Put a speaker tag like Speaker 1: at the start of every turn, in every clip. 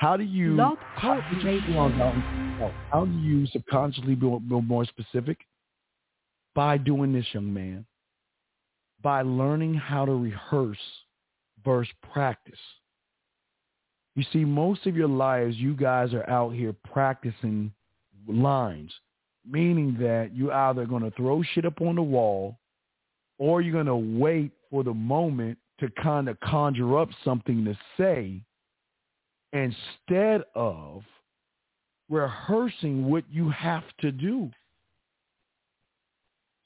Speaker 1: How do you how, how do you subconsciously be, be more specific? By doing this, young man. By learning how to rehearse versus practice. You see, most of your lives, you guys are out here practicing lines, meaning that you're either going to throw shit up on the wall or you're going to wait for the moment to kind of conjure up something to say instead of rehearsing what you have to do.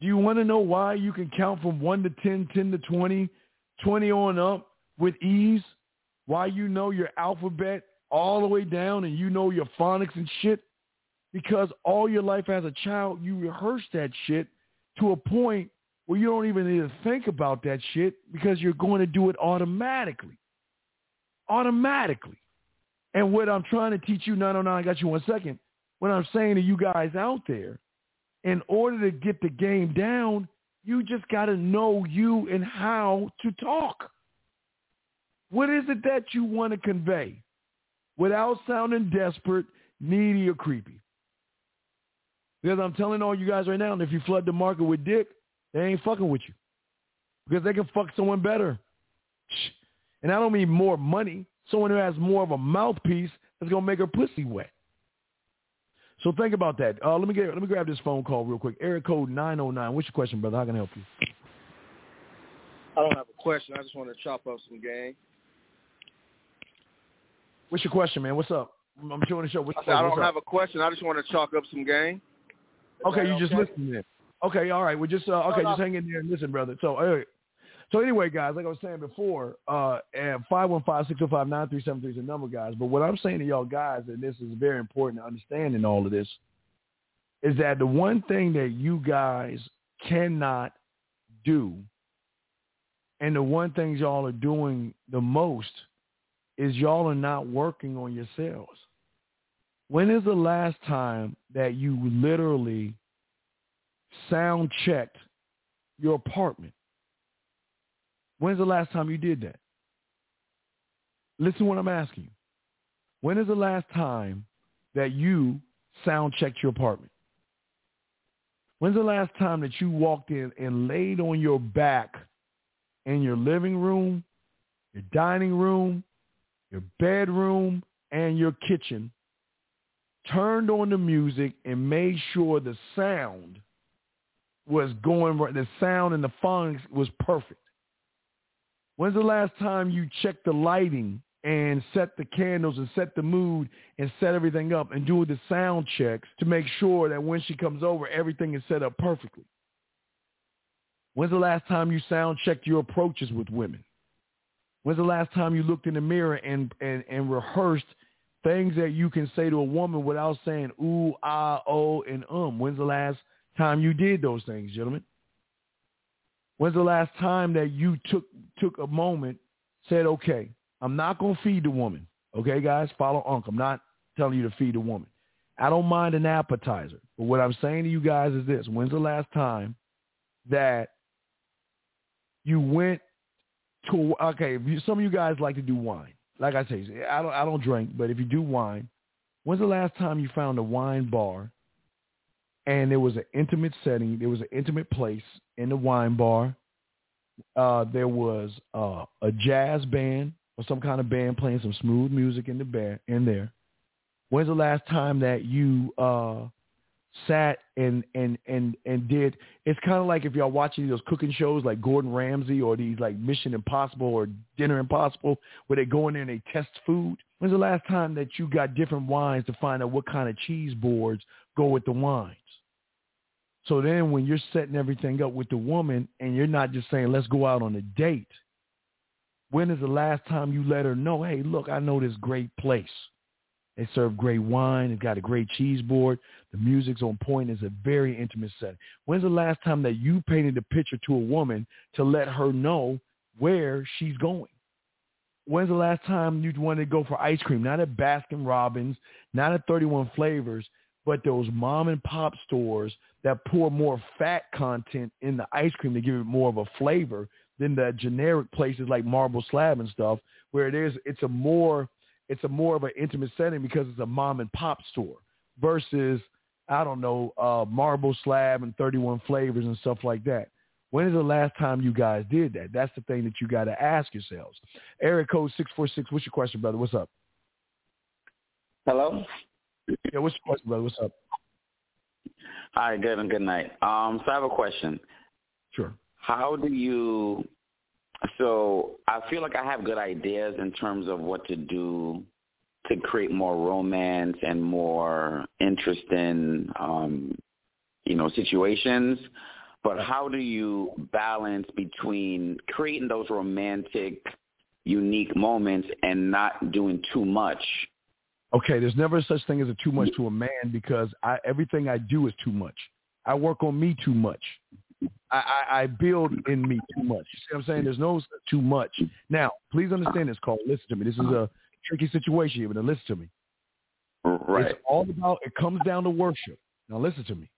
Speaker 1: Do you want to know why you can count from 1 to 10, 10 to 20, 20 on up with ease? Why you know your alphabet all the way down and you know your phonics and shit? Because all your life as a child, you rehearsed that shit to a point where you don't even need to think about that shit because you're going to do it automatically. Automatically. And what I'm trying to teach you, 909, I got you one second. What I'm saying to you guys out there, in order to get the game down, you just got to know you and how to talk. What is it that you want to convey without sounding desperate, needy, or creepy? Because I'm telling all you guys right now, if you flood the market with dick, they ain't fucking with you. Because they can fuck someone better. And I don't mean more money. Someone who has more of a mouthpiece that's gonna make her pussy wet. So think about that. Uh, let me get let me grab this phone call real quick. Area code nine oh nine. What's your question, brother? How can I help you?
Speaker 2: I don't have a question. I just want to chop up some game.
Speaker 1: What's your question, man? What's up? I'm showing the show. What's,
Speaker 2: I, said, I don't have
Speaker 1: up?
Speaker 2: a question. I just want to chalk up some game.
Speaker 1: Okay, you just
Speaker 2: okay?
Speaker 1: listen then. Okay, all right. Well, just uh, okay,
Speaker 2: no.
Speaker 1: just hang in there and listen, brother. So. So anyway, guys, like I was saying before, uh, five one five six zero five nine three seven three is the number, guys. But what I'm saying to y'all guys, and this is very important to understand in all of this, is that the one thing that you guys cannot do, and the one thing y'all are doing the most, is y'all are not working on yourselves. When is the last time that you literally sound checked your apartment? When's the last time you did that? Listen to what I'm asking you. When is the last time that you sound checked your apartment? When's the last time that you walked in and laid on your back in your living room, your dining room, your bedroom, and your kitchen, turned on the music and made sure the sound was going right, the sound and the phonics was perfect? When's the last time you checked the lighting and set the candles and set the mood and set everything up and do the sound checks to make sure that when she comes over, everything is set up perfectly? When's the last time you sound checked your approaches with women? When's the last time you looked in the mirror and, and, and rehearsed things that you can say to a woman without saying ooh, ah, oh, and um? When's the last time you did those things, gentlemen? When's the last time that you took took a moment, said, okay, I'm not going to feed the woman. Okay, guys, follow Unc. I'm not telling you to feed the woman. I don't mind an appetizer. But what I'm saying to you guys is this. When's the last time that you went to, okay, some of you guys like to do wine. Like I say, I don't, I don't drink, but if you do wine, when's the last time you found a wine bar and there was an intimate setting, there was an intimate place in the wine bar. Uh, there was uh, a jazz band or some kind of band playing some smooth music in the band in there. When's the last time that you uh, sat and and and and did? It's kind of like if y'all watching those cooking shows like Gordon Ramsay or these like Mission Impossible or Dinner Impossible, where they go in there and they test food. When's the last time that you got different wines to find out what kind of cheese boards go with the wines? So then when you're setting everything up with the woman and you're not just saying, let's go out on a date, when is the last time you let her know, hey, look, I know this great place. They serve great wine. It's got a great cheese board. The music's on point. It's a very intimate setting. When's the last time that you painted a picture to a woman to let her know where she's going? When's the last time you wanted to go for ice cream? Not at Baskin Robbins, not at 31 Flavors, but those mom and pop stores that pour more fat content in the ice cream to give it more of a flavor than the generic places like Marble Slab and stuff, where it is, it's a more, it's a more of an intimate setting because it's a mom and pop store versus I don't know uh, marble slab and 31 flavors and stuff like that. When is the last time you guys did that? That's the thing that you got to ask yourselves. Eric code 646, what's your question, brother? What's up?
Speaker 3: Hello?
Speaker 1: Yeah, what's your question, brother? What's up?
Speaker 3: Hi, good and good night. Um, so I have a question.
Speaker 1: Sure.
Speaker 3: How do you so I feel like I have good ideas in terms of what to do to create more romance and more interesting, um, you know, situations. But how do you balance between creating those romantic, unique moments and not doing too much?
Speaker 1: Okay, there's never such thing as a too much to a man because I, everything I do is too much. I work on me too much. I, I, I build in me too much. You see what I'm saying? There's no too much. Now, please understand this, Carl. Listen to me. This is a tricky situation here, but listen to me.
Speaker 3: Right.
Speaker 1: It's all about, it comes down to worship. Now listen to me.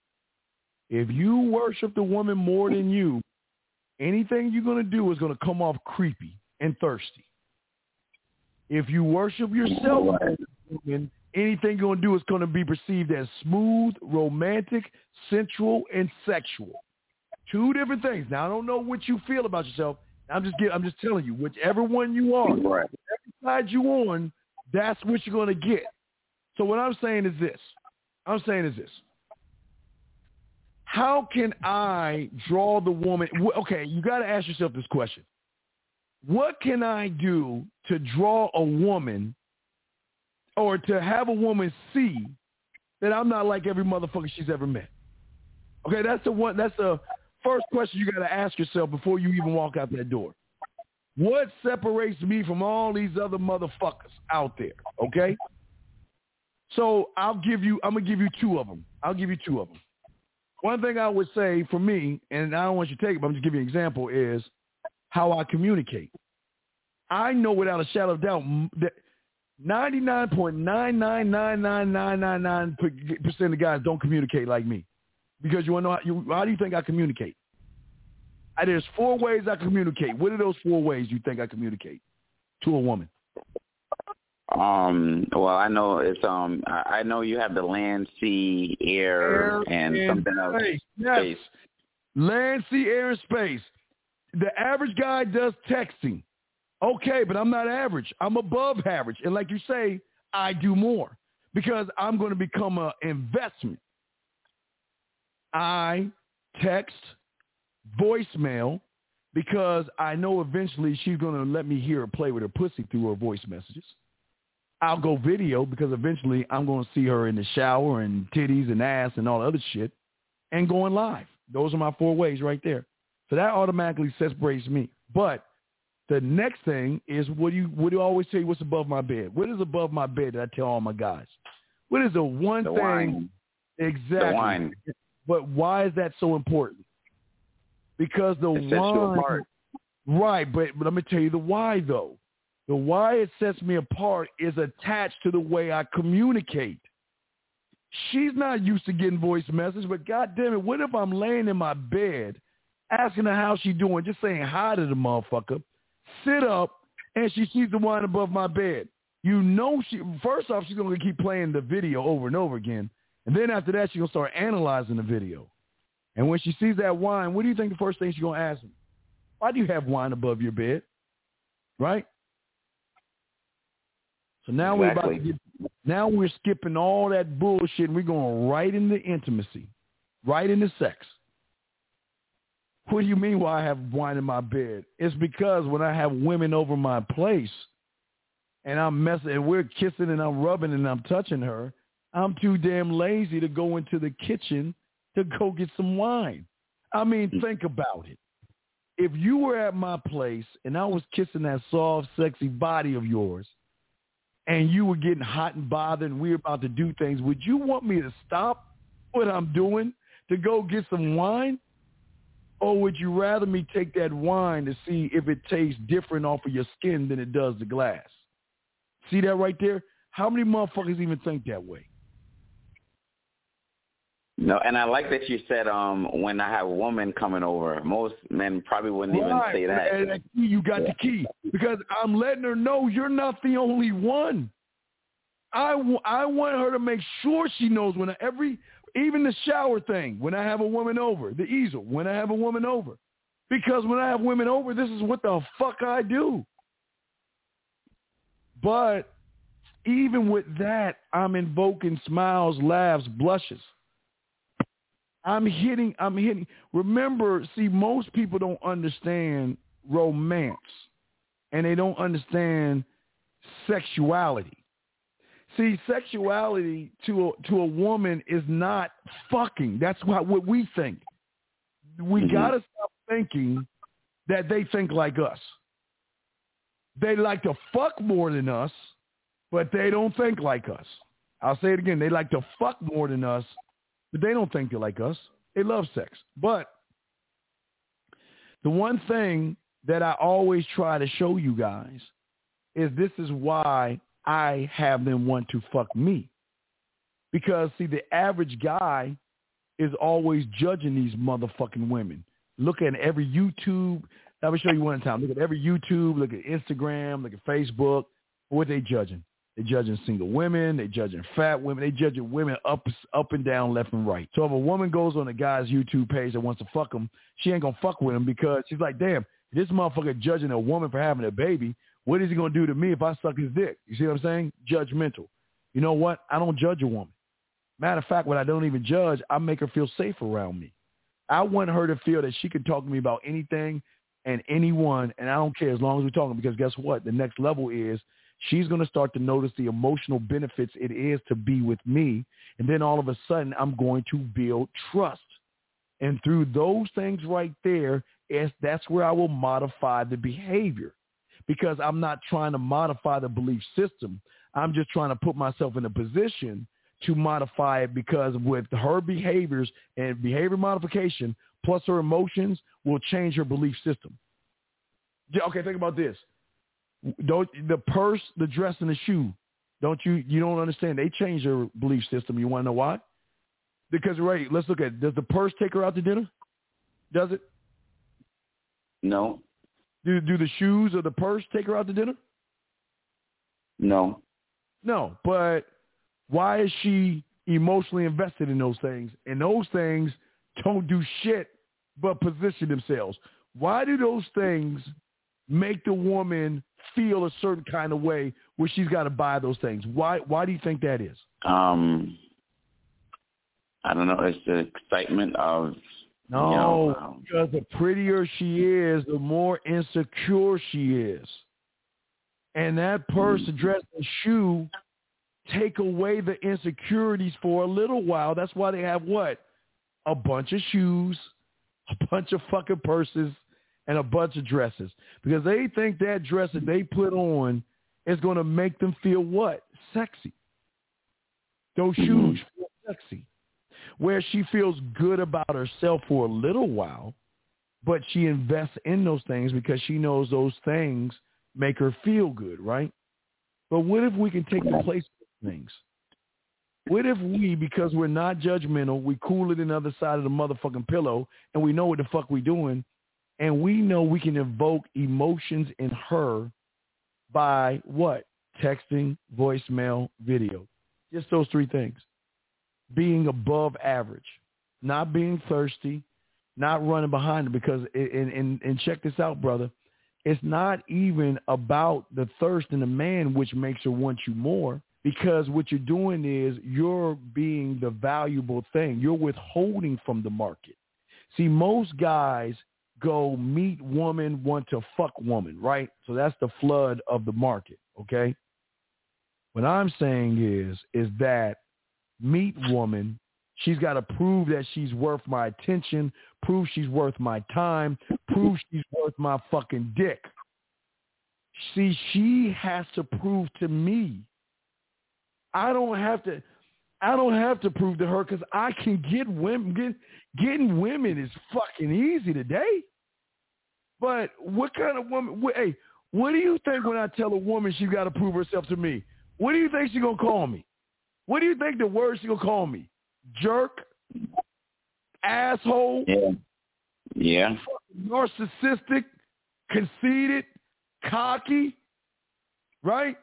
Speaker 1: If you worship the woman more than you, anything you're going to do is going to come off creepy and thirsty. If you worship yourself, woman, anything you're going to do is going to be perceived as smooth, romantic, sensual, and sexual. Two different things. Now I don't know what you feel about yourself. I'm just get, I'm just telling you, whichever one you are,
Speaker 3: right.
Speaker 1: every side you on, that's what you're going to get. So what I'm saying is this. I'm saying is this. How can I draw the woman? Okay, you got to ask yourself this question. What can I do to draw a woman or to have a woman see that I'm not like every motherfucker she's ever met? Okay, that's the one. That's the first question you got to ask yourself before you even walk out that door. What separates me from all these other motherfuckers out there? Okay. So I'll give you. I'm gonna give you two of them. I'll give you two of them. One thing I would say for me, and I don't want you to take it, but I'm just giving you an example, is how I communicate. I know without a shadow of doubt that 99.9999999% of guys don't communicate like me. Because you want to know how, you, how do you think I communicate? I, there's four ways I communicate. What are those four ways you think I communicate to a woman?
Speaker 3: Um. Well, I know it's um. I know you have the land, sea, air,
Speaker 1: air
Speaker 3: and,
Speaker 1: and
Speaker 3: something else.
Speaker 1: Space. Yes.
Speaker 3: Space.
Speaker 1: Land, sea, air, and space. The average guy does texting. Okay, but I'm not average. I'm above average. And like you say, I do more because I'm going to become an investment. I text voicemail because I know eventually she's going to let me hear her play with her pussy through her voice messages. I'll go video because eventually I'm going to see her in the shower and titties and ass and all the other shit and going live. Those are my four ways right there. So that automatically separates me. But the next thing is what do you what do you always say what's above my bed? What is above my bed that I tell all my guys? What is the one
Speaker 3: the
Speaker 1: thing
Speaker 3: wine.
Speaker 1: exactly?
Speaker 3: The wine.
Speaker 1: But why is that so important? Because the
Speaker 3: It sets you
Speaker 1: wine
Speaker 3: apart.
Speaker 1: Right, but, but let me tell you the why though. The why it sets me apart is attached to the way I communicate. She's not used to getting voice messages, but God damn it, what if I'm laying in my bed asking her how she doing, just saying hi to the motherfucker, sit up, and she sees the wine above my bed. You know she first off she's gonna keep playing the video over and over again. And then after that she's gonna start analyzing the video. And when she sees that wine, what do you think the first thing she's gonna ask me? Why do you have wine above your bed? Right? So now we're about to get, now we're skipping all that bullshit and we're going right into intimacy, right into sex. What do you mean why I have wine in my bed? It's because when I have women over my place and I'm messing and we're kissing and I'm rubbing and I'm touching her, I'm too damn lazy to go into the kitchen to go get some wine. I mean, hmm. think about it. If you were at my place and I was kissing that soft, sexy body of yours, and you were getting hot and bothered and we were about to do things, would you want me to stop what I'm doing to go get some wine? Or would you rather me take that wine to see if it tastes different off of your skin than it does the glass? See that right there? How many motherfuckers even think that way?
Speaker 3: No, and I like that you said um when I have a woman coming over. Most men probably wouldn't even say that.
Speaker 1: And you got the key because I'm letting her know you're not the only one. I, I want her to make sure she knows when every, even the shower thing, when I have a woman over, the easel, when I have a woman over. Because when I have women over, this is what the fuck I do. But even with that, I'm invoking smiles, laughs, blushes. I'm hitting, I'm hitting. Remember, see, most people don't understand romance and they don't understand sexuality. See, sexuality to a, to a woman is not fucking. That's what, what we think. We mm-hmm. got to stop thinking that they think like us. They like to fuck more than us, but they don't think like us. I'll say it again. They like to fuck more than us, but they don't think they're like us. They love sex. But the one thing that I always try to show you guys is this is why I have them want to fuck me. Because see, the average guy is always judging these motherfucking women. Look at every YouTube. Let me show you one time. Look at every YouTube. Look at Instagram. Look at Facebook. What they judging? They judging single women. They judging fat women. They judging women up, up and down, left and right. So if a woman goes on a guy's YouTube page that wants to fuck him, she ain't gonna fuck with him because she's like, damn, this motherfucker judging a woman for having a baby. What is he gonna do to me if I suck his dick? You see what I'm saying? Judgmental. You know what? I don't judge a woman. Matter of fact, when I don't even judge, I make her feel safe around me. I want her to feel that she can talk to me about anything and anyone, and I don't care as long as we're talking. Because guess what? The next level is she's going to start to notice the emotional benefits it is to be with me, and then all of a sudden, I'm going to build trust. And through those things right there, that's where I will modify the behavior because I'm not trying to modify the belief system. I'm just trying to put myself in a position to modify it because with her behaviors and behavior modification plus her emotions will change her belief system. Okay, think about this. Don't the purse, the dress, and the shoe. Don't you? You don't understand? They change her belief system. You want to know why? Because right, let's look at. It. Does the purse take her out to dinner? Does it?
Speaker 3: No.
Speaker 1: Do do the shoes or the purse take her out to dinner?
Speaker 3: No.
Speaker 1: No, but why is she emotionally invested in those things? And those things don't do shit but position themselves. Why do those things make the woman feel a certain kind of way where she's got to buy those things? Why why do you think that is?
Speaker 3: Um I don't know, it's the excitement of
Speaker 1: no,
Speaker 3: you know, um,
Speaker 1: because the prettier she is, the more insecure she is. And that purse, mm-hmm. dress, and shoe take away the insecurities for a little while. That's why they have what? A bunch of shoes, a bunch of fucking purses, and a bunch of dresses. Because they think that dress that they put on is going to make them feel what? Sexy. Those mm-hmm. shoes feel sexy. Where she feels good about herself for a little while, but she invests in those things because she knows those things make her feel good, right? But what if we can take the place of things. What if we, because we're not judgmental, we cool it in the other side of the motherfucking pillow, and we know what the fuck we doing, and we know we can evoke emotions in her by what? Texting, voicemail, video. Just those three things. Being above average, not being thirsty, not running behind it. Because and and and check this out, brother. It's not even about the thirst in the man which makes her want you more because what you're doing is you're being the valuable thing. You're withholding from the market. See, most guys go meet woman, want to fuck woman, right? So that's the flood of the market, okay? What I'm saying is, is that meet woman, she's got to prove that she's worth my attention, prove she's worth my time, prove she's worth my fucking dick. See, she has to prove to me I don't have to. I don't have to prove to her because I can get women. Get, getting women is fucking easy today. But what kind of woman? What, hey, what do you think when I tell a woman she's got to prove herself to me? What do you think she gonna call me? What do you think the word she gonna call me? Jerk, asshole,
Speaker 3: yeah, yeah,
Speaker 1: narcissistic, conceited, cocky, right?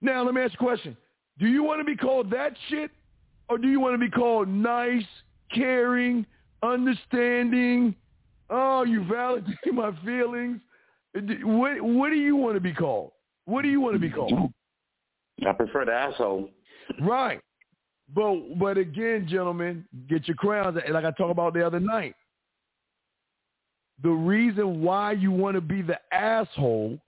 Speaker 1: Now, let me ask you a question. Do you want to be called that shit or do you want to be called nice, caring, understanding? Oh, you validate my feelings. What, what do you want to be called? What do you want to be called?
Speaker 3: I prefer the asshole.
Speaker 1: Right. But but again, gentlemen, get your crowns. Like I talked about the other night. The reason why you want to be the asshole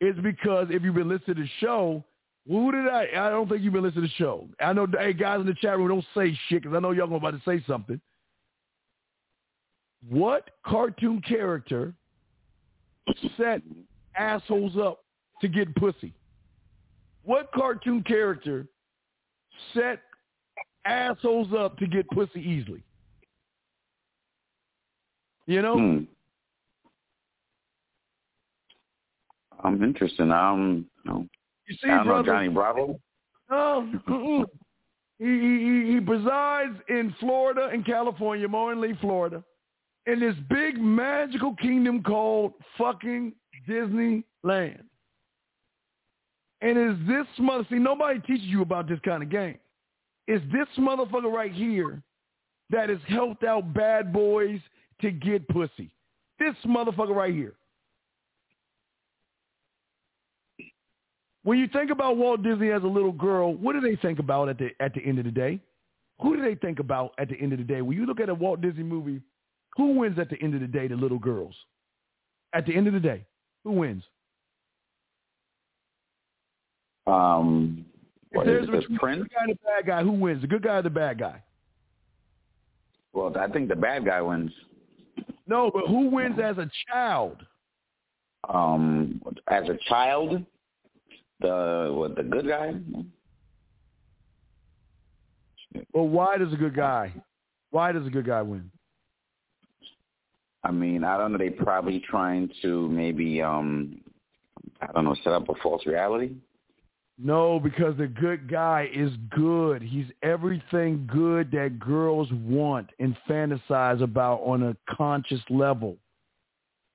Speaker 1: is because if you've been listening to the show, who did I? I don't think you've been listening to the show. I know, hey guys in the chat room, don't say shit because I know y'all about to say something. What cartoon character set assholes up to get pussy? What cartoon character set assholes up to get pussy easily? You know?
Speaker 3: Hmm. I'm interested. Um, no.
Speaker 1: You see,
Speaker 3: I don't
Speaker 1: brother,
Speaker 3: know Johnny Bravo.
Speaker 1: No, he, he he presides in Florida and California, in Florida, in this big magical kingdom called fucking Disneyland. And is this mother see nobody teaches you about this kind of game. Is this motherfucker right here that has helped out bad boys to get pussy? This motherfucker right here. When you think about Walt Disney as a little girl, what do they think about at the at the end of the day? Who do they think about at the end of the day? When you look at a Walt Disney movie, who wins at the end of the day? The little girls. At the end of the day, who wins?
Speaker 3: Um, what is
Speaker 1: There's
Speaker 3: it,
Speaker 1: between
Speaker 3: the Prince?
Speaker 1: The good guy the bad guy. Who wins? The good guy or the bad guy?
Speaker 3: Well, I think the bad guy wins.
Speaker 1: No, but who wins as a child?
Speaker 3: Um, as a child, the what the good guy?
Speaker 1: Well, why does a good guy? Why does a good guy win?
Speaker 3: I mean, I don't know. They probably trying to maybe um, I don't know, set up a false reality.
Speaker 1: No, because the good guy is good. He's everything good that girls want and fantasize about on a conscious level.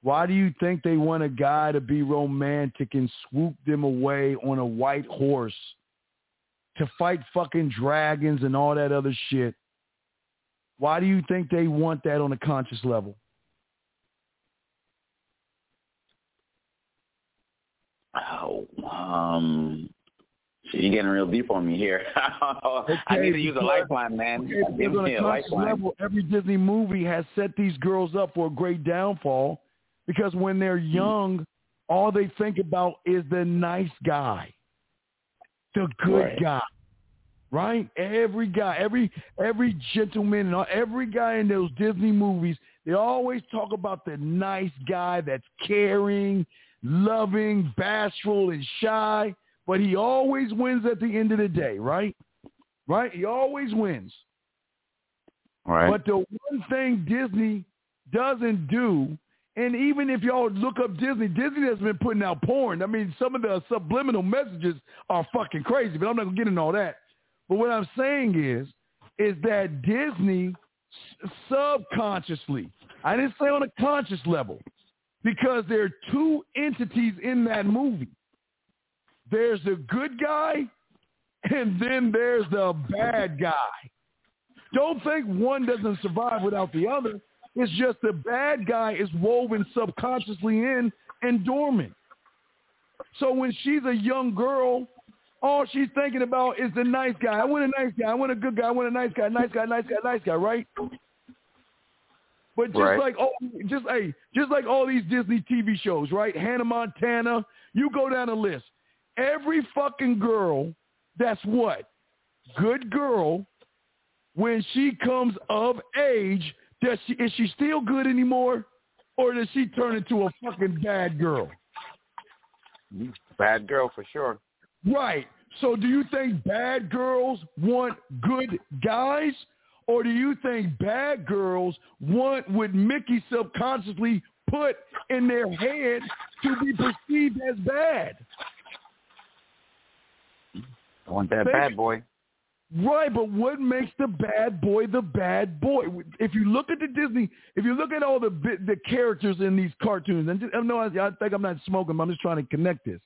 Speaker 1: Why do you think they want a guy to be romantic and swoop them away on a white horse to fight fucking dragons and all that other shit? Why do you think they want that on a conscious level?
Speaker 3: Oh, um, you're getting real deep on me here. I need to use a lifeline, man.
Speaker 1: Okay,
Speaker 3: Give me
Speaker 1: a
Speaker 3: lifeline.
Speaker 1: level, every Disney movie has set these girls up for a great downfall because when they're hmm. young, all they think about is the nice guy, the good
Speaker 3: Right.
Speaker 1: guy, right? Every guy, every every gentleman, and every guy in those Disney movies, they always talk about the nice guy that's caring, loving, bashful, and shy, but he always wins at the end of the day, right? Right? He always wins.
Speaker 3: Right.
Speaker 1: But the one thing Disney doesn't do, and even if y'all look up Disney, Disney has been putting out porn. I mean, some of the subliminal messages are fucking crazy, but I'm not gonna get into all that. But what I'm saying is, is that Disney subconsciously, I didn't say on a conscious level, because there are two entities in that movie. There's the good guy, and then there's the bad guy. Don't think one doesn't survive without the other. It's just the bad guy is woven subconsciously in and dormant. So when she's a young girl, all she's thinking about is the nice guy. I want a nice guy. I want a good guy. I want a nice guy. Nice guy. Nice guy. Nice guy. Right? But just
Speaker 3: Right.
Speaker 1: like all, just hey, just like all these Disney TV shows, right? Hannah Montana. You go down the list. Every fucking girl that's what good girl when she comes of age, does she is she still good anymore, or does she turn into a fucking bad girl?
Speaker 3: Bad girl for sure.
Speaker 1: Right. So do you think bad girls want good guys, or do you think bad girls want what Mickey subconsciously put in their head to be perceived as bad?
Speaker 3: I want that bad boy.
Speaker 1: Right, but what makes the bad boy the bad boy? If you look at the Disney, if you look at all the the characters in these cartoons, and just, I I, I think I'm not smoking, but I'm just trying to connect this.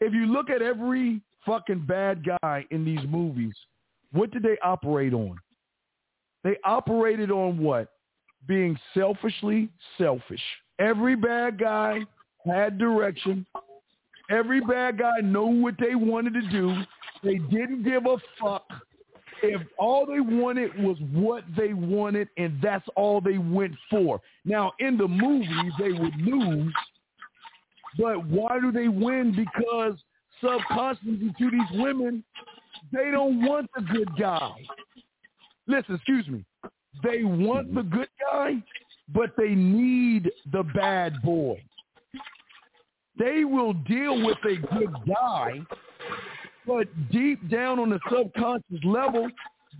Speaker 1: If you look at every fucking bad guy in these movies, what did they operate on? They operated on what? Being selfishly selfish. Every bad guy had direction. Every bad guy knew what they wanted to do. They didn't give a fuck if all they wanted was what they wanted and that's all they went for. Now, in the movies, they would lose, but why do they win? Because subconsciously to these women, they don't want the good guy. Listen, excuse me. They want the mm-hmm. good guy, but they need the bad boy. They will deal with a good guy but deep down on the subconscious level,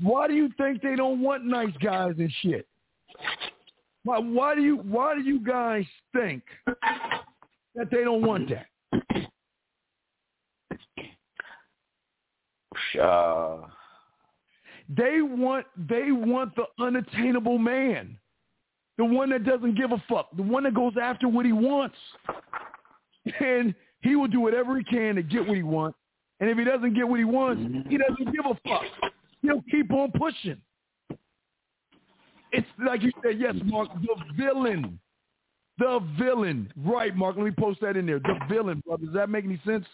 Speaker 1: why do you think they don't want nice guys and shit? Why, why do you why do you guys think that they don't want that?
Speaker 3: Uh,
Speaker 1: they want they want the unattainable man, the one that doesn't give a fuck, the one that goes after what he wants, and he will do whatever he can to get what he wants, and if he doesn't get what he wants, he doesn't give a fuck. He'll keep on pushing. It's like you said, yes, Mark, the villain. The villain. Right, Mark. Let me post that in there. The villain, brother. Does that make any sense?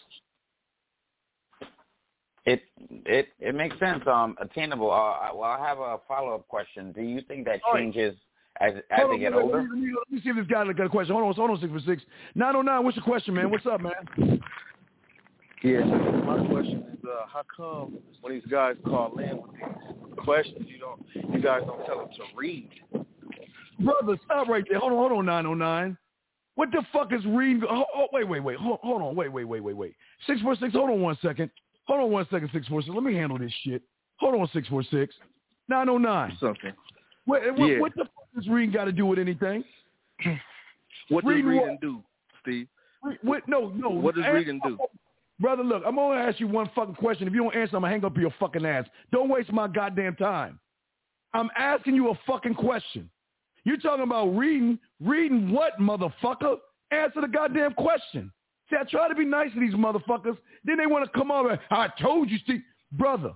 Speaker 3: It it it makes sense. Um, attainable. Uh, well, I have a follow up question. Do you think that changes as as
Speaker 1: hold
Speaker 3: they
Speaker 1: on,
Speaker 3: get older?
Speaker 1: Let me, let me see if this guy got a question. Hold on, hold on, six for six. Nine oh nine. What's your question, man? What's up, man?
Speaker 2: Yeah, so my question is, uh, how come when these guys call in with these questions, you don't, you guys don't tell them to read?
Speaker 1: Brother, stop right there. Hold on, hold on, 909. What the fuck is reading? Oh, oh, wait, wait, wait. Hold, hold on. Wait, wait, wait, wait, wait. 646, hold on one second. Hold on one second, 646. Let me handle this shit. Hold on, 646. 909.
Speaker 2: Something.
Speaker 1: What, what,
Speaker 2: Yeah.
Speaker 1: what the fuck does reading got to do with anything?
Speaker 2: What does
Speaker 1: Reading
Speaker 2: reading
Speaker 1: what?
Speaker 2: do, Steve?
Speaker 1: Re- What, no, no.
Speaker 2: What does reading do?
Speaker 1: Brother, look, I'm going to ask you one fucking question. If you don't answer, I'm going to hang up your fucking ass. Don't waste my goddamn time. I'm asking you a fucking question. You're talking about reading. Reading what, motherfucker? Answer the goddamn question. See, I try to be nice to these motherfuckers. Then they want to come over. I told you, Steve. Brother,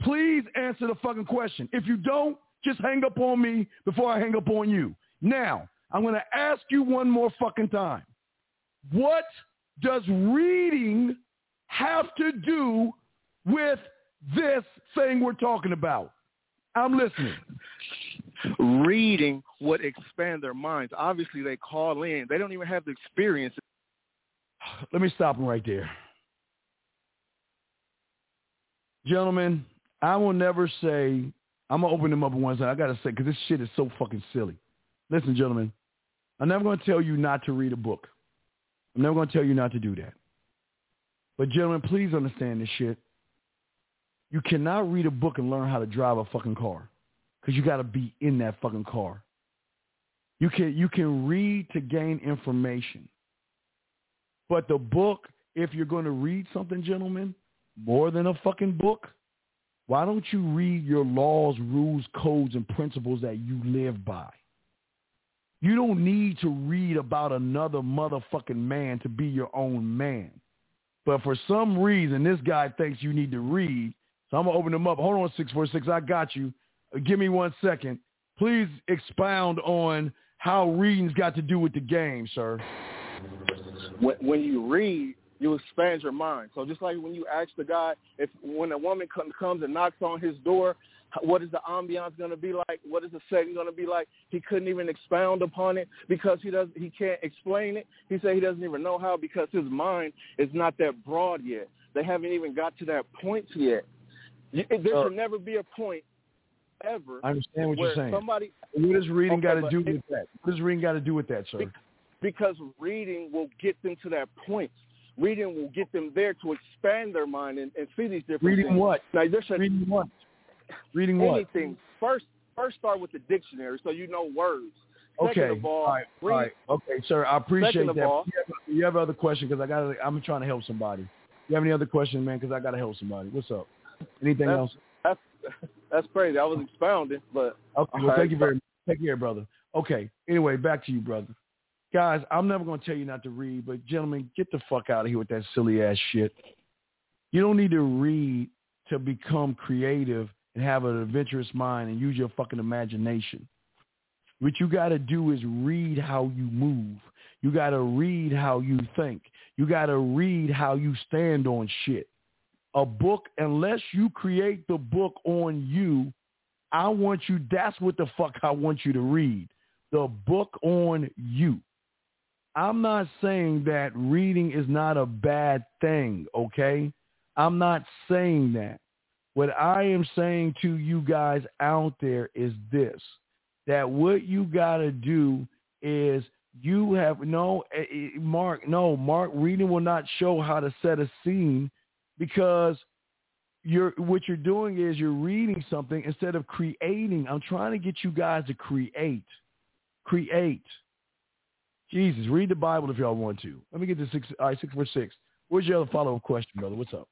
Speaker 1: please answer the fucking question. If you don't, just hang up on me before I hang up on you. Now, I'm going to ask you one more fucking time. What does reading have to do with this thing we're talking about? I'm listening.
Speaker 2: Reading would expand their minds. Obviously, they call in. They don't even have the experience.
Speaker 1: Let me stop him right there. Gentlemen, I will never say, I'm going to open them up one side. I got to say, because this shit is so fucking silly. Listen, gentlemen, I'm never going to tell you not to read a book. I'm never going to tell you not to do that. But gentlemen, please understand this shit. You cannot read a book and learn how to drive a fucking car because you got to be in that fucking car. You can you can read to gain information. But the book, if you're going to read something, gentlemen, more than a fucking book, why don't you read your laws, rules, codes, and principles that you live by? You don't need to read about another motherfucking man to be your own man. But for some reason, this guy thinks you need to read. So I'm going to open them up. Hold on, 646. I got you. Uh, Give me one second. Please expound on how reading's got to do with the game, sir.
Speaker 2: When, you read, you expand your mind. So just like when you ask the guy, if when a woman come, comes and knocks on his door, what is the ambiance going to be like? What is the setting going to be like? He couldn't even expound upon it because he does he can't explain it. He said he doesn't even know how because his mind is not that broad yet. They haven't even got to that point yet. There
Speaker 1: Uh,
Speaker 2: should never be a point ever
Speaker 1: I understand what you're saying.
Speaker 2: somebody
Speaker 1: What does reading
Speaker 2: Okay,
Speaker 1: got to do
Speaker 2: it-
Speaker 1: with that? What does reading got to do with that, sir?
Speaker 2: because reading will get them to that point. Reading will get them there to expand their mind and, and see these different
Speaker 1: Reading
Speaker 2: things.
Speaker 1: what?
Speaker 2: Now there should
Speaker 1: Reading what? Reading what?
Speaker 2: anything first. First, start with the dictionary so you know words.
Speaker 1: Okay.
Speaker 2: Second of all,
Speaker 1: all right.
Speaker 2: read,
Speaker 1: all right. Okay, sir. I appreciate
Speaker 2: Second of
Speaker 1: that.
Speaker 2: all-
Speaker 1: you, have, you have other questions because I got. I'm trying to help somebody. You have any other questions, man? Because I got to help somebody. What's up? Anything
Speaker 2: That's-
Speaker 1: else?
Speaker 2: That's that's crazy. I was expounding, but
Speaker 1: Okay. Well,
Speaker 2: right.
Speaker 1: thank you very much. Take care, brother. Okay. Anyway, back to you, brother. Guys, I'm never going to tell you not to read, but gentlemen, get the fuck out of here with that silly ass shit. You don't need to read to become creative and have an adventurous mind and use your fucking imagination. What you got to do is read how you move. You got to read how you think. You got to read how you stand on shit. A book, unless you create the book on you, I want you, that's what the fuck I want you to read. The book on you. I'm not saying that reading is not a bad thing, okay? I'm not saying that. What I am saying to you guys out there is this, that what you got to do is you have no eh, eh, Mark, no, Mark reading will not show how to set a scene because you're what you're doing is you're reading something instead of creating. I'm trying to get you guys to create. Create. Jesus, read the Bible if y'all want to. Let me get to six all right, six four six. Where's your other follow up question, brother? What's up?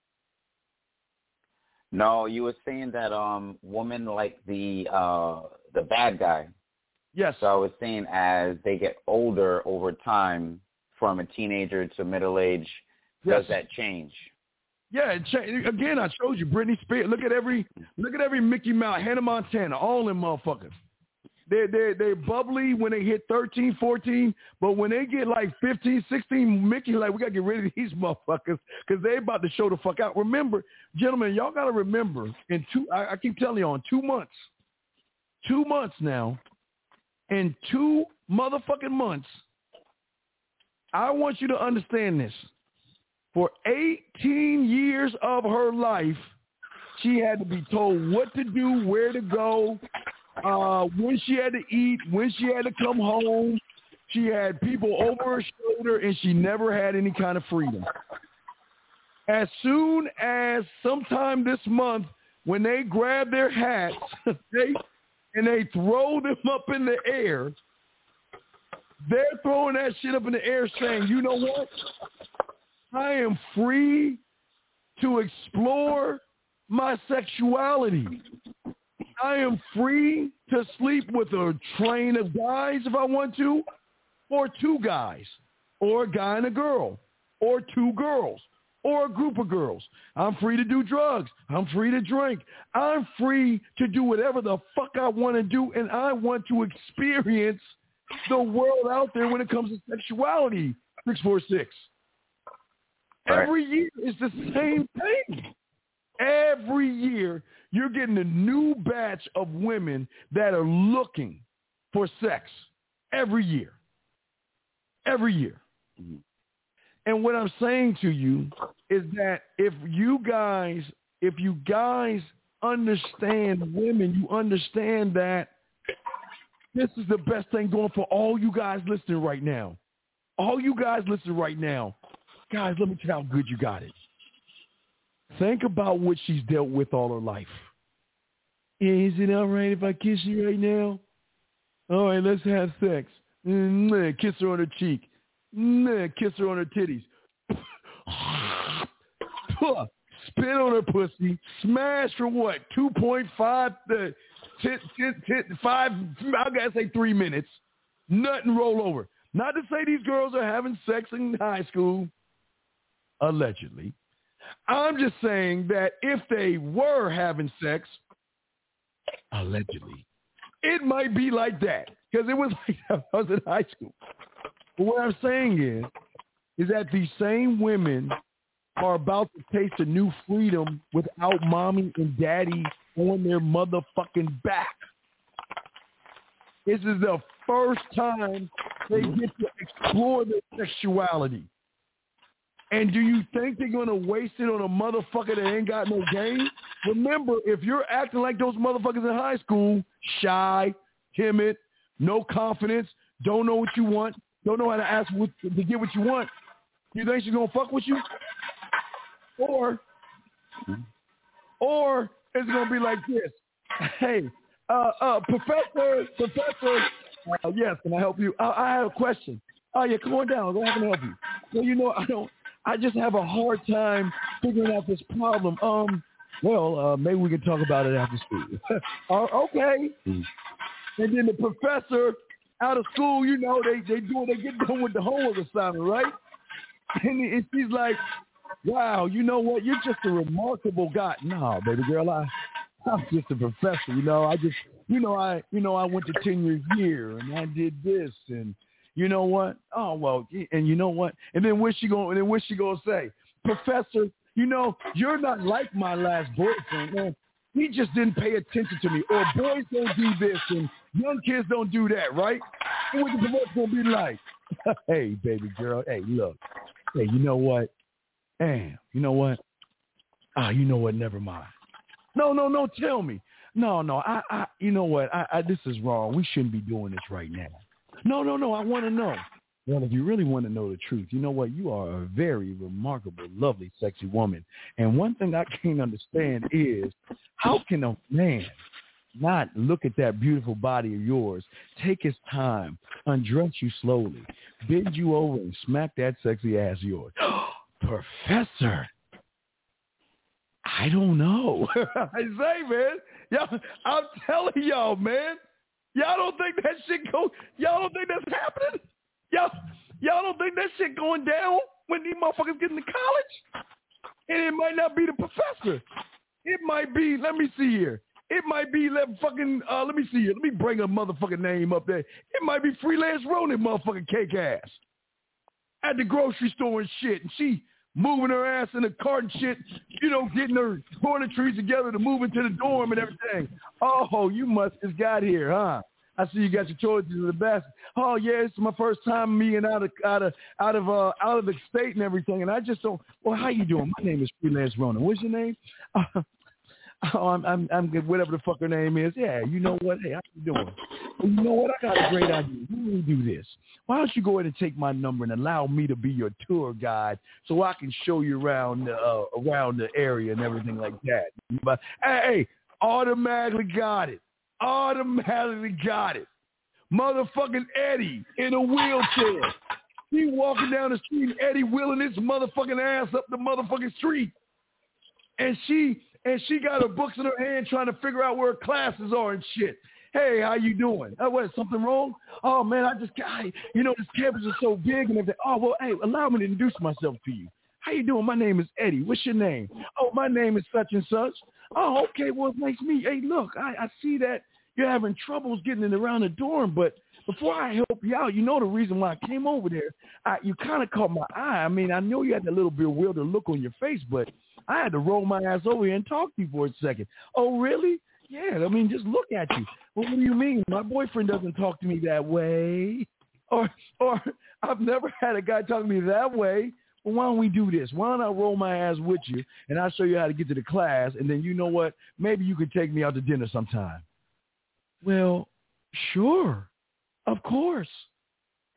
Speaker 3: No, you were saying that um women like the uh the bad guy.
Speaker 1: Yes.
Speaker 3: So I was saying as they get older over time, from a teenager to middle age,
Speaker 1: yes.
Speaker 3: does that change?
Speaker 1: Yeah, again, I showed you Britney Spears. Look at every look at every Mickey Mouse, Hannah Montana, all them motherfuckers. They they they bubbly when they hit 13, 14, but when they get like 15, 16, Mickey like we gotta get rid of these motherfuckers because they about to show the fuck out. Remember, gentlemen, y'all gotta remember in two. I, I keep telling you on two months, two months now, in two motherfucking months, I want you to understand this. For 18 years of her life, she had to be told what to do, where to go, uh, when she had to eat, when she had to come home. She had people over her shoulder, and she never had any kind of freedom. As soon as sometime this month, when they grab their hats they, and they throw them up in the air, they're throwing that shit up in the air saying, you know what? I am free to explore my sexuality. I am free to sleep with a train of guys if I want to, or two guys, or a guy and a girl, or two girls, or a group of girls. I'm free to do drugs. I'm free to drink. I'm free to do whatever the fuck I want to do, and I want to experience the world out there when it comes to sexuality. 646. Every year is the same thing. Every year you're getting a new batch of women that are looking for sex every year. Every year. Mm-hmm. And what I'm saying to you is that if you guys, if you guys understand women, you understand that this is the best thing going for all you guys listening right now. All you guys listening right now. Guys, let me tell you how good you got it. Think about what she's dealt with all her life. Is it all right if I kiss you right now? All right, let's have sex. Mm, kiss her on her cheek. Mm, kiss her on her titties. Spit on her pussy. Smash for what? 2.5 to t- t- t- 5, I gotta say three minutes. Nut and roll over. Not to say these girls are having sex in high school. Allegedly. I'm just saying that if they were having sex, allegedly, it might be like that because it was like I was in high school. But what I'm saying is, is that these same women are about to taste a new freedom without mommy and daddy on their motherfucking back. This is the first time they get to explore their sexuality. And do you think they're going to waste it on a motherfucker that ain't got no game? Remember, if you're acting like those motherfuckers in high school, shy, timid, no confidence, don't know what you want, don't know how to ask what, to get what you want, you think she's going to fuck with you? Or, or it's going to be like this. Hey, uh, uh, professor, professor, uh, yes, can I help you? I, I have a question. Oh, yeah, come on down. Go ahead and help you. Well, you know, I don't, I just have a hard time figuring out this problem. Um, well, uh, maybe we can talk about it after school. uh, okay. Mm. And then the professor out of school, you know, they they do they get done with the homework assignment, right? And, and she's like, wow, you know what? You're just a remarkable guy. No, baby girl, I, I'm just a professor. You know, I just, you know, I, you know, I went to ten years year and I did this and you know what? Oh well, and you know what? And then what's she going? And then what's she gonna say? Professor, you know, you're not like my last boyfriend, man. He just didn't pay attention to me. Or boys don't do this and young kids don't do that, right? And the divorce gonna be like? hey, baby girl. Hey, look. Hey, you know what? Damn, you know what? Ah, you know what? Never mind. No, no, no. Tell me. No, no. I, I, you know what? I, I, this is wrong. We shouldn't be doing this right now. No, no, no. I want to know. Well, if you really want to know the truth, you know what? You are a very remarkable, lovely, sexy woman. And one thing I can't understand is how can a man not look at that beautiful body of yours, take his time, undress you slowly, bend you over and smack that sexy ass of yours? Professor, I don't know. I say, man, y'all, I'm telling y'all, man, y'all don't think that shit go. Y'all don't think that's happening. Y'all, y'all don't think that shit going down when these motherfuckers get into college? And it might not be the professor. It might be. Let me see here. It might be let fucking. Uh, let me see here. Let me bring a motherfucking name up there. It might be freelance Ronan, motherfucking cake ass, at the grocery store and shit, and she moving her ass in the cart and shit, you know, getting her toiletries together to move into the dorm and everything. Oh, you must just got here, huh? I see you got your choices in the basket. Oh yeah, it's my first time meeting out of out of out of uh out of the state and everything, and I just don't. Well, how you doing? My name is Freelance Ronan. What's your name? Uh, oh, I'm I'm I'm good. Whatever the fuck her name is. Yeah, you know what? Hey, how you doing? You know what? I got a great idea. We do this? Why don't you go ahead and take my number and allow me to be your tour guide so I can show you around uh, around the area and everything like that. But hey, automatically got it. Automatically got it. Motherfucking Eddie in a wheelchair. He walking down the street and Eddie wheeling his motherfucking ass up the motherfucking street. And she and she got her books in her hand trying to figure out where her classes are and shit. Hey, how you doing? Oh, what, something wrong? Oh man, I just got, you know, this campus is so big and everything. Oh well, hey, allow me to introduce myself to you. How you doing? My name is Eddie. What's your name? Oh, my name is such and such. Oh, okay. Well, it makes me. Hey, look, I, I see that you're having troubles getting in around the dorm, but before I help you out, you know the reason why I came over there. I, you kind of caught my eye. I mean, I know you had a little bewildered look on your face, but I had to roll my ass over here and talk to you for a second. Oh, really? Yeah, I mean, just look at you. Well, what do you mean? My boyfriend doesn't talk to me that way. Or, or I've never had a guy talk to me that way. Well, why don't we do this? Why don't I roll my ass with you and I'll show you how to get to the class and then you know what? Maybe you could take me out to dinner sometime. Well, sure. Of course.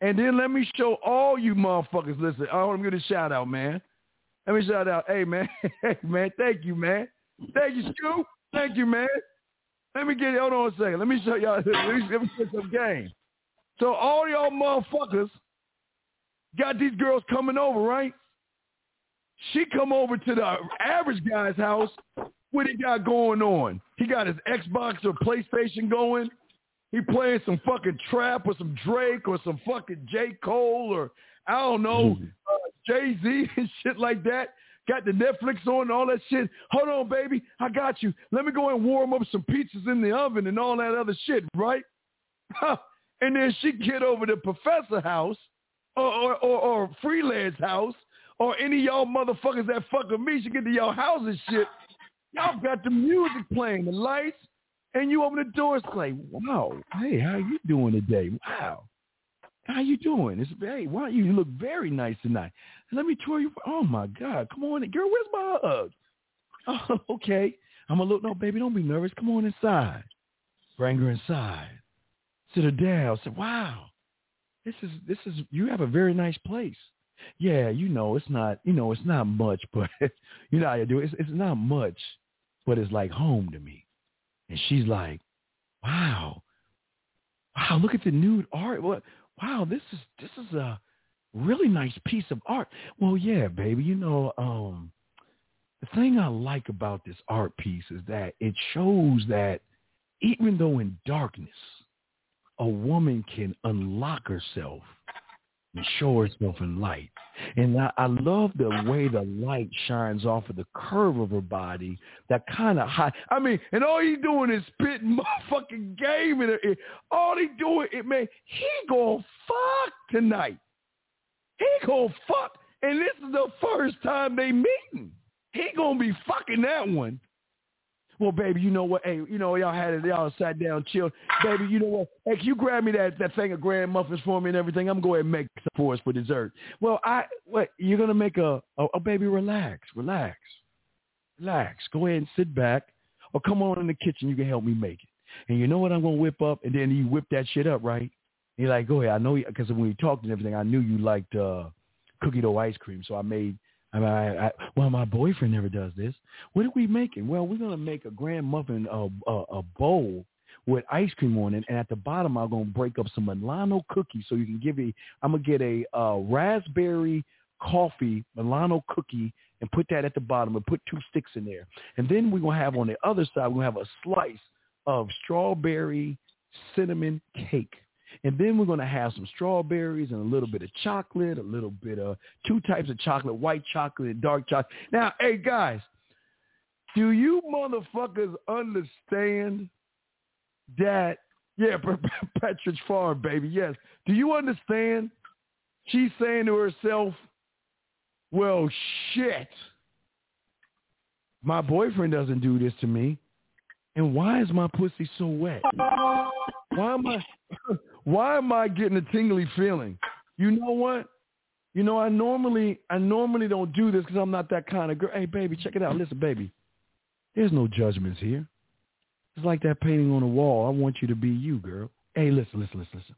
Speaker 1: And then let me show all you motherfuckers. Listen, I want to shout out, man. Let me shout out. Hey, man. Hey, man. Thank you, man. Thank you, Scoop. Thank you, man. Let me get. Hold on a second. Let me show y'all. Let me, let me get some game. So all y'all motherfuckers got these girls coming over, right? She come over to the average guy's house. What he got going on? He got his Xbox or PlayStation going. He playing some fucking trap or some Drake or some fucking J. Cole or I don't know, mm-hmm. Uh, Jay Z and shit like that. Got the Netflix on and all that shit. Hold on, baby. I got you. Let me go and warm up some pizzas in the oven and all that other shit, right? and then she get over to Professor House or, or, or, or Freelance House or any y'all motherfuckers that fuck with me She get to y'all house and shit. Y'all got the music playing, the lights, and you open the doors like, wow, hey, how you doing today? Wow. How you doing? It's hey, wow, you look very nice tonight. Let me tour you. Oh my God, come on, girl. Where's my hug? Oh, okay. I'm a little no, baby. Don't be nervous. Come on inside. Bring her inside. Sit her down. Say, wow, this is this is you have a very nice place. Yeah, you know it's not you know it's not much, but you know how you do it. It's, it's not much, but it's like home to me. And she's like, wow, wow, look at the nude art. What? Wow, this is this is a really nice piece of art. Well, yeah, baby, you know, um, the thing I like about this art piece is that it shows that even though in darkness, a woman can unlock herself and show herself in light. And I, I love the way the light shines off of the curve of her body, that kind of high. I mean, and all he doing is spitting motherfucking game her ear. All he doing, it man, he gonna fuck tonight. He gonna fuck, and this is the first time they meeting. He gonna be fucking that one well, baby, you know what? Hey, you know y'all had it. Y'all sat down, chilled. Baby, you know what? Hey, can you grab me that that thing of grand muffins for me and everything? I'm going to make some for us for dessert. Well, I what? You're gonna make a, a a baby? Relax, relax, relax. Go ahead and sit back, or come on in the kitchen. You can help me make it. And you know what I'm gonna whip up? And then you whip that shit up, right? You're like, go ahead. I know because when we talked and everything, I knew you liked uh cookie dough ice cream, so I made I I, I, well, my boyfriend never does this. What are we making? Well, we're gonna make a grand muffin, a, a, a bowl with ice cream on it, and at the bottom, I'm gonna break up some Milano cookies so you can give me. I'm gonna get a uh, raspberry coffee Milano cookie and put that at the bottom and put two sticks in there, and then we're gonna have on the other side, we're gonna have a slice of strawberry cinnamon cake. And then we're going to have some strawberries and a little bit of chocolate, a little bit of two types of chocolate, white chocolate and dark chocolate. Now, hey, guys, do you motherfuckers understand that? Yeah, Pepperidge Farm, baby, yes. Do you understand? She's saying to herself, well, shit. My boyfriend doesn't do this to me. And why is my pussy so wet? Why am I why am I getting a tingly feeling? You know what? You know, I normally I normally don't do this because I'm not that kind of girl. Hey, baby, check it out. Listen, baby, there's no judgments here. It's like that painting on the wall. I want you to be you, girl. Hey, listen, listen, listen, listen.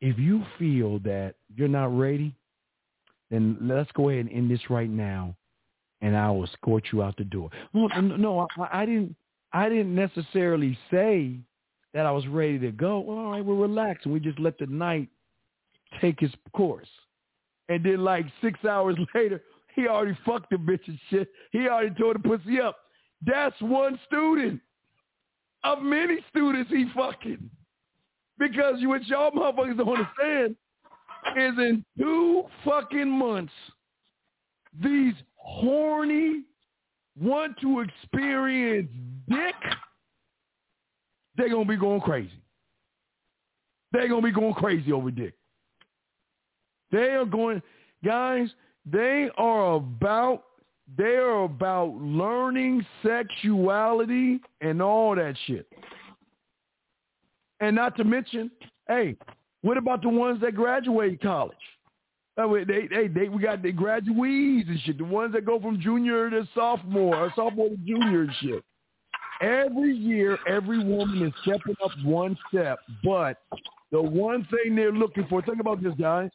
Speaker 1: If you feel that you're not ready, then let's go ahead and end this right now, and I will escort you out the door. No, no, I, I didn't. I didn't necessarily say that I was ready to go. Well, all right, we'll relax and we just let the night take its course. And then like six hours later, he already fucked the bitch and shit. He already tore the pussy up. That's one student of many students he fucking. Because what y'all motherfuckers don't understand is in two fucking months, these horny want to experience dick they're going to be going crazy. They're going to be going crazy over dick. They are going, guys, they are about, they are about learning sexuality and all that shit. And not to mention, hey, what about the ones that graduate college? They, they, they, we got the graduates and shit. The ones that go from junior to sophomore, or sophomore to junior and shit. Every year, every woman is stepping up one step, but the one thing they're looking for, think about this, guys,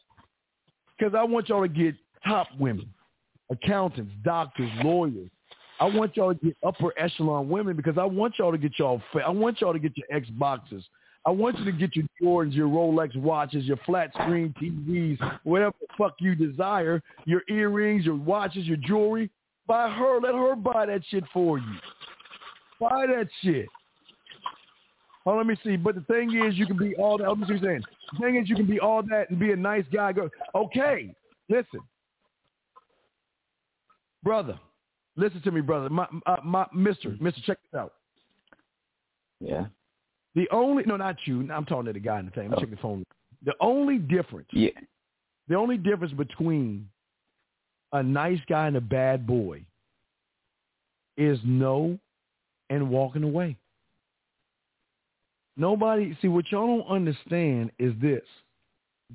Speaker 1: because I want y'all to get top women, accountants, doctors, lawyers. I want y'all to get upper echelon women because I want y'all to get y'all. I want y'all to get your Xboxes. I want you to get your Jordans, your Rolex watches, your flat screen TVs, whatever the fuck you desire, your earrings, your watches, your jewelry. Buy her. Let her buy that shit for you. Buy that shit. Oh, let me see. But the thing is, you can be all that. Let me see what you're saying. The thing is, you can be all that and be a nice guy. Go, okay, listen, brother. Listen to me, brother. My, uh, my, Mister, Mister, check this out.
Speaker 3: Yeah.
Speaker 1: The only no, not you. I'm talking to the guy in the thing. Oh. checking the phone. The only difference.
Speaker 3: Yeah.
Speaker 1: The only difference between a nice guy and a bad boy is no and walking away. Nobody, see, what y'all don't understand is this.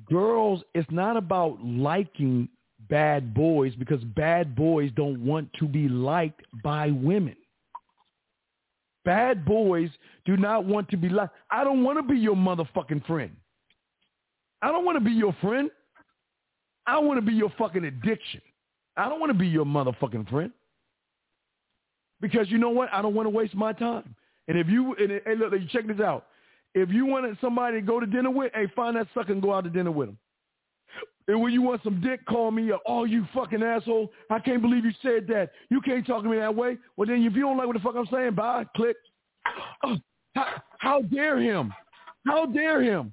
Speaker 1: Girls, it's not about liking bad boys because bad boys don't want to be liked by women. Bad boys do not want to be liked. I don't want to be your motherfucking friend. I don't want to be your friend. I want to be your fucking addiction. I don't want to be your motherfucking friend because you know what? I don't want to waste my time. And if you and hey, look, you check this out. If you wanted somebody to go to dinner with, hey, find that sucker and go out to dinner with him. And when you want some dick, call me. Oh, you fucking asshole. I can't believe you said that. You can't talk to me that way. Well, then if you don't like what the fuck I'm saying, bye. Click. Oh, how, how dare him? How dare him?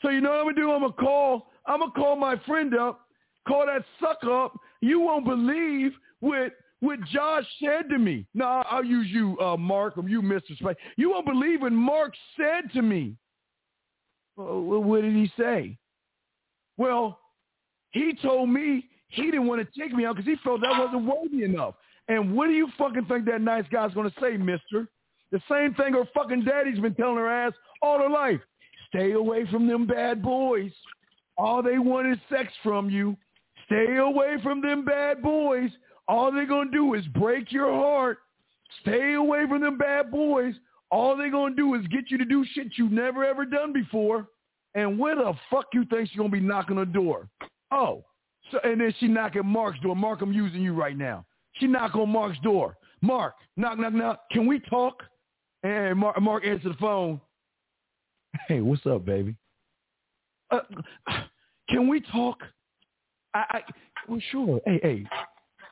Speaker 1: So you know what I'm going to do? I'm going to call. I'm gonna call my friend up, call that sucker up. You won't believe what what Josh said to me. No, I'll use you, uh, Mark, or you, Mr. Space. You won't believe what Mark said to me. Well, what did he say? Well, he told me he didn't want to take me out because he felt that wasn't worthy enough. And what do you fucking think that nice guy's going to say, mister? The same thing her fucking daddy's been telling her ass all her life. Stay away from them bad boys. All they want is sex from you. Stay away from them bad boys. All they're going to do is break your heart. Stay away from them bad boys. All they're going to do is get you to do shit you've never ever done before. And where the fuck you think she's going to be knocking on the door? Oh, so, and then she knocking Mark's door. Mark, I'm using you right now. She knock on Mark's door. Mark, knock, knock, knock. Can we talk? And Mark, Mark the phone. Hey, what's up, baby? Uh, can we talk? I, I well, sure. Hey, hey,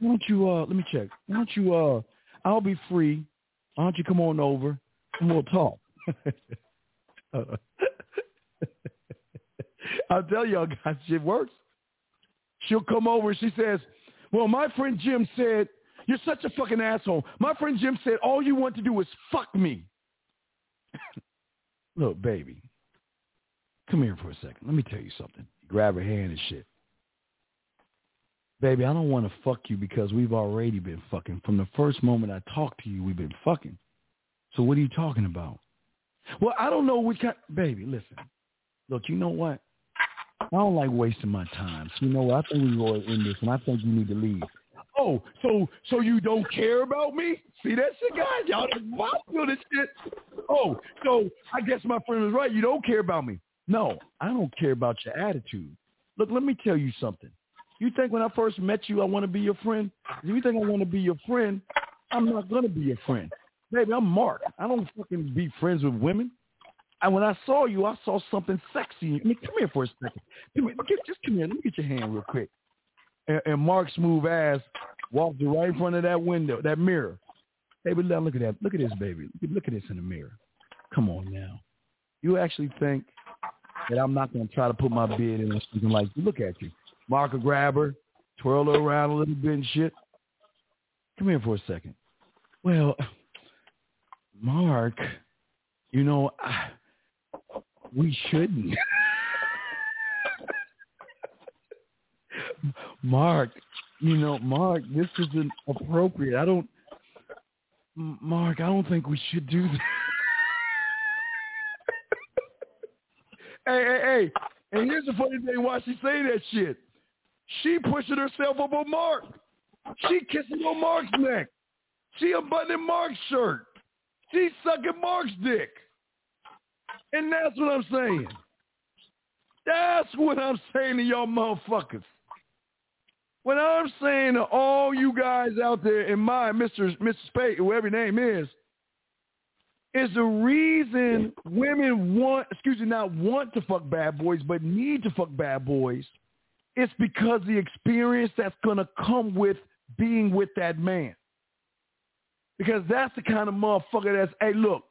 Speaker 1: why don't you uh let me check. Why don't you uh I'll be free. Why don't you come on over and we'll talk. uh, I'll tell y'all guys, shit works. She'll come over and she says, Well, my friend Jim said, You're such a fucking asshole. My friend Jim said all you want to do is fuck me. Look, baby, come here for a second. Let me tell you something. grab her hand and shit. Baby, I don't want to fuck you because we've already been fucking. From the first moment I talked to you, we've been fucking. So what are you talking about? Well, I don't know which kind. Baby, listen. Look, you know what? I don't like wasting my time. So you know what? I think we go in this, and I think you need to leave. Oh, so so you don't care about me? See that shit, guys? Y'all wow, feel this shit. Oh, so I guess my friend was right. You don't care about me. No, I don't care about your attitude. Look, let me tell you something. You think when I first met you, I want to be your friend? If you think I want to be your friend, I'm not going to be your friend. Baby, I'm Mark. I don't fucking be friends with women. And when I saw you, I saw something sexy. I mean, come here for a second. Come here, just come here. Let me get your hand real quick. And, and Mark smooth ass walked right in front of that window, that mirror. Baby, look at that. Look at this, baby. Look at this in the mirror. Come on now. You actually think that I'm not going to try to put my bid in or something like, look at you. Mark a grabber, twirl her around a little bit and shit. Come here for a second. Well, Mark, you know, I, we shouldn't. Mark, you know, Mark, this isn't appropriate. I don't, Mark, I don't think we should do this. hey, hey, hey. And here's the funny thing why she say that shit. She pushing herself up on Mark. She kissing on Mark's neck. She unbuttoning Mark's shirt. She sucking Mark's dick. And that's what I'm saying. That's what I'm saying to y'all motherfuckers. What I'm saying to all you guys out there in my Mr. Mr. Spade, whoever your name is, is the reason women want, excuse me, not want to fuck bad boys, but need to fuck bad boys it's because the experience that's going to come with being with that man. Because that's the kind of motherfucker that's, hey, look,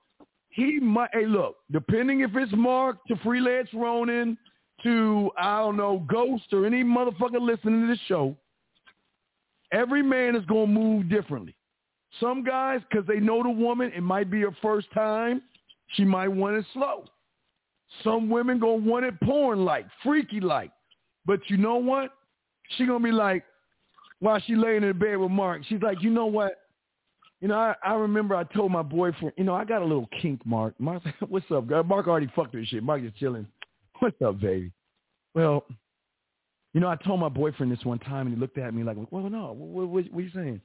Speaker 1: he might, hey, look, depending if it's Mark to Freelance Ronin to, I don't know, Ghost or any motherfucker listening to this show, every man is going to move differently. Some guys, because they know the woman, it might be her first time, she might want it slow. Some women going to want it porn-like, freaky-like. But you know what? She gonna be like, while she laying in bed with Mark, she's like, you know what? You know, I, I remember I told my boyfriend, you know, I got a little kink, Mark. Mark, what's up, girl? Mark already fucked her shit. Mark just chilling. What's up, baby? Well, you know, I told my boyfriend this one time, and he looked at me like, well, no, what, what, what are you saying?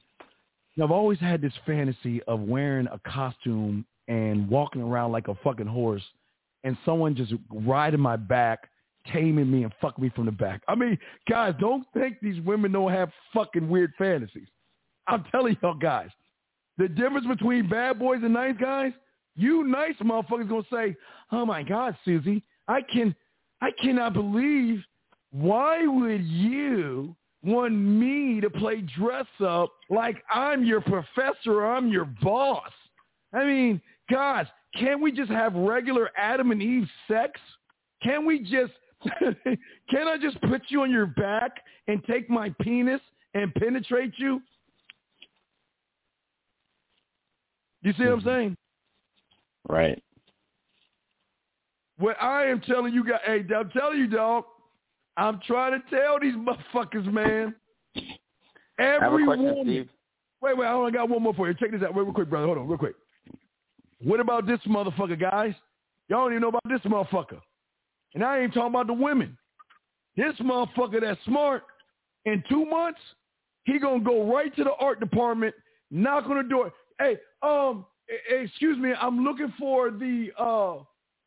Speaker 1: I've always had this fantasy of wearing a costume and walking around like a fucking horse, and someone just riding my back taming me and fucking me from the back. I mean, guys, don't think these women don't have fucking weird fantasies. I'm telling y'all guys, the difference between bad boys and nice guys, you nice motherfuckers gonna say, oh my God, Susie, I can, I cannot believe why would you want me to play dress up like I'm your professor or I'm your boss? I mean, guys, can't we just have regular Adam and Eve sex? Can we just Can I just put you on your back and take my penis and penetrate you? You see what I'm mm-hmm. saying?
Speaker 3: Right.
Speaker 1: What I am telling you guys, hey, I'm telling you, dog, I'm trying to tell these motherfuckers, man. Every
Speaker 3: question,
Speaker 1: woman.
Speaker 3: Steve.
Speaker 1: Wait, wait, I only got one more for you. Check this out Wait real quick, brother. Hold on, real quick. What about this motherfucker, guys? Y'all don't even know about this motherfucker. And I ain't talking about the women. This motherfucker that's smart, in two months, he gonna go right to the art department, knock on the door. Hey, um, excuse me, I'm looking for the uh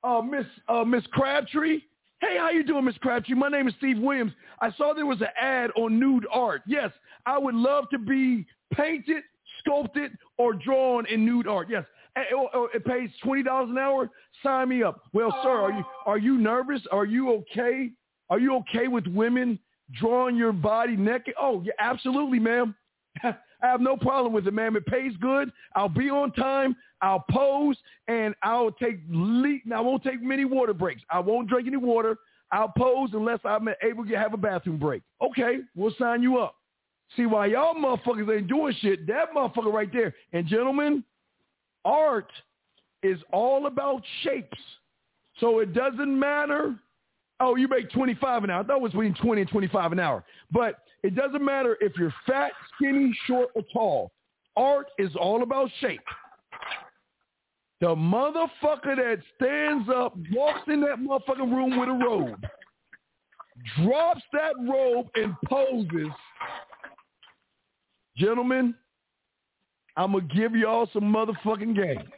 Speaker 1: uh Miss uh Miss Crabtree. Hey, how you doing, Miss Crabtree? My name is Steve Williams. I saw there was an ad on nude art. Yes, I would love to be painted, sculpted, or drawn in nude art. Yes, Oh, oh, it pays twenty dollars an hour. Sign me up. Well, sir, are you are you nervous? Are you okay? Are you okay with women drawing your body naked? Oh, yeah, absolutely, ma'am. I have no problem with it, ma'am. It pays good. I'll be on time. I'll pose, and I'll take le- I won't take many water breaks. I won't drink any water. I'll pose unless I'm able to have a bathroom break. Okay, we'll sign you up. See why y'all motherfuckers ain't doing shit? That motherfucker right there. And gentlemen, art is all about shapes. So it doesn't matter. Oh, you make 25 an hour. I thought it was between 20 and 25 an hour. But it doesn't matter if you're fat, skinny, short, or tall. Art is all about shape. The motherfucker that stands up, walks in that motherfucking room with a robe, drops that robe and poses. Gentlemen, I'm going to give y'all some motherfucking game.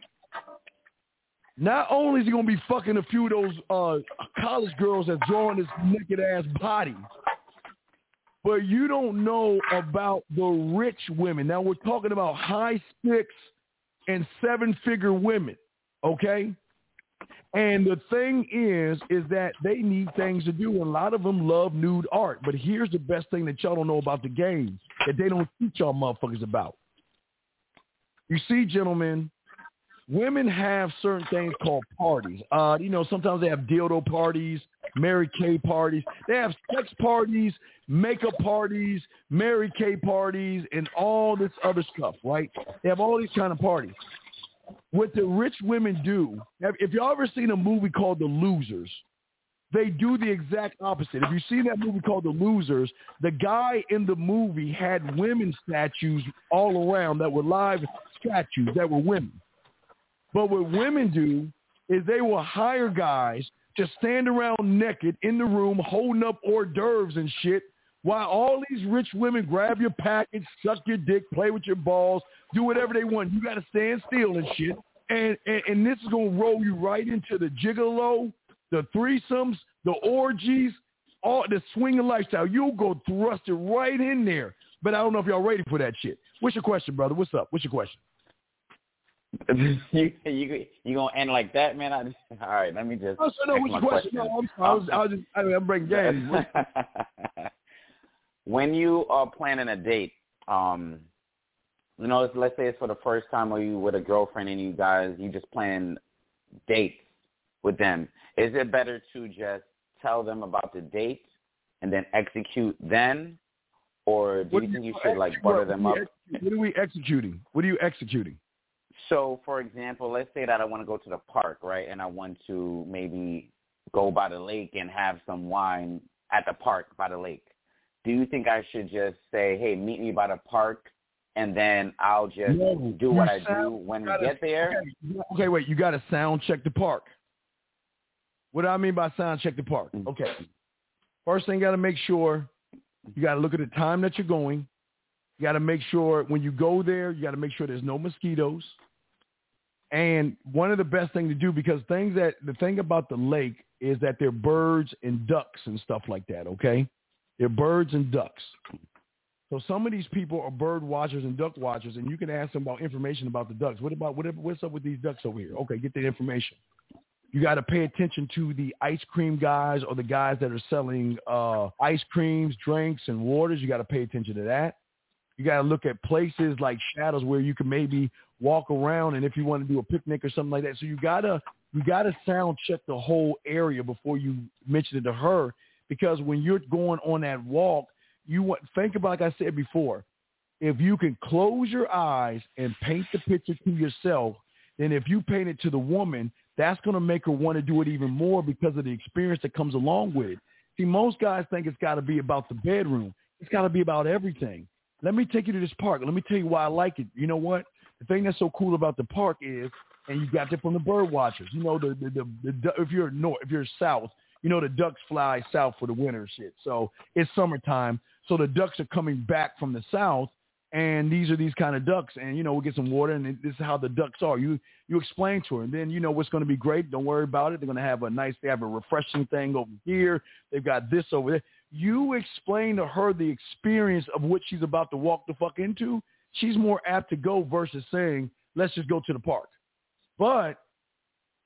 Speaker 1: Not only is he going to be fucking a few of those uh, college girls that drawing his naked ass body, but you don't know about the rich women. Now we're talking about high six and seven figure women, okay? And the thing is, is that they need things to do. And a lot of them love nude art. But here's the best thing that y'all don't know about the game that they don't teach y'all motherfuckers about. You see, gentlemen, women have certain things called parties. Uh, you know, sometimes they have dildo parties, Mary Kay parties. They have sex parties, makeup parties, Mary Kay parties, and all this other stuff, right? They have all these kind of parties. What the rich women do, if y'all ever seen a movie called The Losers, they do the exact opposite. If you see that movie called The Losers, the guy in the movie had women statues all around that were live statues that were women. But what women do is they will hire guys to stand around naked in the room holding up hors d'oeuvres and shit while all these rich women grab your package, suck your dick, play with your balls, do whatever they want. You got to stand still and shit. And, and, and this is going to roll you right into the gigolo, the threesomes, the orgies, all the swinging lifestyle. You'll go thrust it right in there. But I don't know if y'all ready for that shit. What's your question, brother? What's up? What's your question?
Speaker 3: you you you gonna end like that, man? I, all right, let me just.
Speaker 1: Oh, so no, what's your question? question? No, I'm, I was, I was just, I mean, I'm bringing game.
Speaker 3: when you are planning a date, um, you know, let's say it's for the first time, or you with a girlfriend, and you guys you just plan dates with them. Is it better to just tell them about the date and then execute then, or do what you think you should like butter them up?
Speaker 1: What are we executing? What are you executing?
Speaker 3: So, for example, let's say that I want to go to the park, right, and I want to maybe go by the lake and have some wine at the park by the lake. Do you think I should just say, "Hey, meet me by the park," and then I'll just no, do what I do when we get there?
Speaker 1: Okay, okay wait. You got to sound check the park. What do I mean by sound check the park? Mm-hmm. Okay. First thing, you got to make sure you got to look at the time that you're going. You got to make sure when you go there, you got to make sure there's no mosquitoes. And one of the best things to do because things that the thing about the lake is that there are birds and ducks and stuff like that. Okay, there are birds and ducks. So some of these people are bird watchers and duck watchers, and you can ask them about information about the ducks. What about whatever? What's up with these ducks over here? Okay, get the information. You got to pay attention to the ice cream guys or the guys that are selling uh, ice creams, drinks, and waters. You got to pay attention to that. You got to look at places like shadows where you can maybe walk around, and if you want to do a picnic or something like that. So you gotta you gotta sound check the whole area before you mention it to her, because when you're going on that walk, you want think about like I said before, if you can close your eyes and paint the picture to yourself, then if you paint it to the woman, that's going to make her want to do it even more because of the experience that comes along with it. See, most guys think it's got to be about the bedroom. It's got to be about everything. Let me take you to this park. Let me tell you why I like it. You know what? The thing that's so cool about the park is, and you got it from the bird watchers. You know, the the, the, the if you're north, if you're south, you know the ducks fly south for the winter shit. So it's summertime, so the ducks are coming back from the south, and these are these kind of ducks, and you know we'll get some water, and this is how the ducks are. You you explain to her, and then you know what's going to be great. Don't worry about it. They're going to have a nice, they have a refreshing thing over here. They've got this over there. You explain to her the experience of what she's about to walk the fuck into. She's more apt to go versus saying, let's just go to the park. But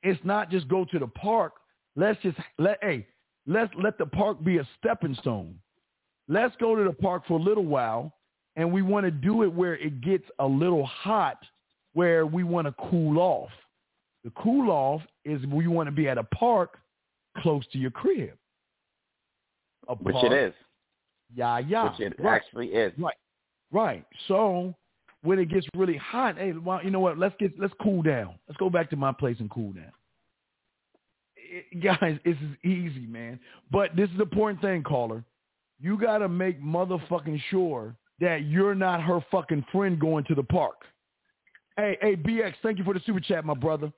Speaker 1: it's not just go to the park. Let's just let hey, let's let the park be a stepping stone. Let's go to the park for a little while and we want to do it where it gets a little hot where we want to cool off. The cool off is we want to be at a park close to your crib.
Speaker 3: A Which it is.
Speaker 1: Yeah, yeah.
Speaker 3: Which it right. actually is.
Speaker 1: Right. Right. So when it gets really hot, hey, well, you know what? Let's get let's cool down. Let's go back to my place and cool down. It, guys, this is easy, man. But this is the important thing, caller. You got to make motherfucking sure that you're not her fucking friend going to the park. Hey, hey, BX, thank you for the super chat, my brother.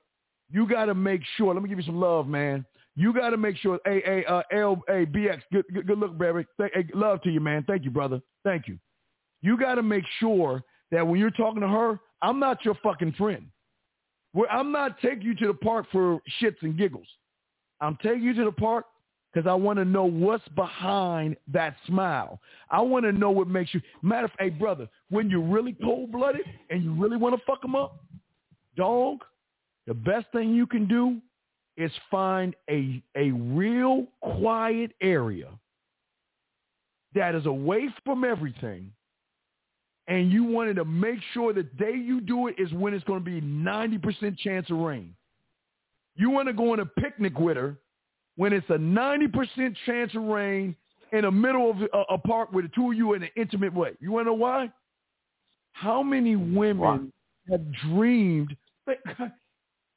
Speaker 1: You got to make sure. Let me give you some love, man. You got to make sure. Hey, hey, uh, L, hey, BX, good, good, good look. Th- hey, love to you, man. Thank you, brother. Thank you. You got to make sure that when you're talking to her, I'm not your fucking friend. Where I'm not taking you to the park for shits and giggles. I'm taking you to the park because I want to know what's behind that smile. I want to know what makes you. Matter of fact, hey, brother, when you're really cold blooded and you really want to fuck them up, dog, the best thing you can do is find a a real quiet area that is away from everything and you wanted to make sure the day you do it is when it's going to be 90% chance of rain. You want to go on a picnic with her when it's a 90% chance of rain in the middle of a, a park with the two of you in an intimate way. You want to know why? How many women have dreamed?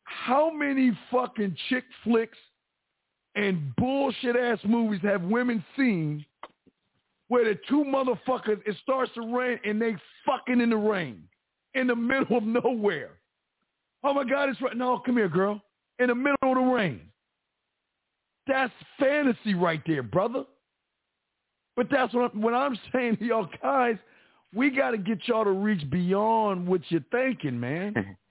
Speaker 1: How many fucking chick flicks and bullshit ass movies have women seen where the two motherfuckers, it starts to rain and they fucking in the rain in the middle of nowhere? Oh my God, it's right. No, come here, girl. In the middle of the rain. That's fantasy right there, brother. But that's what I'm, what I'm saying to y'all guys. We got to get y'all to reach beyond what you're thinking, man.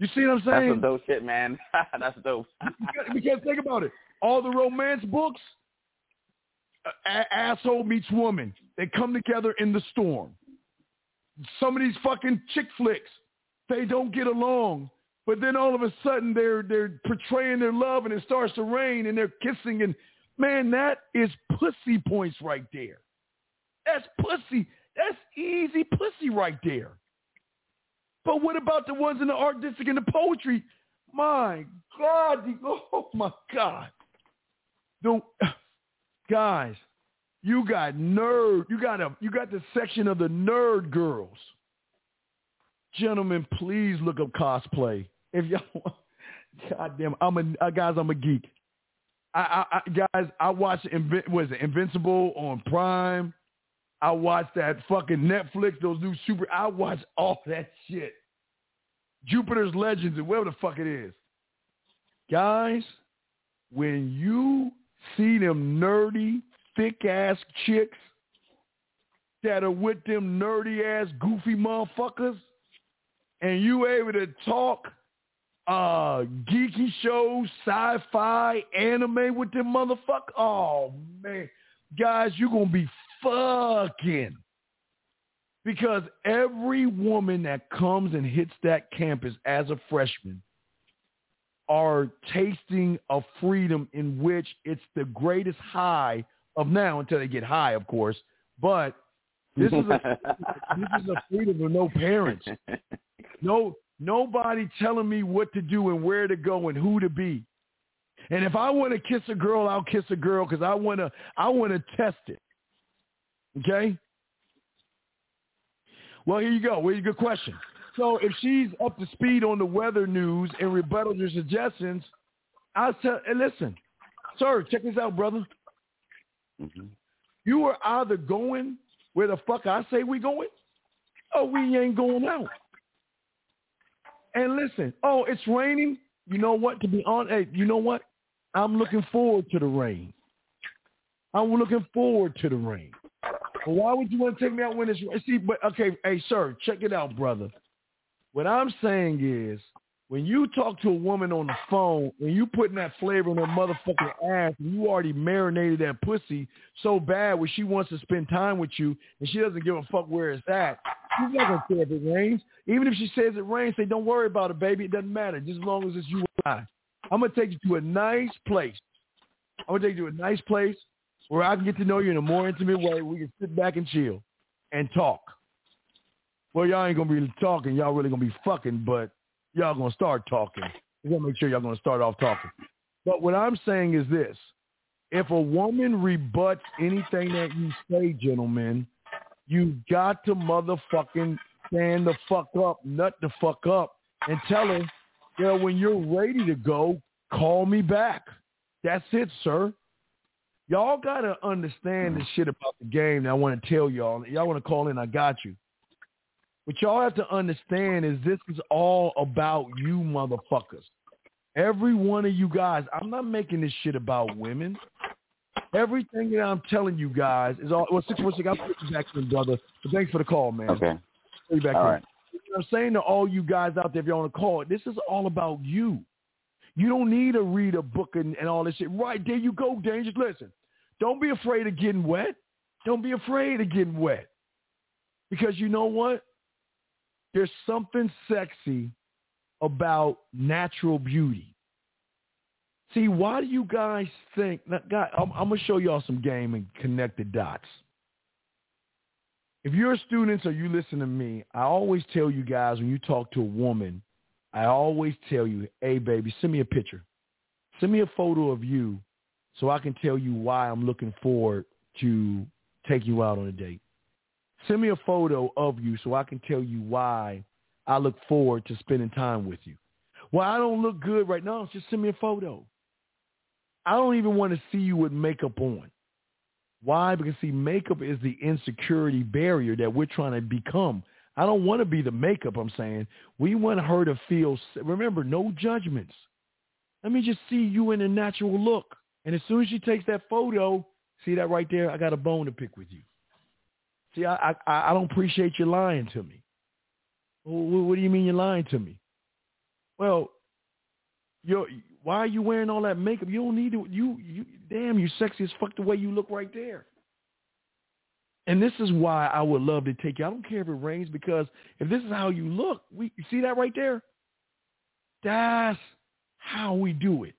Speaker 1: You see what I'm saying?
Speaker 3: That's dope shit, man. that's dope.
Speaker 1: because think about it. All the romance books, uh, a- asshole meets woman. They come together in the storm. Some of these fucking chick flicks, they don't get along. But then all of a sudden they're they're portraying their love and it starts to rain and they're kissing and man, that is pussy points right there. That's pussy. That's easy pussy right there. But what about the ones in the art district and the poetry? My God, oh my God. The guys, you got nerd. You got a you got the section of the nerd girls. Gentlemen, please look up cosplay if y'all, God damn, I'm a uh, guys, I'm a geek. I, I, I guys, I watch Invi- was it Invincible on Prime. I watch that fucking Netflix, those new super. I watch all that shit. Jupiter's Legends and whatever the fuck it is. Guys, when you see them nerdy, thick ass chicks that are with them nerdy ass, goofy motherfuckers, and you able to talk uh geeky shows, sci-fi, anime with them motherfucker. Oh man, guys, you're gonna be fucking because every woman that comes and hits that campus as a freshman are tasting a freedom in which it's the greatest high of now until they get high, of course. But This is a this is a freedom of no parents. No nobody telling me what to do and where to go and who to be. And if I want to kiss a girl, I'll kiss a girl because I want to I want to test it. Okay. Well, here you go. Well, good question. So if she's up to speed on the weather news and rebuttal your suggestions, I'll tell. And listen, sir, check this out, brother. Mm-hmm. You are either going where the fuck I say we going, or we ain't going out. And listen, oh, it's raining. You know what? To be honest, hey, you know what? I'm looking forward to the rain. I'm looking forward to the rain. Why would you want to take me out when it's see? But okay, hey, sir, check it out, brother. What I'm saying is, when you talk to a woman on the phone, when you putting that flavor in her motherfucking ass, and you already marinated that pussy so bad where she wants to spend time with you, and she doesn't give a fuck where it's at, she's not gonna care if it rains. Even if she says it rains, say, "Don't worry about it, baby. It doesn't matter. Just as long as it's you and I." I'm gonna take you to a nice place. I'm gonna take you to a nice place where I can get to know you in a more intimate way. We can sit back and chill and talk. Well, y'all ain't gonna be talking. Y'all really gonna be fucking, but y'all gonna start talking. We gotta make sure y'all gonna start off talking. But what I'm saying is this: if a woman rebuts anything that you say, gentlemen, you got to motherfucking stand the fuck up, nut the fuck up, and tell her, you know, when you're ready to go, call me back. That's it, sir. Y'all gotta understand this shit about the game that I want to tell y'all. Y'all want to call in, I got you. What y'all have to understand is this is all about you motherfuckers. Every one of you guys, I'm not making this shit about women. Everything that I'm telling you guys is all. Well, six one six. I'll put you back in, brother. But thanks for the call, man.
Speaker 3: Okay.
Speaker 1: Put you back
Speaker 3: all
Speaker 1: in.
Speaker 3: right.
Speaker 1: I'm saying to all you guys out there, if you're on a call, this is all about you. You don't need to read a book and, and all this shit. Right there, you go, dangerous. Listen, don't be afraid of getting wet. Don't be afraid of getting wet, because you know what? There's something sexy about natural beauty. See, why do you guys think? Now, God, I'm, I'm gonna show y'all some game and connect the dots. If you're students or you listen to me, I always tell you guys when you talk to a woman, I always tell you, hey baby, send me a picture. Send me a photo of you so I can tell you why I'm looking forward to take you out on a date. Send me a photo of you so I can tell you why I look forward to spending time with you. Well, I don't look good right now. Just send me a photo. I don't even want to see you with makeup on. Why? Because see, makeup is the insecurity barrier that we're trying to become. I don't want to be the makeup, I'm saying. We want her to feel, remember, no judgments. Let me just see you in a natural look. And as soon as she takes that photo, see that right there? I got a bone to pick with you. See, I I, I don't appreciate you lying to me. Well, what do you mean you're lying to me? Well, you why are you wearing all that makeup? You don't need to. You you damn, you sexy as fuck the way you look right there. And this is why I would love to take you. I don't care if it rains because if this is how you look, we you see that right there. That's how we do it.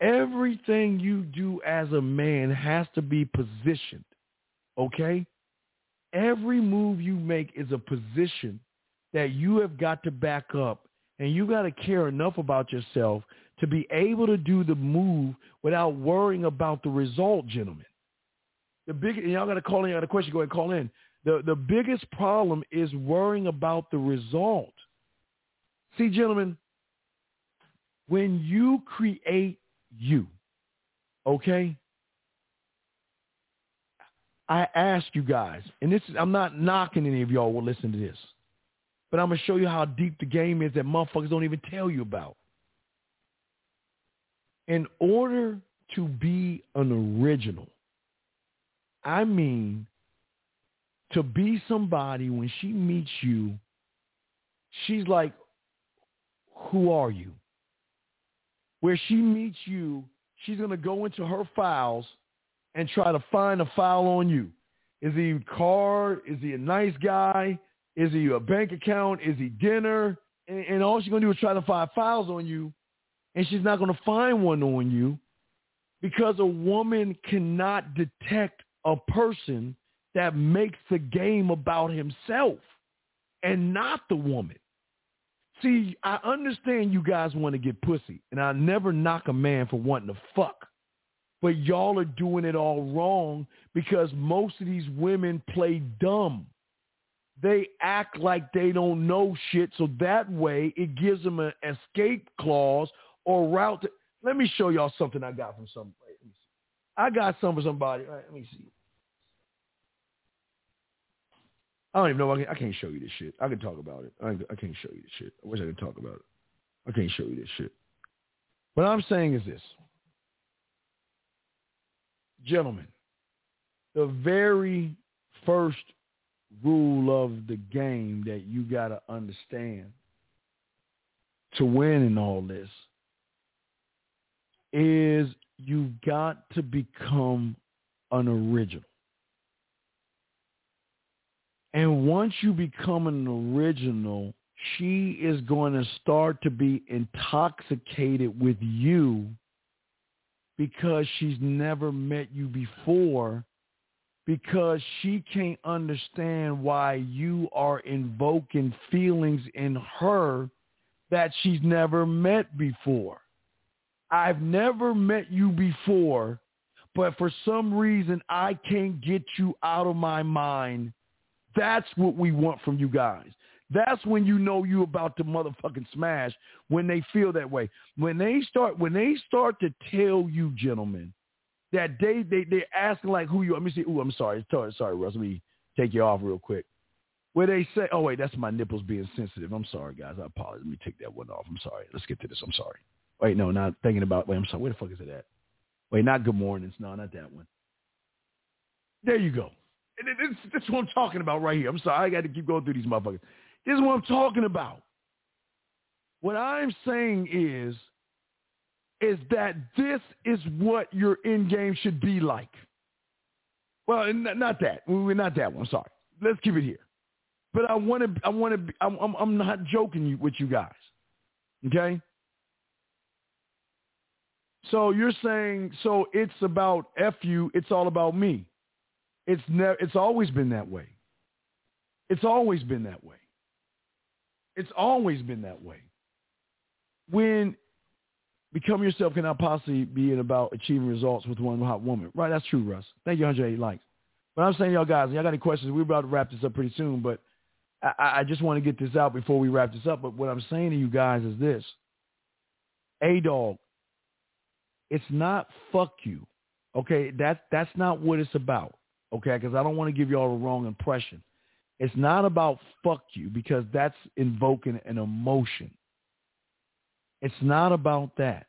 Speaker 1: Everything you do as a man has to be positioned. Okay? Every move you make is a position that you have got to back up and you got to care enough about yourself to be able to do the move without worrying about the result, gentlemen. The big, y'all got to call in. Y'all got a question. Go ahead, call in. The the biggest problem is worrying about the result. See, gentlemen, when you create you, okay? I ask you guys, and this is I'm not knocking any of y'all will listen to this, but I'm gonna show you how deep the game is that motherfuckers don't even tell you about. In order to be an original, I mean to be somebody when she meets you, she's like, who are you? Where she meets you, she's going to go into her files and try to find a file on you. Is he car? Is he a nice guy? Is he a bank account? Is he dinner? And, and all she's going to do is try to find files on you, and she's not going to find one on you because a woman cannot detect a person that makes the game about himself and not the woman. See, I understand you guys want to get pussy, and I never knock a man for wanting to fuck. But y'all are doing it all wrong because most of these women play dumb. They act like they don't know shit, so that way it gives them an escape clause or route. To, let me show y'all something I got from somebody. I got some for somebody. Right, let me see. I don't even know. I, can, I can't show you this shit. I can talk about it. I, I can't show you this shit. I wish I could talk about it. I can't show you this shit. What I'm saying is this. Gentlemen, the very first rule of the game that you got to understand to win in all this is you've got to become an original. And once you become an original, she is going to start to be intoxicated with you because she's never met you before because she can't understand why you are invoking feelings in her that she's never met before. I've never met you before, but for some reason I can't get you out of my mind. That's what we want from you guys. That's when you know you about to motherfucking smash when they feel that way. When they start when they start to tell you gentlemen that they they they're asking like who you let me see oh I'm sorry sorry Russ let me take you off real quick. Where they say oh wait that's my nipples being sensitive. I'm sorry guys I apologize. Let me take that one off. I'm sorry. Let's get to this. I'm sorry. Wait no not thinking about wait I'm sorry. Where the fuck is it at? Wait not good mornings. No not that one. There you go. This, this is what I'm talking about right here. I'm sorry. I got to keep going through these motherfuckers. This is what I'm talking about. What I'm saying is is that this is what your end game should be like. Well, not that. We're not that one. Sorry. Let's keep it here. But I want to. I want to. I'm, I'm. I'm not joking with you guys. Okay. So you're saying so it's about f you. It's all about me. It's never. It's always been that way. It's always been that way. It's always been that way. When Become yourself cannot possibly be about achieving results with one hot woman. Right, that's true, Russ. Thank you, 108 likes. But I'm saying, y'all guys, y'all got any questions? We're about to wrap this up pretty soon, but I, I just want to get this out before we wrap this up. But what I'm saying to you guys is this. A-Dog, it's not fuck you. Okay, that, that's not what it's about. Okay, because I don't want to give y'all the wrong impression. It's not about fuck you because that's invoking an emotion. It's not about that.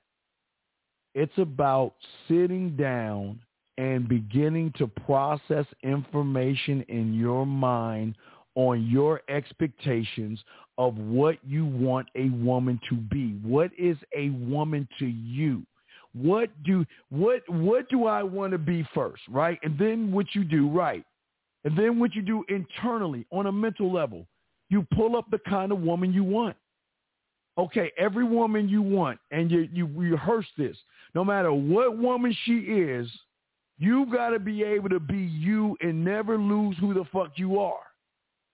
Speaker 1: It's about sitting down and beginning to process information in your mind on your expectations of what you want a woman to be. What is a woman to you? What do what what do I want to be first, right? And then what you do, right? And then what you do internally on a mental level, you pull up the kind of woman you want okay, every woman you want, and you, you rehearse this, no matter what woman she is, you got to be able to be you and never lose who the fuck you are.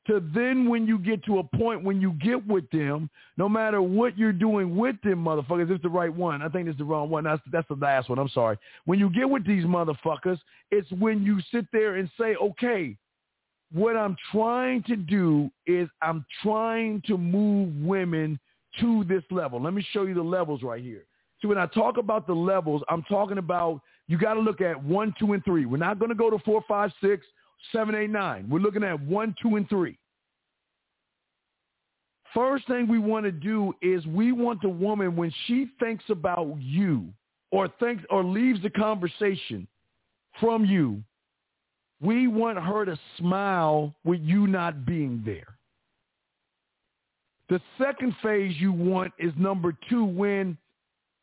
Speaker 1: To then when you get to a point when you get with them, no matter what you're doing with them motherfuckers, it's the right one. I think it's the wrong one. That's that's the last one. I'm sorry. When you get with these motherfuckers, it's when you sit there and say, okay, what I'm trying to do is I'm trying to move women to this level. Let me show you the levels right here. See, when I talk about the levels, I'm talking about you got to look at one, two, and three. We're not going to go to four, five, six, seven, eight, nine. We're looking at one, two, and three. First thing we want to do is we want the woman when she thinks about you or thinks or leaves the conversation from you, we want her to smile with you not being there. The second phase you want is number two when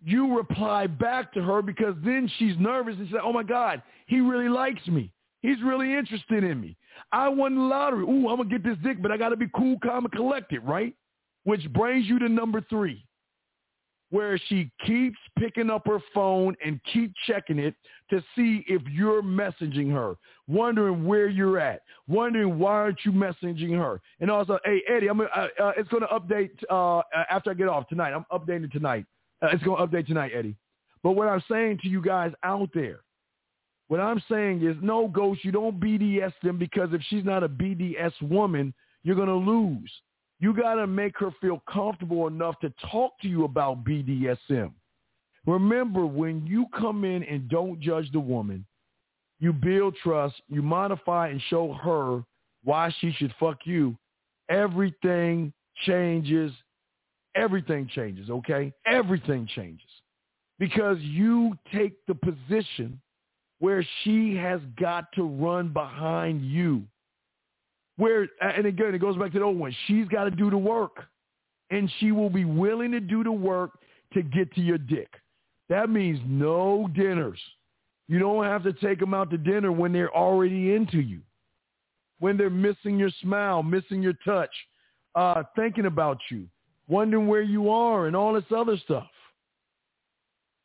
Speaker 1: you reply back to her because then she's nervous and says, oh my God, he really likes me. He's really interested in me. I won the lottery. Ooh, I'm going to get this dick, but I got to be cool, calm, and collected, right? Which brings you to number three. Where she keeps picking up her phone and keep checking it to see if you're messaging her, wondering where you're at, wondering why aren't you messaging her, and also, hey Eddie, I'm uh, uh, it's going to update uh, after I get off tonight. I'm updating tonight. Uh, it's going to update tonight, Eddie. But what I'm saying to you guys out there, what I'm saying is, no, Ghost, you don't BDS them because if she's not a BDS woman, you're going to lose. You got to make her feel comfortable enough to talk to you about BDSM. Remember, when you come in and don't judge the woman, you build trust, you modify and show her why she should fuck you, everything changes. Everything changes, okay? Everything changes. Because you take the position where she has got to run behind you. Where, and again, it goes back to the old one. She's got to do the work, and she will be willing to do the work to get to your dick. That means no dinners. You don't have to take them out to dinner when they're already into you, when they're missing your smile, missing your touch, uh, thinking about you, wondering where you are, and all this other stuff.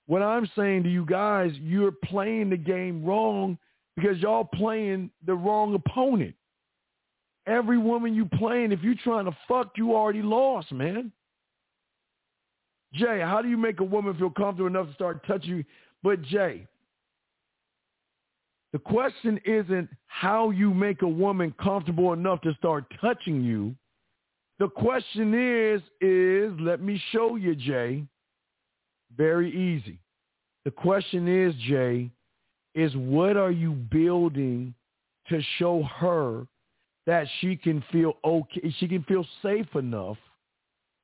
Speaker 1: What I'm saying to you guys, you're playing the game wrong because y'all playing the wrong opponent. Every woman you playing, if you're trying to fuck, you already lost, man. Jay, how do you make a woman feel comfortable enough to start touching you? But Jay, the question isn't how you make a woman comfortable enough to start touching you. The question is, is let me show you, Jay. Very easy. The question is, Jay, is what are you building to show her that she can feel okay, she can feel safe enough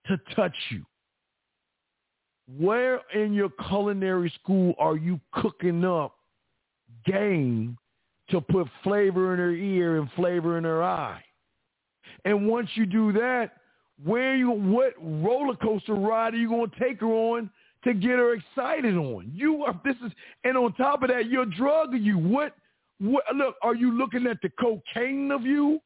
Speaker 1: to touch you? Where in your culinary school are you cooking up game to put flavor in her ear and flavor in her eye? And once you do that, where you what roller coaster ride are you going to take her on to get her excited on. You are this is and on top of that, you're drugging you. What what look, are you looking at the cocaine of you?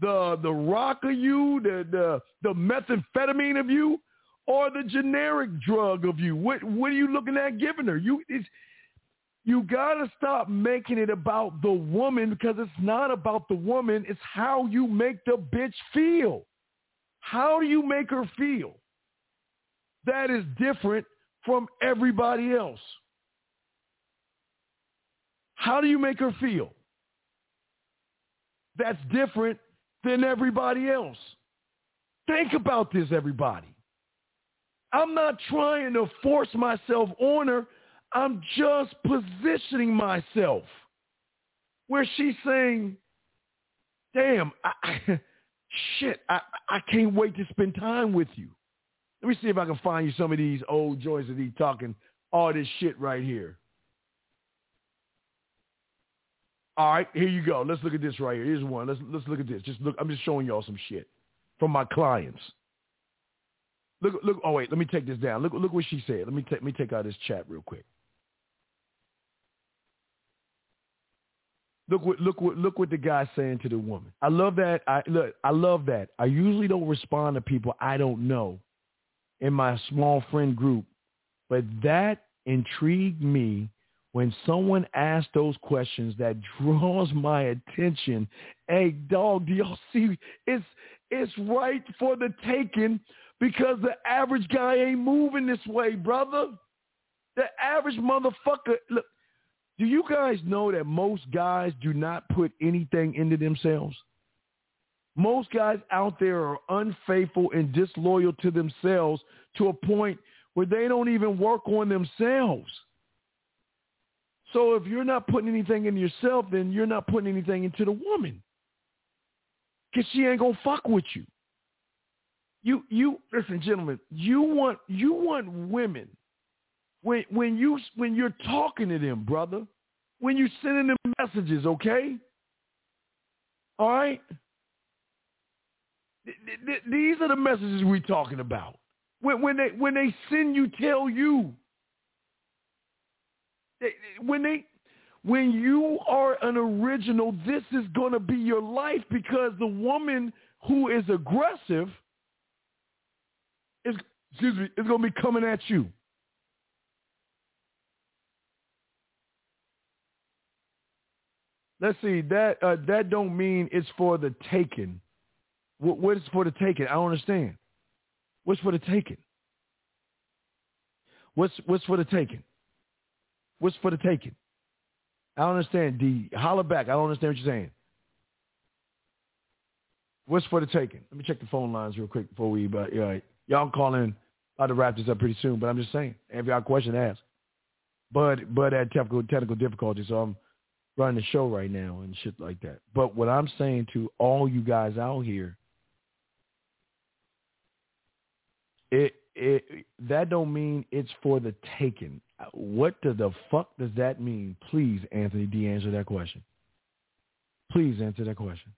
Speaker 1: The the rock of you, the the the methamphetamine of you, or the generic drug of you? What what are you looking at giving her? You it's you gotta stop making it about the woman because it's not about the woman, it's how you make the bitch feel. How do you make her feel? That is different from everybody else. How do you make her feel? That's different than everybody else. Think about this, everybody. I'm not trying to force myself on her. I'm just positioning myself where she's saying, damn, I, I, shit, I, I can't wait to spend time with you. Let me see if I can find you some of these old joints that he's talking all this shit right here. All right, here you go. Let's look at this right here. Here's one. Let's let's look at this. Just look. I'm just showing y'all some shit from my clients. Look look. Oh wait, let me take this down. Look look what she said. Let me take me take out this chat real quick. Look what look what look what the guy's saying to the woman. I love that. I look. I love that. I usually don't respond to people I don't know in my small friend group, but that intrigued me when someone asks those questions that draws my attention. Hey, dog, do y'all see? It's it's right for the taking because the average guy ain't moving this way, brother. The average motherfucker. Look, do you guys know that most guys do not put anything into themselves? Most guys out there are unfaithful and disloyal to themselves to a point where they don't even work on themselves. So if you're not putting anything in yourself, then you're not putting anything into the woman. Cause she ain't gonna fuck with you. You you listen, gentlemen, you want you want women when when you when you're talking to them, brother, when you're sending them messages, okay? All right? These are the messages we're talking about. When, when they when they send you, tell you. When they when you are an original, this is going to be your life because the woman who is aggressive is excuse me, it's going to be coming at you. Let's see. That uh, that don't mean it's for the taking. What, what is for the taking? I don't understand. What's for the taking? What's what's for the taking? What's for the taking? I don't understand. D. Holler back. I don't understand what you're saying. What's for the taking? Let me check the phone lines real quick before we. But yeah, y'all call in. About to wrap this up pretty soon. But I'm just saying. If y'all question, ask. But but at technical technical difficulties, so I'm running the show right now and shit like that. But what I'm saying to all you guys out here, it it that don't mean it's for the taking. What the, the fuck does that mean? Please, Anthony D, answer that question. Please answer that question.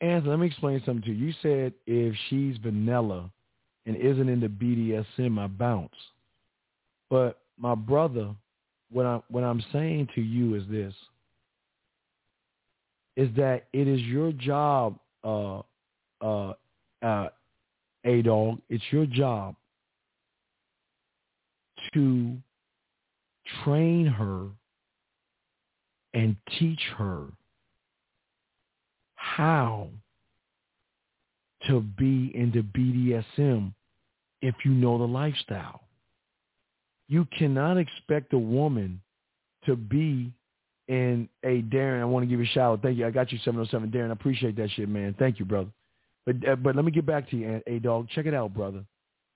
Speaker 1: Anthony, let me explain something to you. You said if she's vanilla and isn't into BDSM, I bounce. But my brother, what I'm what I'm saying to you is this: is that it is your job, uh, uh, uh, a dog. It's your job to train her and teach her how to be into BDSM if you know the lifestyle. You cannot expect a woman to be in a Darren. I want to give you a shout out. Thank you. I got you 707 Darren. I appreciate that shit, man. Thank you, brother. But uh, but let me get back to you, a dog. Check it out, brother.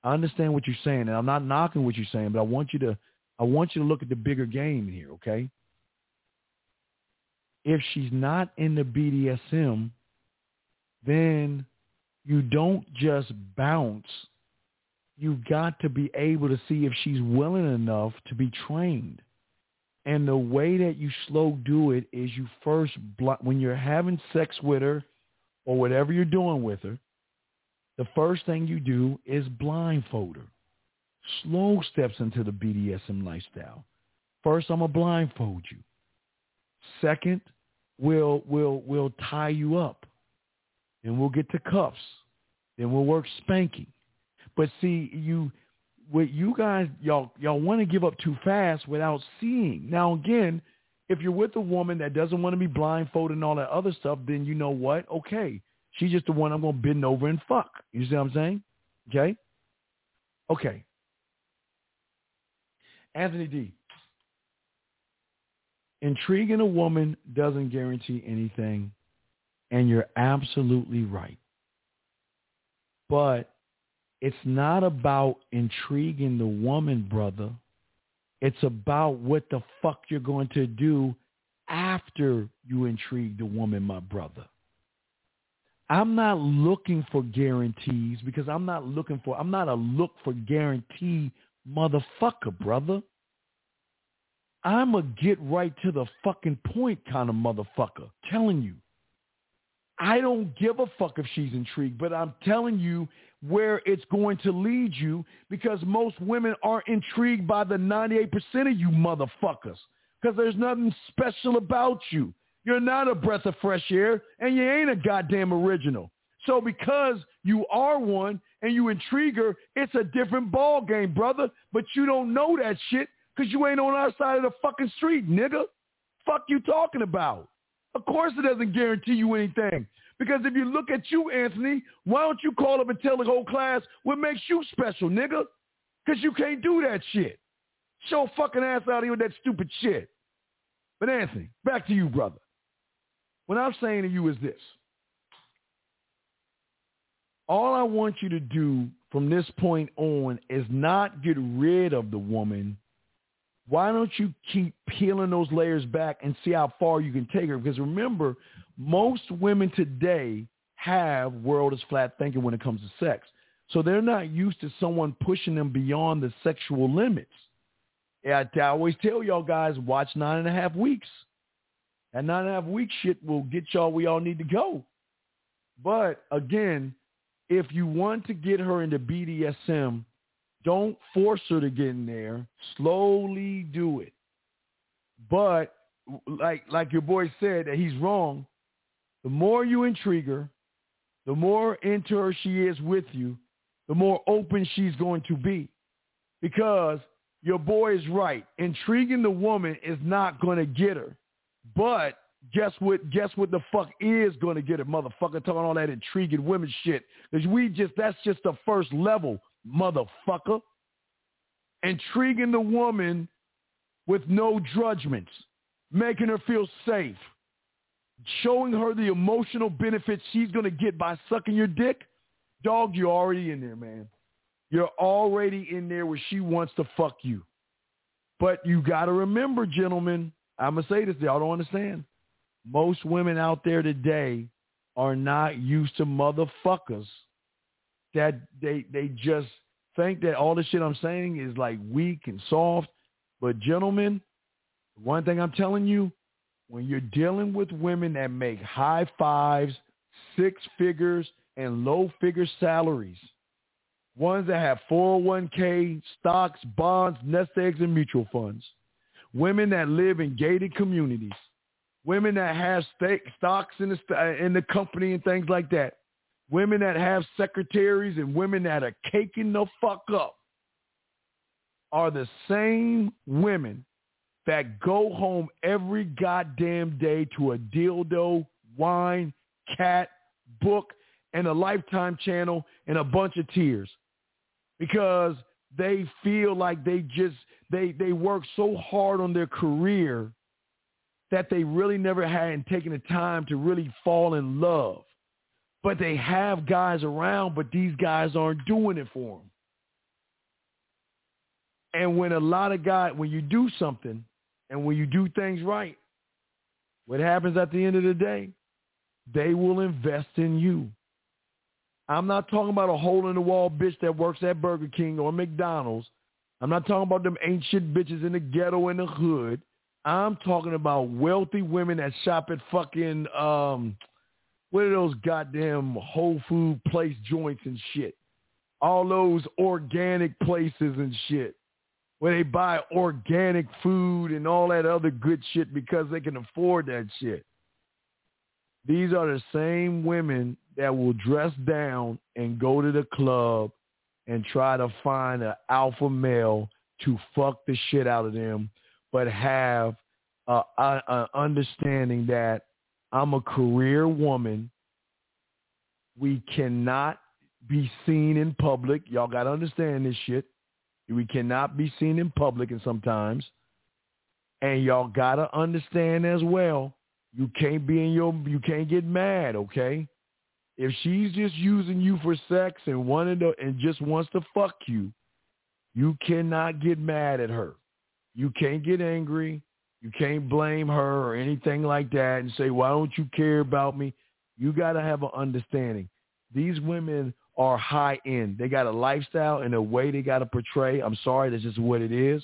Speaker 1: I understand what you're saying, and I'm not knocking what you're saying, but I want you to I want you to look at the bigger game here, okay? If she's not in the BDSM, then you don't just bounce you've got to be able to see if she's willing enough to be trained. And the way that you slow do it is you first, when you're having sex with her or whatever you're doing with her, the first thing you do is blindfold her. Slow steps into the BDSM lifestyle. First, I'm gonna blindfold you. Second, we'll we'll we'll tie you up, and we'll get to cuffs. Then we'll work spanking. But see, you what you guys y'all y'all want to give up too fast without seeing. Now again, if you're with a woman that doesn't want to be blindfolded and all that other stuff, then you know what? Okay, she's just the one I'm gonna bend over and fuck. You see what I'm saying? Okay. Okay. Anthony D. Intriguing a woman doesn't guarantee anything, and you're absolutely right. But it's not about intriguing the woman, brother. It's about what the fuck you're going to do after you intrigue the woman, my brother. I'm not looking for guarantees because I'm not looking for, I'm not a look for guarantee motherfucker, brother. I'm a get right to the fucking point kind of motherfucker. Telling you. I don't give a fuck if she's intrigued, but I'm telling you where it's going to lead you because most women aren't intrigued by the 98% of you motherfuckers because there's nothing special about you. You're not a breath of fresh air and you ain't a goddamn original. So because you are one and you intrigue her, it's a different ball game, brother. But you don't know that shit because you ain't on our side of the fucking street, nigga. Fuck you talking about? Of course it doesn't guarantee you anything. Because if you look at you, Anthony, why don't you call up and tell the whole class what makes you special, nigga? Because you can't do that shit. Show fucking ass out here with that stupid shit. But Anthony, back to you, brother. What I'm saying to you is this. All I want you to do from this point on is not get rid of the woman. Why don't you keep peeling those layers back and see how far you can take her? Because remember, most women today have world is flat thinking when it comes to sex. So they're not used to someone pushing them beyond the sexual limits. I, I always tell y'all guys, watch nine and a half weeks. That nine and a half week shit will get y'all where y'all need to go. But again, if you want to get her into BDSM, don't force her to get in there. Slowly do it. But like like your boy said that he's wrong. The more you intrigue her, the more into her she is with you, the more open she's going to be. Because your boy is right. Intriguing the woman is not going to get her. But guess what? Guess what the fuck is going to get her, motherfucker, talking all that intriguing women shit. Because we just, that's just the first level, motherfucker. Intriguing the woman with no judgments, making her feel safe, showing her the emotional benefits she's going to get by sucking your dick. Dog, you're already in there, man. You're already in there where she wants to fuck you. But you got to remember, gentlemen, I'm going to say this, y'all don't understand. Most women out there today are not used to motherfuckers that they they just think that all the shit I'm saying is like weak and soft. But gentlemen, one thing I'm telling you, when you're dealing with women that make high fives, six figures, and low figure salaries, ones that have 401k, stocks, bonds, nest eggs, and mutual funds, women that live in gated communities, women that have stocks in the, in the company and things like that, women that have secretaries and women that are caking the fuck up are the same women that go home every goddamn day to a dildo, wine, cat, book, and a lifetime channel and a bunch of tears because they feel like they just they they work so hard on their career that they really never hadn't taken the time to really fall in love. But they have guys around, but these guys aren't doing it for them. And when a lot of guys, when you do something and when you do things right, what happens at the end of the day? They will invest in you. I'm not talking about a hole in the wall bitch that works at Burger King or McDonald's. I'm not talking about them ancient bitches in the ghetto in the hood. I'm talking about wealthy women that shop at fucking um what are those goddamn Whole Food place joints and shit. All those organic places and shit. Where they buy organic food and all that other good shit because they can afford that shit. These are the same women that will dress down and go to the club and try to find an alpha male to fuck the shit out of them, but have an understanding that I'm a career woman. We cannot be seen in public. Y'all got to understand this shit. We cannot be seen in public and sometimes. And y'all got to understand as well, you can't be in your, you can't get mad, okay? If she's just using you for sex and wanted to, and just wants to fuck you, you cannot get mad at her. You can't get angry. You can't blame her or anything like that and say, why don't you care about me? You got to have an understanding. These women are high end. They got a lifestyle and a way they got to portray. I'm sorry, that's just what it is.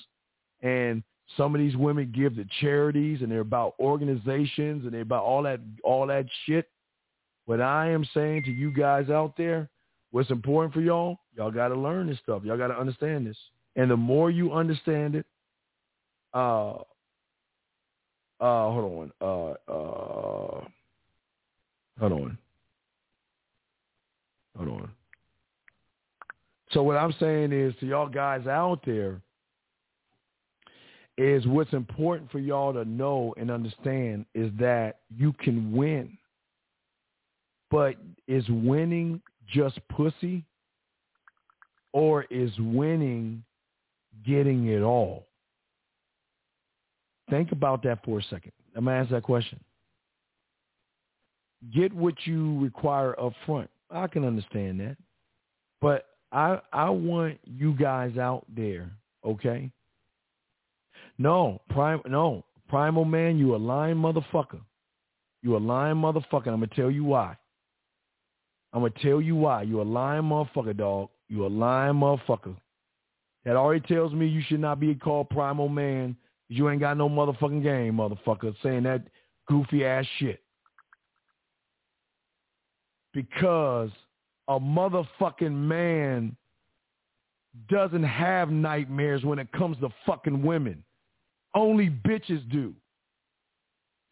Speaker 1: And some of these women give to charities and they're about organizations and they're about all that all that shit. What I am saying to you guys out there, what's important for y'all, y'all got to learn this stuff. Y'all got to understand this. And the more you understand it, uh, uh, hold on, uh, uh, hold on, hold on. So what I'm saying is to y'all guys out there is what's important for y'all to know and understand is that you can win. But is winning just pussy or is winning getting it all? Think about that for a second. I'm going to ask that question. Get what you require up front. I can understand that. But I I want you guys out there, okay? No, prime no, primal man, you a lying motherfucker. You a lying motherfucker. I'm gonna tell you why. I'm gonna tell you why. You a lying motherfucker, dog. You a lying motherfucker. That already tells me you should not be called primal man. You ain't got no motherfucking game, motherfucker, saying that goofy ass shit. Because a motherfucking man doesn't have nightmares when it comes to fucking women. Only bitches do.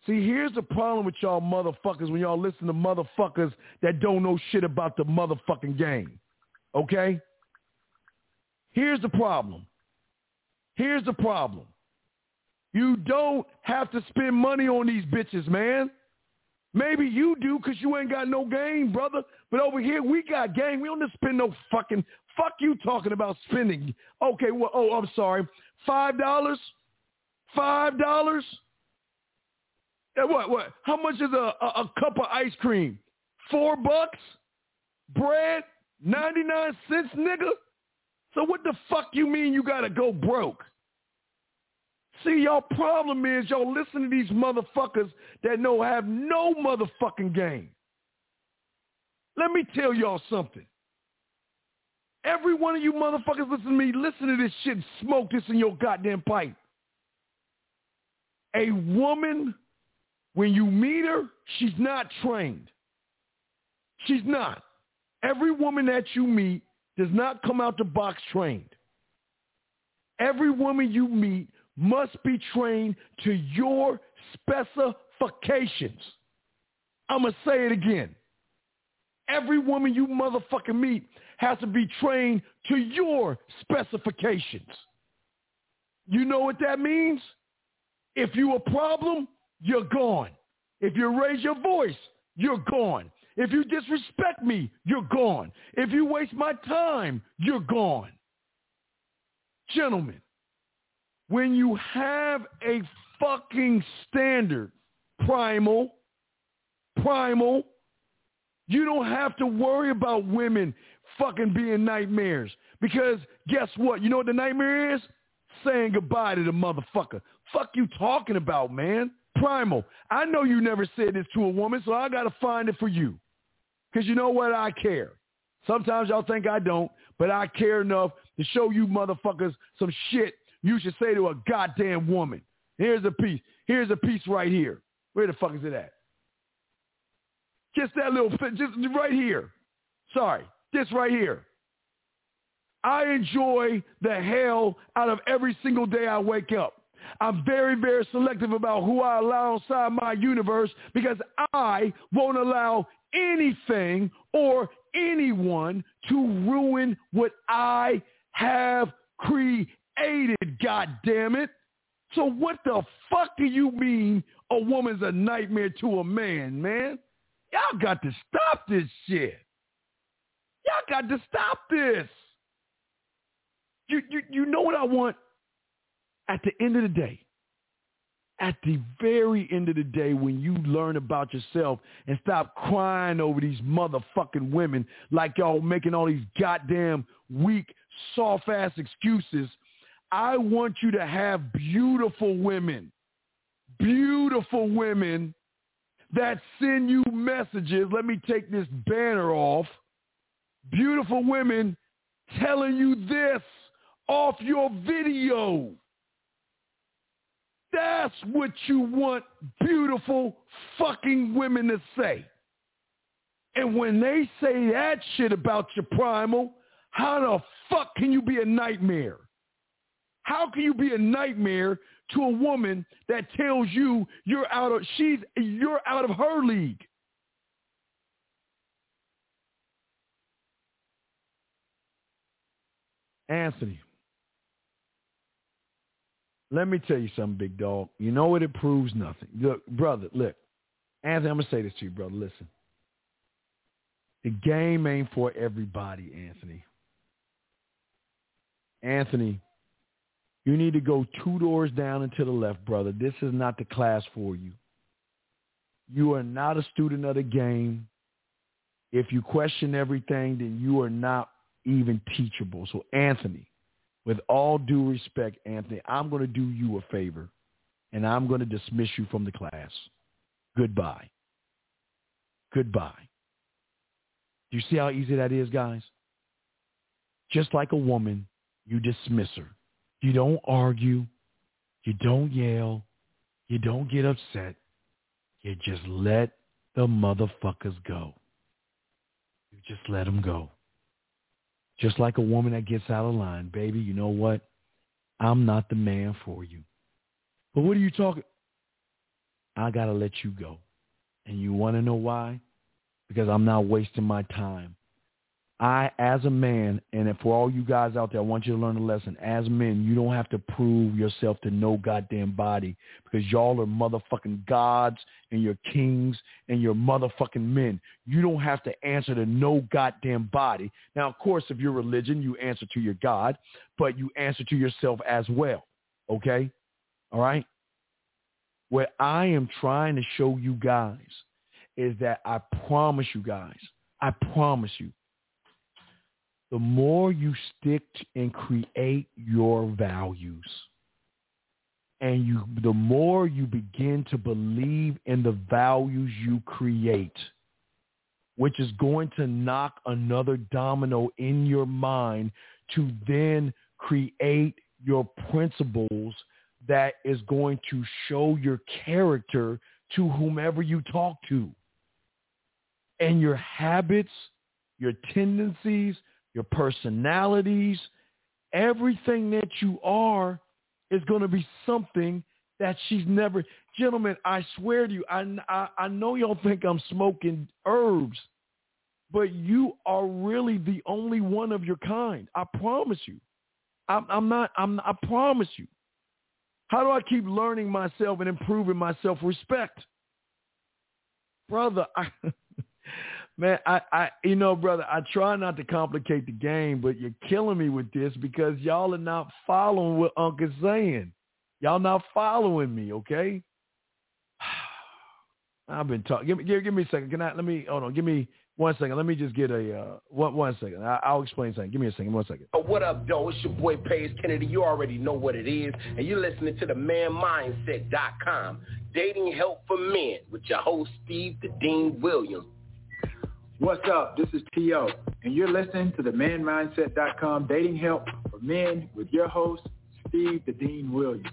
Speaker 1: See, here's the problem with y'all motherfuckers when y'all listen to motherfuckers that don't know shit about the motherfucking game. Okay? Here's the problem. Here's the problem. You don't have to spend money on these bitches, man. Maybe you do because you ain't got no game, brother. But over here, we got gang. We don't just spend no fucking, fuck you talking about spending. Okay, well, oh, I'm sorry. Five dollars? Five dollars? Eh, what, what? How much is a, a, a cup of ice cream? Four bucks? Bread? 99 cents, nigga? So what the fuck you mean you gotta go broke? See, y'all problem is y'all listen to these motherfuckers that know have no motherfucking game. Let me tell y'all something. Every one of you motherfuckers listen to me, listen to this shit, and smoke this in your goddamn pipe. A woman, when you meet her, she's not trained. She's not. Every woman that you meet does not come out the box trained. Every woman you meet must be trained to your specifications. I'm going to say it again. Every woman you motherfucking meet has to be trained to your specifications. You know what that means? If you a problem, you're gone. If you raise your voice, you're gone. If you disrespect me, you're gone. If you waste my time, you're gone. Gentlemen, when you have a fucking standard, primal, primal, you don't have to worry about women fucking being nightmares. Because guess what? You know what the nightmare is? Saying goodbye to the motherfucker. Fuck you talking about, man. Primal. I know you never said this to a woman, so I got to find it for you. Because you know what? I care. Sometimes y'all think I don't, but I care enough to show you motherfuckers some shit you should say to a goddamn woman. Here's a piece. Here's a piece right here. Where the fuck is it at? Just that little, just right here. Sorry, this right here. I enjoy the hell out of every single day I wake up. I'm very, very selective about who I allow inside my universe because I won't allow anything or anyone to ruin what I have created, God damn it. So what the fuck do you mean a woman's a nightmare to a man, man? Y'all got to stop this shit. Y'all got to stop this. You, you, you know what I want? At the end of the day, at the very end of the day, when you learn about yourself and stop crying over these motherfucking women like y'all making all these goddamn weak, soft-ass excuses I want you to have beautiful women, beautiful women that send you messages. Let me take this banner off. Beautiful women telling you this off your video. That's what you want beautiful fucking women to say. And when they say that shit about your primal, how the fuck can you be a nightmare? How can you be a nightmare to a woman that tells you you're out of she's you're out of her league? Anthony, let me tell you something, big dog. You know what? It proves nothing. Look, brother, look. Anthony, I'm going to say this to you, brother. Listen. The game ain't for everybody, Anthony. Anthony, you need to go two doors down and to the left, brother. This is not the class for you. You are not a student of the game. If you question everything, then you are not even teachable. So, Anthony, with all due respect, Anthony, I'm going to do you a favor, and I'm going to dismiss you from the class. Goodbye. Goodbye. Do you see how easy that is, guys? Just like a woman, you dismiss her. You don't argue. You don't yell. You don't get upset. You just let the motherfuckers go. You just let them go. Just like a woman that gets out of line. Baby, you know what? I'm not the man for you. But what are you talking? I got to let you go. And you want to know why? Because I'm not wasting my time. I, as a man, and for all you guys out there, I want you to learn a lesson. As men, you don't have to prove yourself to no goddamn body because y'all are motherfucking gods and you're kings and you're motherfucking men. You don't have to answer to no goddamn body. Now, of course, if you're religion, you answer to your God, but you answer to yourself as well. Okay? All right? What I am trying to show you guys is that I promise you guys, I promise you, the more you stick and create your values and you the more you begin to believe in the values you create which is going to knock another domino in your mind to then create your principles that is going to show your character to whomever you talk to. And your habits your tendencies your personalities, everything that you are is going to be something that she's never. Gentlemen, I swear to you, I, I, I know y'all think I'm smoking herbs, but you are really the only one of your kind. I promise you. I'm, I'm not. I'm. I promise you. How do I keep learning myself and improving my self-respect, brother? I, Man, I, I, you know, brother, I try not to complicate the game, but you're killing me with this because y'all are not following what Uncle's saying. Y'all not following me, okay? I've been talking. Give me, give, give, me a second. Can I? Let me. Hold on. Give me one second. Let me just get a uh, one. One second. I, will explain something. Give me a second. One second.
Speaker 4: Oh, what up, though? It's your boy Page Kennedy. You already know what it is, and you're listening to the ManMindset.com, dating help for men with your host Steve the Dean Williams.
Speaker 5: What's up? This is T.O. and you're listening to the manmindset.com dating help for men with your host, Steve the Dean Williams.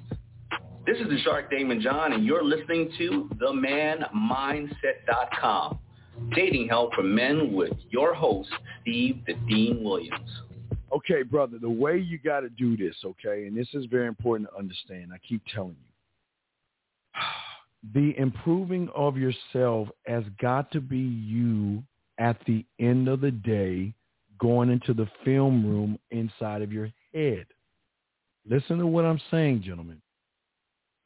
Speaker 6: This is the Shark Daymond John and you're listening to the manmindset.com dating help for men with your host, Steve the Dean Williams.
Speaker 1: Okay, brother, the way you got to do this, okay, and this is very important to understand. I keep telling you. The improving of yourself has got to be you at the end of the day going into the film room inside of your head. Listen to what I'm saying, gentlemen.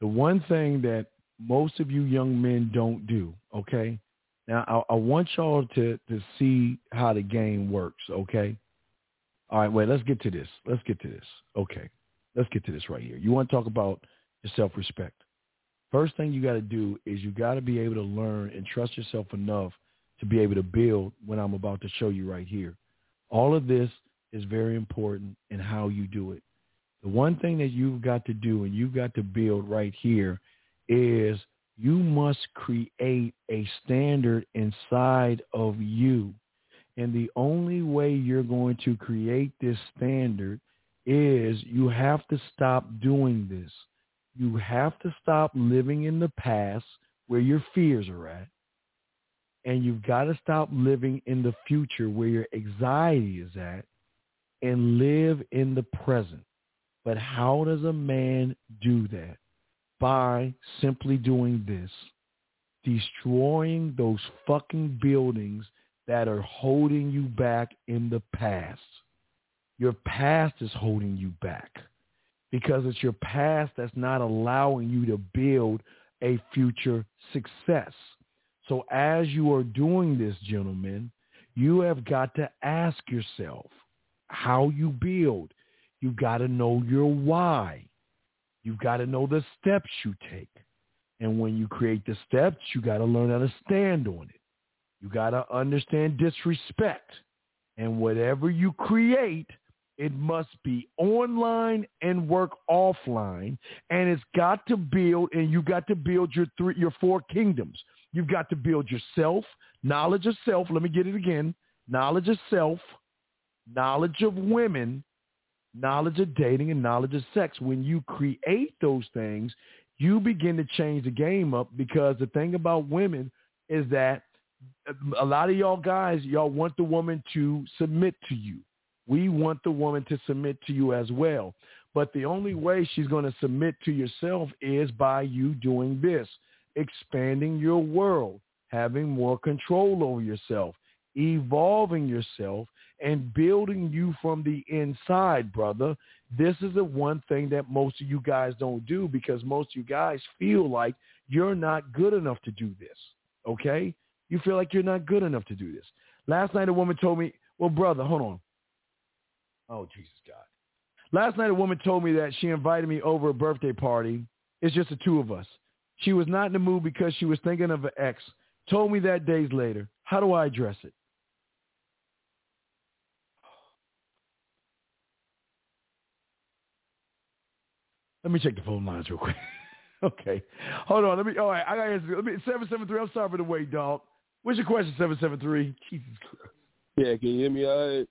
Speaker 1: The one thing that most of you young men don't do, okay? Now, I, I want y'all to, to see how the game works, okay? All right, wait, let's get to this. Let's get to this. Okay, let's get to this right here. You want to talk about your self-respect. First thing you got to do is you got to be able to learn and trust yourself enough – to be able to build what I'm about to show you right here. All of this is very important in how you do it. The one thing that you've got to do and you've got to build right here is you must create a standard inside of you. And the only way you're going to create this standard is you have to stop doing this. You have to stop living in the past where your fears are at and you've got to stop living in the future where your anxiety is at and live in the present. But how does a man do that? By simply doing this, destroying those fucking buildings that are holding you back in the past. Your past is holding you back because it's your past that's not allowing you to build a future success. So as you are doing this, gentlemen, you have got to ask yourself how you build. You've got to know your why. You've got to know the steps you take. And when you create the steps, you got to learn how to stand on it. You got to understand disrespect. And whatever you create, it must be online and work offline. And it's got to build, and you got to build your three, your four kingdoms. You've got to build yourself, knowledge of self. Let me get it again. Knowledge of self, knowledge of women, knowledge of dating, and knowledge of sex. When you create those things, you begin to change the game up because the thing about women is that a lot of y'all guys, y'all want the woman to submit to you. We want the woman to submit to you as well. But the only way she's going to submit to yourself is by you doing this expanding your world, having more control over yourself, evolving yourself, and building you from the inside, brother. This is the one thing that most of you guys don't do because most of you guys feel like you're not good enough to do this. Okay? You feel like you're not good enough to do this. Last night a woman told me, well, brother, hold on. Oh, Jesus God. Last night a woman told me that she invited me over a birthday party. It's just the two of us. She was not in the mood because she was thinking of an ex. Told me that days later. How do I address it? Let me check the phone lines real quick. okay. Hold on. Let me, all right. I got to answer. Let me, 773. I'm sorry for the wait, dog. What's your question, 773? Jesus Christ.
Speaker 7: Yeah, can you hear me all right?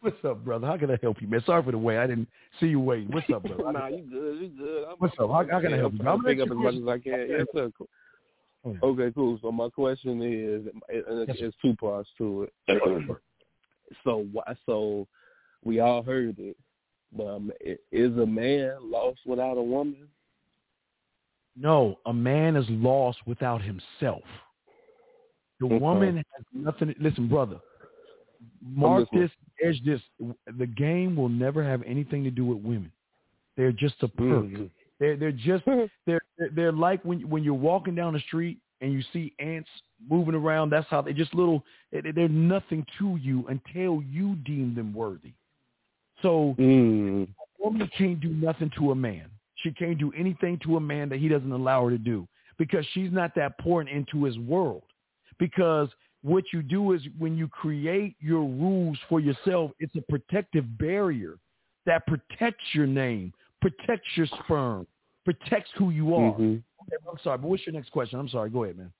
Speaker 1: What's up, brother? How can I help you, man? Sorry for the wait. I didn't see you waiting. What's up, brother?
Speaker 7: nah, you good. You good. I'm,
Speaker 1: What's up? How, how can I help you?
Speaker 7: I'm pick up as much as I can. Yes, sir. Cool. Okay, cool. So my question is, and it's, it's two parts to it. so, so we all heard it, but um, is a man lost without a woman?
Speaker 1: No, a man is lost without himself. The
Speaker 7: Okay.
Speaker 1: woman has nothing. Listen, brother. Mark this, edge this. The game will never have anything to do with women. They're just a perk.
Speaker 7: Mhm.
Speaker 1: They're they're just they're they're- like when when you're walking down the street and you see ants moving around. That's how they just little. they- They're nothing to you until you deem them worthy. So
Speaker 7: Mm.
Speaker 1: a woman can't do nothing to a man. She can't do anything to a man that he doesn't allow her to do because she's not that pouring into his world. Because what you do is when you create your rules for yourself, it's a protective barrier that protects your name, protects your sperm, protects who you are.
Speaker 7: Mhm.
Speaker 1: Okay, I'm sorry, but what's your next question? I'm sorry. Go ahead, man.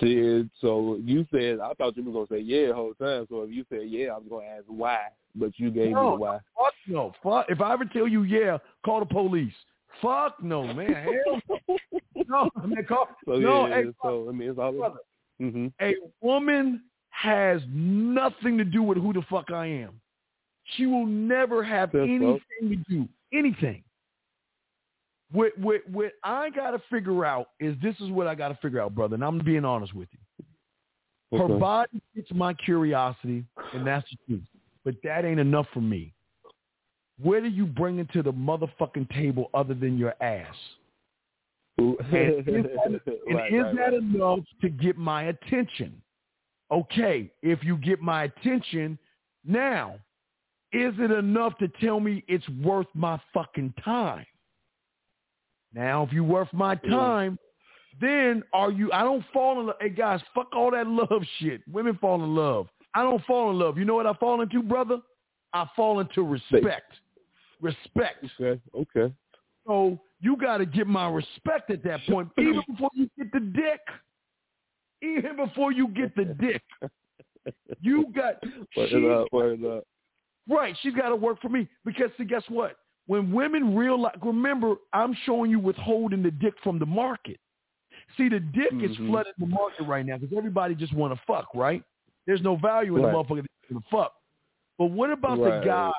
Speaker 7: See, so you said I thought you were gonna say yeah the whole time. So if you said yeah, I was gonna ask why, but you gave me
Speaker 1: No,
Speaker 7: the why.
Speaker 1: Fuck no. Fuck. If I ever tell you yeah, call the police. Fuck no, man. Hell no. no, man. Call,
Speaker 7: So
Speaker 1: no,
Speaker 7: yeah,
Speaker 1: hey,
Speaker 7: so I mean it's all.
Speaker 1: brother.
Speaker 7: Mm-hmm.
Speaker 1: a woman has nothing to do with who the fuck I am. She will never have
Speaker 7: That's
Speaker 1: anything to do anything. What what what I gotta figure out is this is what I gotta figure out, brother, and I'm being honest with you. Her
Speaker 7: Okay.
Speaker 1: body gets my curiosity, and that's the truth. But that ain't enough for me. Where do you bring it to the motherfucking table other than your ass? And is that,
Speaker 7: Right,
Speaker 1: is
Speaker 7: right,
Speaker 1: that
Speaker 7: right.
Speaker 1: enough to get my attention? Okay, if you get my attention, now, is it enough to tell me it's worth my fucking time? Now, if you worth my time, then are you, I don't fall in love. Hey, guys, fuck all that love shit. Women fall in love. I don't fall in love. You know what I fall into, brother? I fall into respect. Respect.
Speaker 7: Okay, okay.
Speaker 1: So you got to get my respect at that point, even before you get the dick. Even before you get the dick, you got
Speaker 7: Word
Speaker 1: she-
Speaker 7: up, word up.
Speaker 1: right. She's got to work for me because see, guess what? When women realize, remember, I'm showing you withholding the dick from the market. See, the dick is
Speaker 7: Mhm.
Speaker 1: flooding the market right now because everybody just want to fuck, right? There's no value in
Speaker 7: Right.
Speaker 1: the motherfucker to fuck. But what about
Speaker 7: Right.
Speaker 1: the guy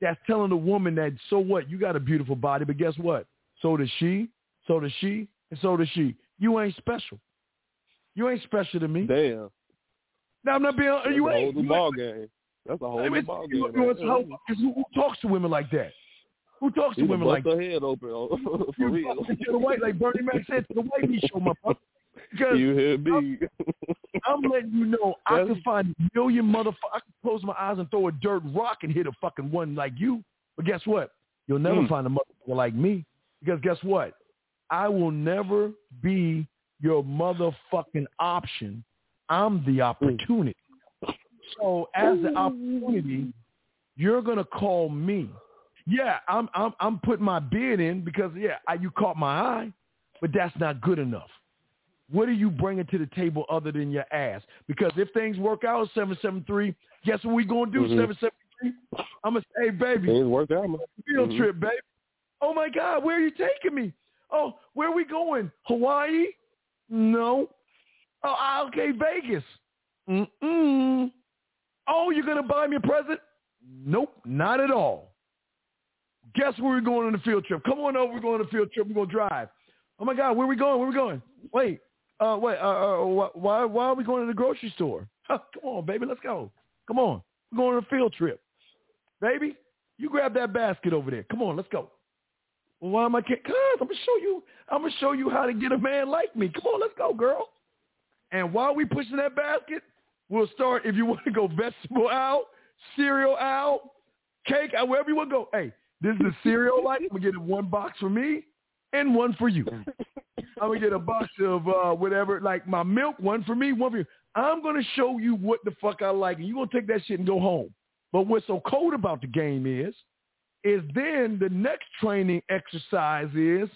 Speaker 1: that's telling the woman that, so what? You got a beautiful body, but guess what? So does she, so does she, and so does she. You ain't special. You ain't special to me.
Speaker 7: Damn.
Speaker 1: Now, I'm not being,
Speaker 7: That's
Speaker 1: you
Speaker 7: a whole
Speaker 1: ain't.
Speaker 7: new
Speaker 1: you
Speaker 7: ball game. That's a whole
Speaker 1: I
Speaker 7: new
Speaker 1: mean,
Speaker 7: ball
Speaker 1: you-
Speaker 7: game.
Speaker 1: you know,
Speaker 7: right
Speaker 1: how- who, who talks to women like that? Who talks to women like that?
Speaker 7: head open oh, for
Speaker 1: You
Speaker 7: real.
Speaker 1: to the white, like Bernie Mac said, to the white meat show, my brother. Because
Speaker 7: You hear me?
Speaker 1: I'm letting you know I
Speaker 7: That's-
Speaker 1: can find a million motherfuckers. I can close my eyes and throw a dirt rock and hit a fucking one like you. But guess what? You'll never
Speaker 7: Hmm.
Speaker 1: find a motherfucker like me. Because guess what? I will never be your motherfucking option. I'm the opportunity. So as the opportunity, you're gonna call me. Yeah, I'm I'm I'm putting my bid in because yeah, I, you caught my eye, but that's not good enough. What are you bringing to the table other than your ass? Because if things work out, seven seven three. Guess what we gonna do?
Speaker 7: Mhm.
Speaker 1: Seven seven three. I'm gonna say, hey baby,
Speaker 7: Things worked out, man.
Speaker 1: field
Speaker 7: Mhm.
Speaker 1: trip, baby. Oh my God, where are you taking me? Oh, where are we going? Hawaii? No. Oh, ah, okay, Vegas. Mm-mm. Oh, you're gonna buy me a present? Nope, not at all. Guess where we're going on the field trip? Come on over, we're going on the field trip. We're gonna drive. Oh my God, where are we going? Where are we going? Wait, uh, wait, uh, uh, why, why are we going to the grocery store? Come on, baby, let's go. Come on, we're going on a field trip, baby. You grab that basket over there. Come on, let's go. Well, why am I? Cause I'm gonna show you. I'm gonna show you how to get a man like me. Come on, let's go, girl. And while we pushing that basket, we'll start. If you want to go vegetable out, cereal out, cake out, wherever you want to go. Hey, this is the cereal like. I'm gonna get one box for me and one for you. I'm gonna get a box of uh, whatever, like my milk, one for me, one for you. I'm gonna show you what the fuck I like, and you gonna take that shit and go home. But what's so cold about the game is, is then the next training exercise is,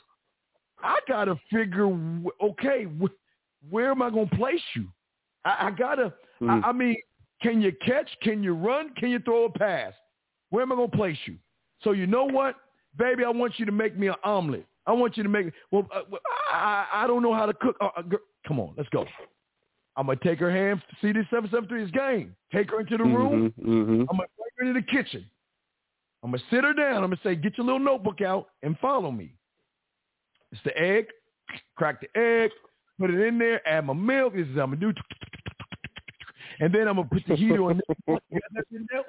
Speaker 1: I gotta figure, okay, wh- where am I gonna place you? I, I gotta, mm. I, I mean, can you catch? Can you run? Can you throw a pass? Where am I gonna place you? So you know what, baby, I want you to make me an omelet. I want you to make. Well, uh, I, I don't know how to cook. Uh, uh, come on, let's go. I'm gonna take her hand. See this seven seven three is game. Take her into the room.
Speaker 7: Mm-hmm, mm-hmm.
Speaker 1: I'm gonna take her into the kitchen. I'm gonna sit her down. I'm gonna say, get your little notebook out and follow me. It's the egg. Crack the egg. Put it in there. Add my milk. This is what I'm gonna do. And then I'm gonna put the heater on. This.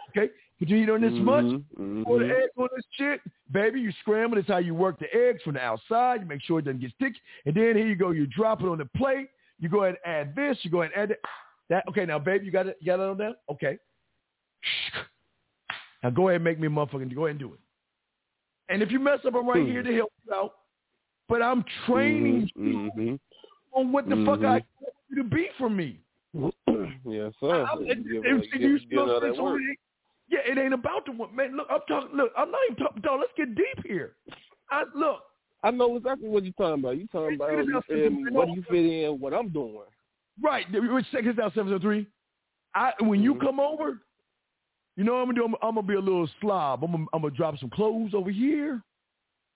Speaker 1: okay, put your heater on this
Speaker 7: mm-hmm,
Speaker 1: much.
Speaker 7: Mm-hmm.
Speaker 1: Pour the egg on this shit, baby. You scramble. That's how you work the eggs from the outside. You make sure it doesn't get sticky. And then here you go. You drop it on the plate. You go ahead and add this. You go ahead and add that. that. Okay, now, baby, you got it. You got it on that. Okay. Now go ahead and make me a motherfucking. Go ahead and do it. And if you mess up, I'm right here to hmm. help you out. But I'm training
Speaker 7: mm-hmm.
Speaker 1: you mm-hmm. on what the fuck I mm-hmm. want you to be for me.
Speaker 7: yes, sir.
Speaker 1: I, it, it, it, you, you yeah, it ain't about the one, man. Look, I'm talking. Look, I'm not even talking. Dog, let's get deep here. I look.
Speaker 7: I know exactly what you're talking about. You're talking about you what you fit in? What I'm doing.
Speaker 1: Right. Check this out, seven oh three. I when you mm-hmm. come over, you know what I'm gonna do. I'm, I'm, gonna be a little slob. I'm gonna, I'm gonna drop some clothes over here.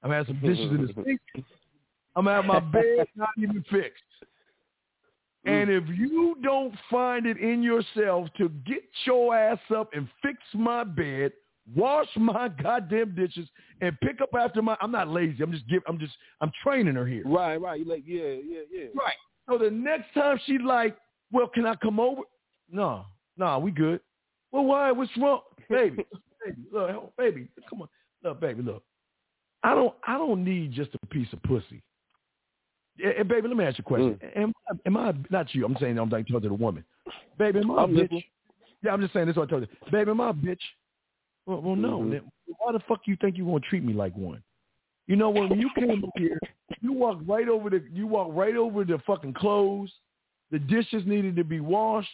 Speaker 1: I'm gonna have some dishes in the sink. I'm gonna have my bed not even fixed. Mm. And if you don't find it in yourself to get your ass up and fix my bed, wash my goddamn dishes, and pick up after my, I'm not lazy. I'm just give. I'm just. I'm training her here.
Speaker 7: Right, right. You like, yeah, yeah, yeah.
Speaker 1: Right. So the next time she like, well, can I come over? No, no, we good. Well, why? What's wrong, baby? baby, look, baby, come on, look, baby, look. I don't. I don't need just a piece of pussy. Hey, baby, let me ask you a question. Mm. Am, am I not you? I'm saying I'm like talking to the woman. Baby, am I a bitch? Yeah, I'm just saying this. What I told you. Baby, am I a bitch? Well, well no.
Speaker 7: Mhm.
Speaker 1: Then why the fuck you think you gonna treat me like one? You know when you came here, you walked right over the you walked right over the fucking clothes. The dishes needed to be washed,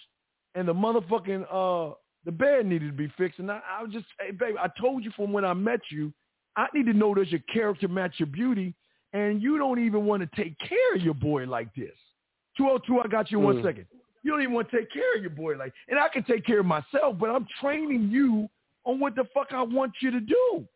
Speaker 1: and the motherfucking uh the bed needed to be fixed. And I, I was just, hey, baby, I told you from when I met you, I need to know does your character match your beauty, and you don't even want to take care of your boy like this. 202, I got you in
Speaker 7: Mm.
Speaker 1: second. You don't even want to take care of your boy like, and I can take care of myself, but I'm training you on what the fuck I want you to do.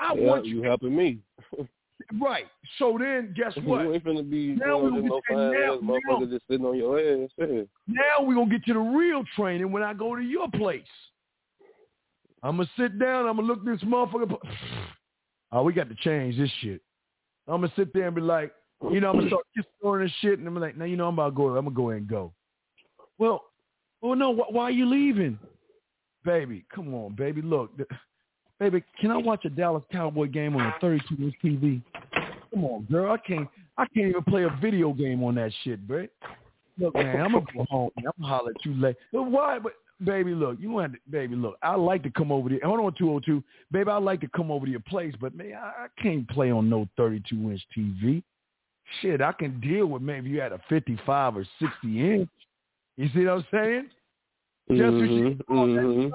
Speaker 1: I
Speaker 7: Yeah,
Speaker 1: want
Speaker 7: you helping me.
Speaker 1: right. So then, guess what?
Speaker 7: You ain't finna be
Speaker 1: Now we
Speaker 7: no
Speaker 1: gonna
Speaker 7: fine
Speaker 1: get-
Speaker 7: ass
Speaker 1: now- now-
Speaker 7: just sitting on your ass. Yeah.
Speaker 1: Now we're gonna get to the real training when I go to your place. I'm gonna sit down. I'm gonna look this motherfucker. Oh, we got to change this shit. I'm gonna sit there and be like, you know, I'm gonna start kissing her and shit, and I'm like, now you know, I'm about to go. I'm gonna go ahead and go. Well, well, no. Wh- why are you leaving, baby? Come on, baby. Look, baby, can I watch a Dallas Cowboy game on a 32 inch TV? Come on, girl. I can't. I can't even play a video game on that shit, bro. Look, man, I'm gonna go home. I'm gonna holler at you later. But why? But baby, look, you want to, baby, look. I like to come over there. Hold on, 202, baby. I like to come over to your place, but man, I, I can't play on no 32 inch TV. Shit, I can deal with maybe you had a 55 or 60 inch. You see what I'm saying? Just what she-
Speaker 7: Mhm, mhm.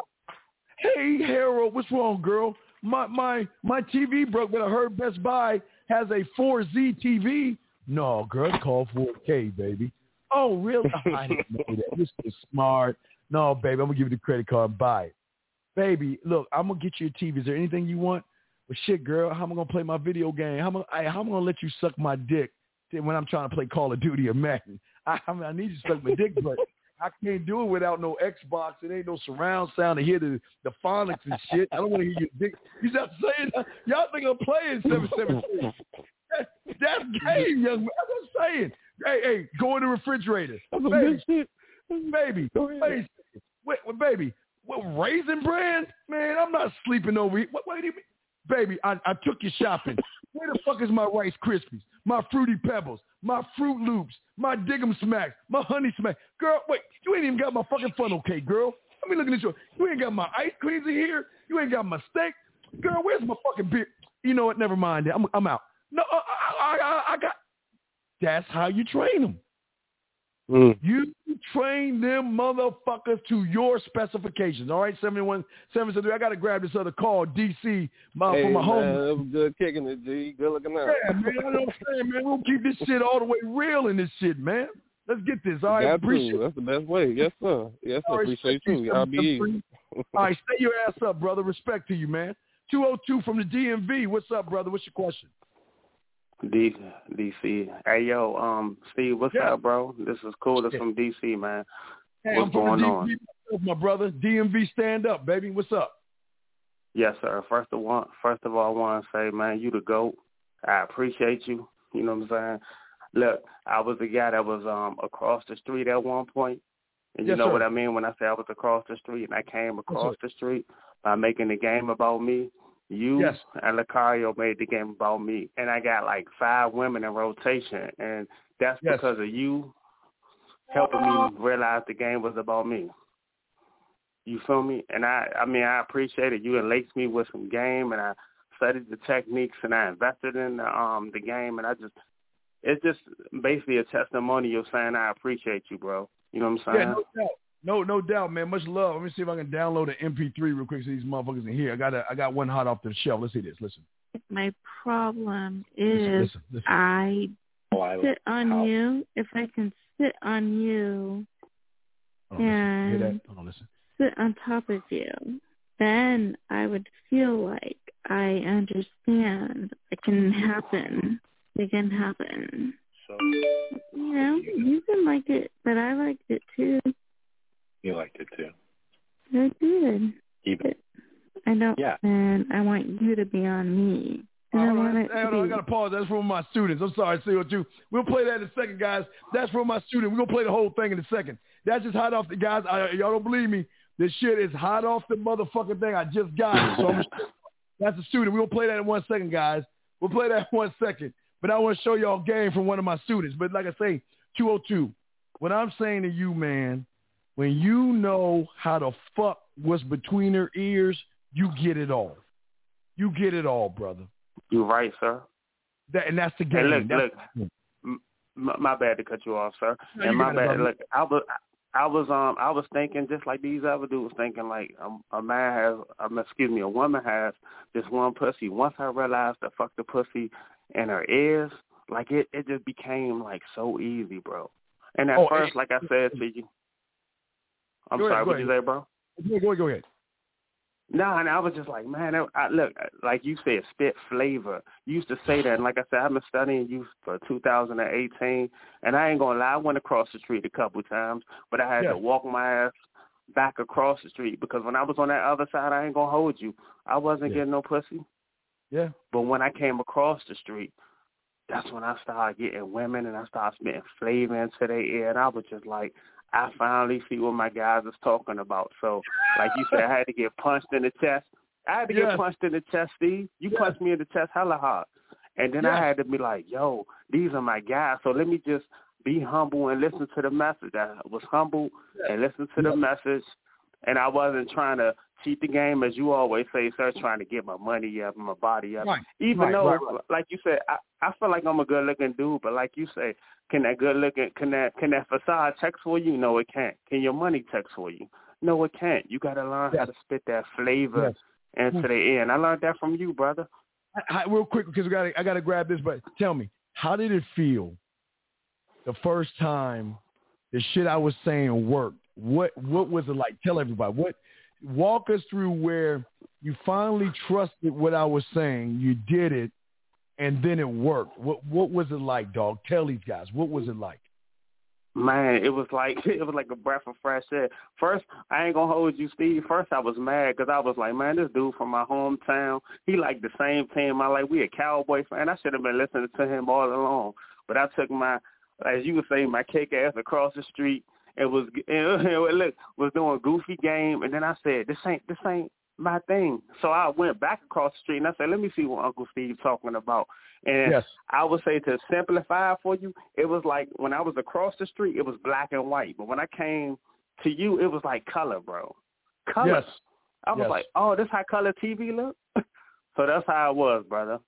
Speaker 1: Hey Harold, what's wrong, girl? My my my TV broke, but I heard Best Buy has a 4Z TV. No, girl, it's called 4K, baby. Oh, really? I didn't know that. This is smart. No, baby, I'm gonna give you the credit card. and Buy it, baby. Look, I'm gonna get you a TV. Is there anything you want? Well, shit, girl, how am I gonna play my video game? How am I, how am I gonna let you suck my dick when I'm trying to play Call of Duty or Madden? I, I mean, I need you to suck my dick, but I can't do it without no Xbox. It ain't no surround sound to hear the the phonics and shit. I don't want to hear your dick. You stop saying that. Y'all think I'm playing seven seven two. That's game, young man. That's what I'm saying. Hey, hey, go in the refrigerator.
Speaker 7: That's
Speaker 1: baby, baby,
Speaker 7: Go ahead.
Speaker 1: wait, wait, wait, baby. What Raisin Bran? Man, I'm not sleeping over here. What, what do you mean? Baby, I, I took you shopping. Where the fuck is my Rice Krispies, my Fruity Pebbles, my Froot Loops, my Diggum Smacks, my Honey Smack? Girl, wait, you ain't even got my fucking funnel cake, girl. Let me looking at you. You ain't got my ice creams in here. You ain't got my steak. Girl, where's my fucking beer? You know what? Never mind. I'm, I'm out. No, uh, I, I, I, I got. That's how you train them.
Speaker 7: Mm.
Speaker 1: You train them motherfuckers to your specifications. All right, 71, 773. I got to grab this other call, DC, my,
Speaker 7: Hey,
Speaker 1: from my
Speaker 7: man,
Speaker 1: home.
Speaker 7: was good kicking it, G. Good looking out.
Speaker 1: Yeah, man, I know what I'm saying, man. We'll keep this shit all the way real in this shit, man. Let's get this. All right, appreciate
Speaker 7: to. That's the best way. Yes, sir. Yes, sir.
Speaker 1: All
Speaker 7: Appreciate you. I'll be easy.
Speaker 1: All right, stay your ass up, brother. Respect to you, man. 202 from the DMV. What's up, brother? What's your question?
Speaker 8: D, DC. Hey, yo, um, Steve, what's
Speaker 1: Yeah.
Speaker 8: up, bro? This is cool. This
Speaker 1: Yeah.
Speaker 8: from DC, man.
Speaker 1: Hey,
Speaker 8: What's going on?
Speaker 1: My brother. DMV, stand up, baby. What's up?
Speaker 8: Yes, sir. First of all, first of all, I want to say, man, you the goat. I appreciate you. You know what I'm saying? Look, I was the guy that was um across the street at one point. and you
Speaker 1: Yes,
Speaker 8: know
Speaker 1: sir.
Speaker 8: what I mean when I say I was across the street, and I came across the street by making the game about me. You
Speaker 1: Yes.
Speaker 8: and Lucario made the game about me, and I got like five women in rotation, and that's
Speaker 1: Yes.
Speaker 8: because of you helping me realize the game was about me. You feel me? And I, I mean, I appreciate it. You laced me with some game, and I studied the techniques, and I invested in the um the game, and I just, it's just basically a testimonial saying I appreciate you, bro. You know what I'm saying?
Speaker 1: Yeah, no doubt. No, no doubt, man. Much love. Let me see if I can download an MP3 real quick so these motherfuckers in here. I got a, I got one hot off the shelf. Let's see this. Listen.
Speaker 9: My problem is
Speaker 1: listen, listen.
Speaker 9: I
Speaker 3: Oh, I
Speaker 9: sit on you. If I can sit on you
Speaker 1: on,
Speaker 9: and
Speaker 1: that? On,
Speaker 9: sit on top of you, then I would feel like I understand it can happen. It can happen.
Speaker 3: So
Speaker 9: You know, you can like it, but I liked it too.
Speaker 3: You liked it too.
Speaker 9: I did.
Speaker 3: Even
Speaker 9: I don't,
Speaker 3: Yeah.
Speaker 9: and I want you to be on me. And I
Speaker 1: All
Speaker 9: want it to
Speaker 1: I
Speaker 9: be
Speaker 1: got to pause. That's from my students. I'm sorry, CO2. We'll play that in a second, guys. That's from my student. We're going to play the whole thing in a second. That's just hot off the guys. I, y'all don't believe me. This shit is hot off the motherfucking thing. I just got it. So I'm that's a student. We're going to play that in one second, guys. We'll play that in one second. But I want to show y'all a game from one of my students. But like I say, 202. What I'm saying to you, man, when you know how to fuck what's between her ears, you get it all. You get it all, brother.
Speaker 8: You're right, sir.
Speaker 1: That and that's the
Speaker 8: Hey,
Speaker 1: game.
Speaker 8: look,
Speaker 1: That's-
Speaker 8: look. M- my, bad to cut you off, sir.
Speaker 1: No,
Speaker 8: and my bad. Look, I was, I was, um, I was thinking just like these other dudes thinking like um, a man has, um, excuse me, a woman has this one pussy. Once I realized to fuck the pussy in her ears, like it, it just became like so easy, bro. And at
Speaker 1: Oh,
Speaker 8: first, like I said to you, I'm
Speaker 1: Go
Speaker 8: sorry, what you say, bro?
Speaker 1: Go, go, go ahead.
Speaker 8: No, and I was just like, man, I, I, look, like you said, spit flavor. You used to say that, and like I said, I've been studying you for 2018, and I ain't gonna lie, I went across the street a couple times, but I had
Speaker 1: Yeah.
Speaker 8: to walk my ass back across the street because when I was on that other side, I ain't gonna hold you, I wasn't
Speaker 1: Yeah.
Speaker 8: getting no pussy.
Speaker 1: Yeah.
Speaker 8: But when I came across the street, that's when I started getting women, and I started spitting flavor into their ear, and I was just like, I finally see what my guys is talking about. So, like you said, I had to get punched in the chest. I had to get punched in the chest, Steve. You punched me in the chest hella hard. And then. I had to be like, yo, these are my guys. So let me just be humble and listen to the message. I was humble and listen to the message. And I wasn't trying to cheat the game, as you always say, sir, trying to get my money up and my body up.
Speaker 1: Right.
Speaker 8: Even
Speaker 1: Right,
Speaker 8: though,
Speaker 1: right,
Speaker 8: like you said, I, I feel like I'm a good looking dude, but like you say, can that good looking, can that can that facade text for you? No, it can't. Can your money text for you? No, it can't. You got to learn how to spit that flavor
Speaker 1: Yes.
Speaker 8: into hmm. the ear. And I learned that from you, brother.
Speaker 1: I, I, real quick because we got I got to grab this. But tell me, how did it feel the first time the shit I was saying worked? What what was it like? Tell everybody what. Walk us through where you finally trusted what I was saying. You did it, and then it worked. What what was it like, dog? Tell these guys what was it like.
Speaker 8: Man, it was like it was like a breath of fresh air. First, I ain't gonna hold you, Steve. First, I was mad because I was like, man, this dude from my hometown, he like the same team. I like we a Cowboy fan. I should have been listening to him all along. But I took my, as you would say, my cake ass across the street and was and, look was doing goofy game, and then I said, this ain't this ain't my thing. So I went back across the street and I said, let me see what Uncle Steve talking about. And
Speaker 1: yes.
Speaker 8: I would say to simplify for you, it was like when I was across the street, it was black and white. But when I came to you, it was like color, bro. Color.
Speaker 1: Yes.
Speaker 8: I was
Speaker 1: yes.
Speaker 8: like, oh, this how color TV look? so that's how it was, brother.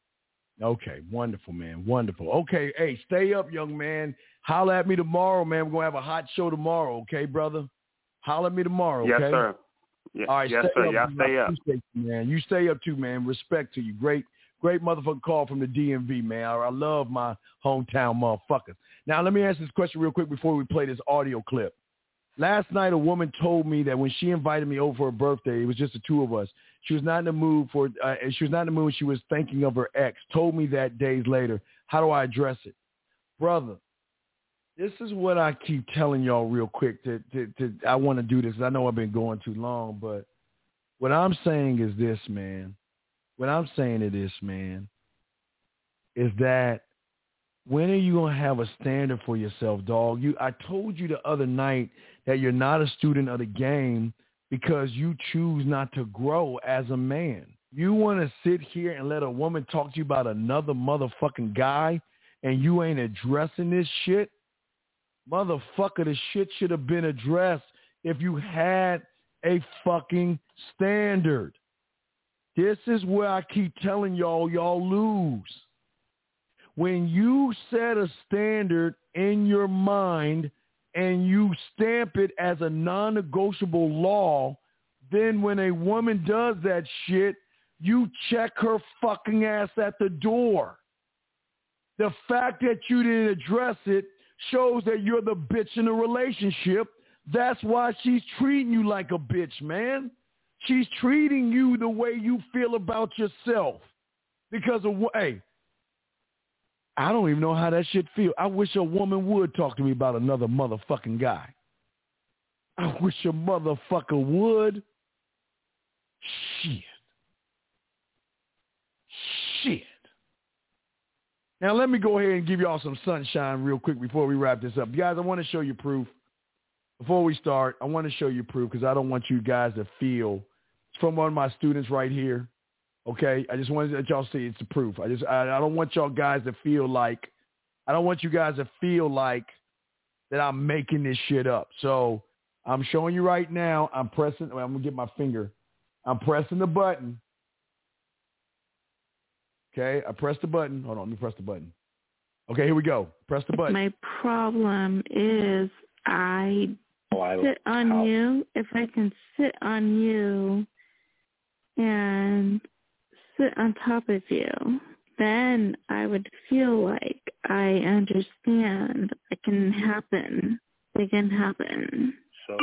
Speaker 1: Okay, wonderful, man. Wonderful. Okay, hey, stay up, young man. Holla at me tomorrow, man. We're going to have a hot show tomorrow, okay, brother? Holla at me tomorrow, okay?
Speaker 8: Yes, sir. Yeah,
Speaker 1: All right,
Speaker 8: yes,
Speaker 1: stay
Speaker 8: sir.
Speaker 1: up,
Speaker 8: Y'all
Speaker 1: man.
Speaker 8: stay up.
Speaker 1: you, man. You stay up too, man. Respect to you. Great, great motherfucking call from the DMV, man. I, I love my hometown motherfuckers. Now, let me ask this question real quick before we play this audio clip. Last night, a woman told me that when she invited me over for her birthday, it was just the two of us. She was not in the mood for. Uh, she was not in the mood. She was thinking of her ex. Told me that days later. How do I address it, brother? This is what I keep telling y'all real quick. To, to, to I want to do this. I know I've been going too long, but what I'm saying is this, man. What I'm saying to this, man, is that when are you gonna have a standard for yourself, dog? You, I told you the other night that you're not a student of the game because you choose not to grow as a man. You want to sit here and let a woman talk to you about another motherfucking guy and you ain't addressing this shit? Motherfucker, the shit should have been addressed if you had a fucking standard. This is where I keep telling y'all, y'all lose. When you set a standard in your mind and you stamp it as a non-negotiable law, then when a woman does that shit, you check her fucking ass at the door. The fact that you didn't address it shows that you're the bitch in the relationship. That's why she's treating you like a bitch, man. She's treating you the way you feel about yourself. Because of hey, I don't even know how that shit feel. I wish a woman would talk to me about another motherfucking guy. I wish a motherfucker would. Shit. Shit. Now let me go ahead and give y'all some sunshine real quick before we wrap this up. Guys, I want to show you proof. Before we start, I want to show you proof because I don't want you guys to feel it's from one of my students right here. Okay, I just wanted to let y'all see it's the proof. I just I, I don't want y'all guys to feel like I don't want you guys to feel like that I'm making this shit up. So I'm showing you right now. I'm pressing. I'm gonna get my finger. I'm pressing the button. Okay, I press the button. Hold on, let me press the button. Okay, here we go. Press the button.
Speaker 9: My problem is I
Speaker 3: Oh,
Speaker 9: sit on you. If I can sit on you and sit on top of you, then I would feel like I understand it can happen. It can happen.
Speaker 10: So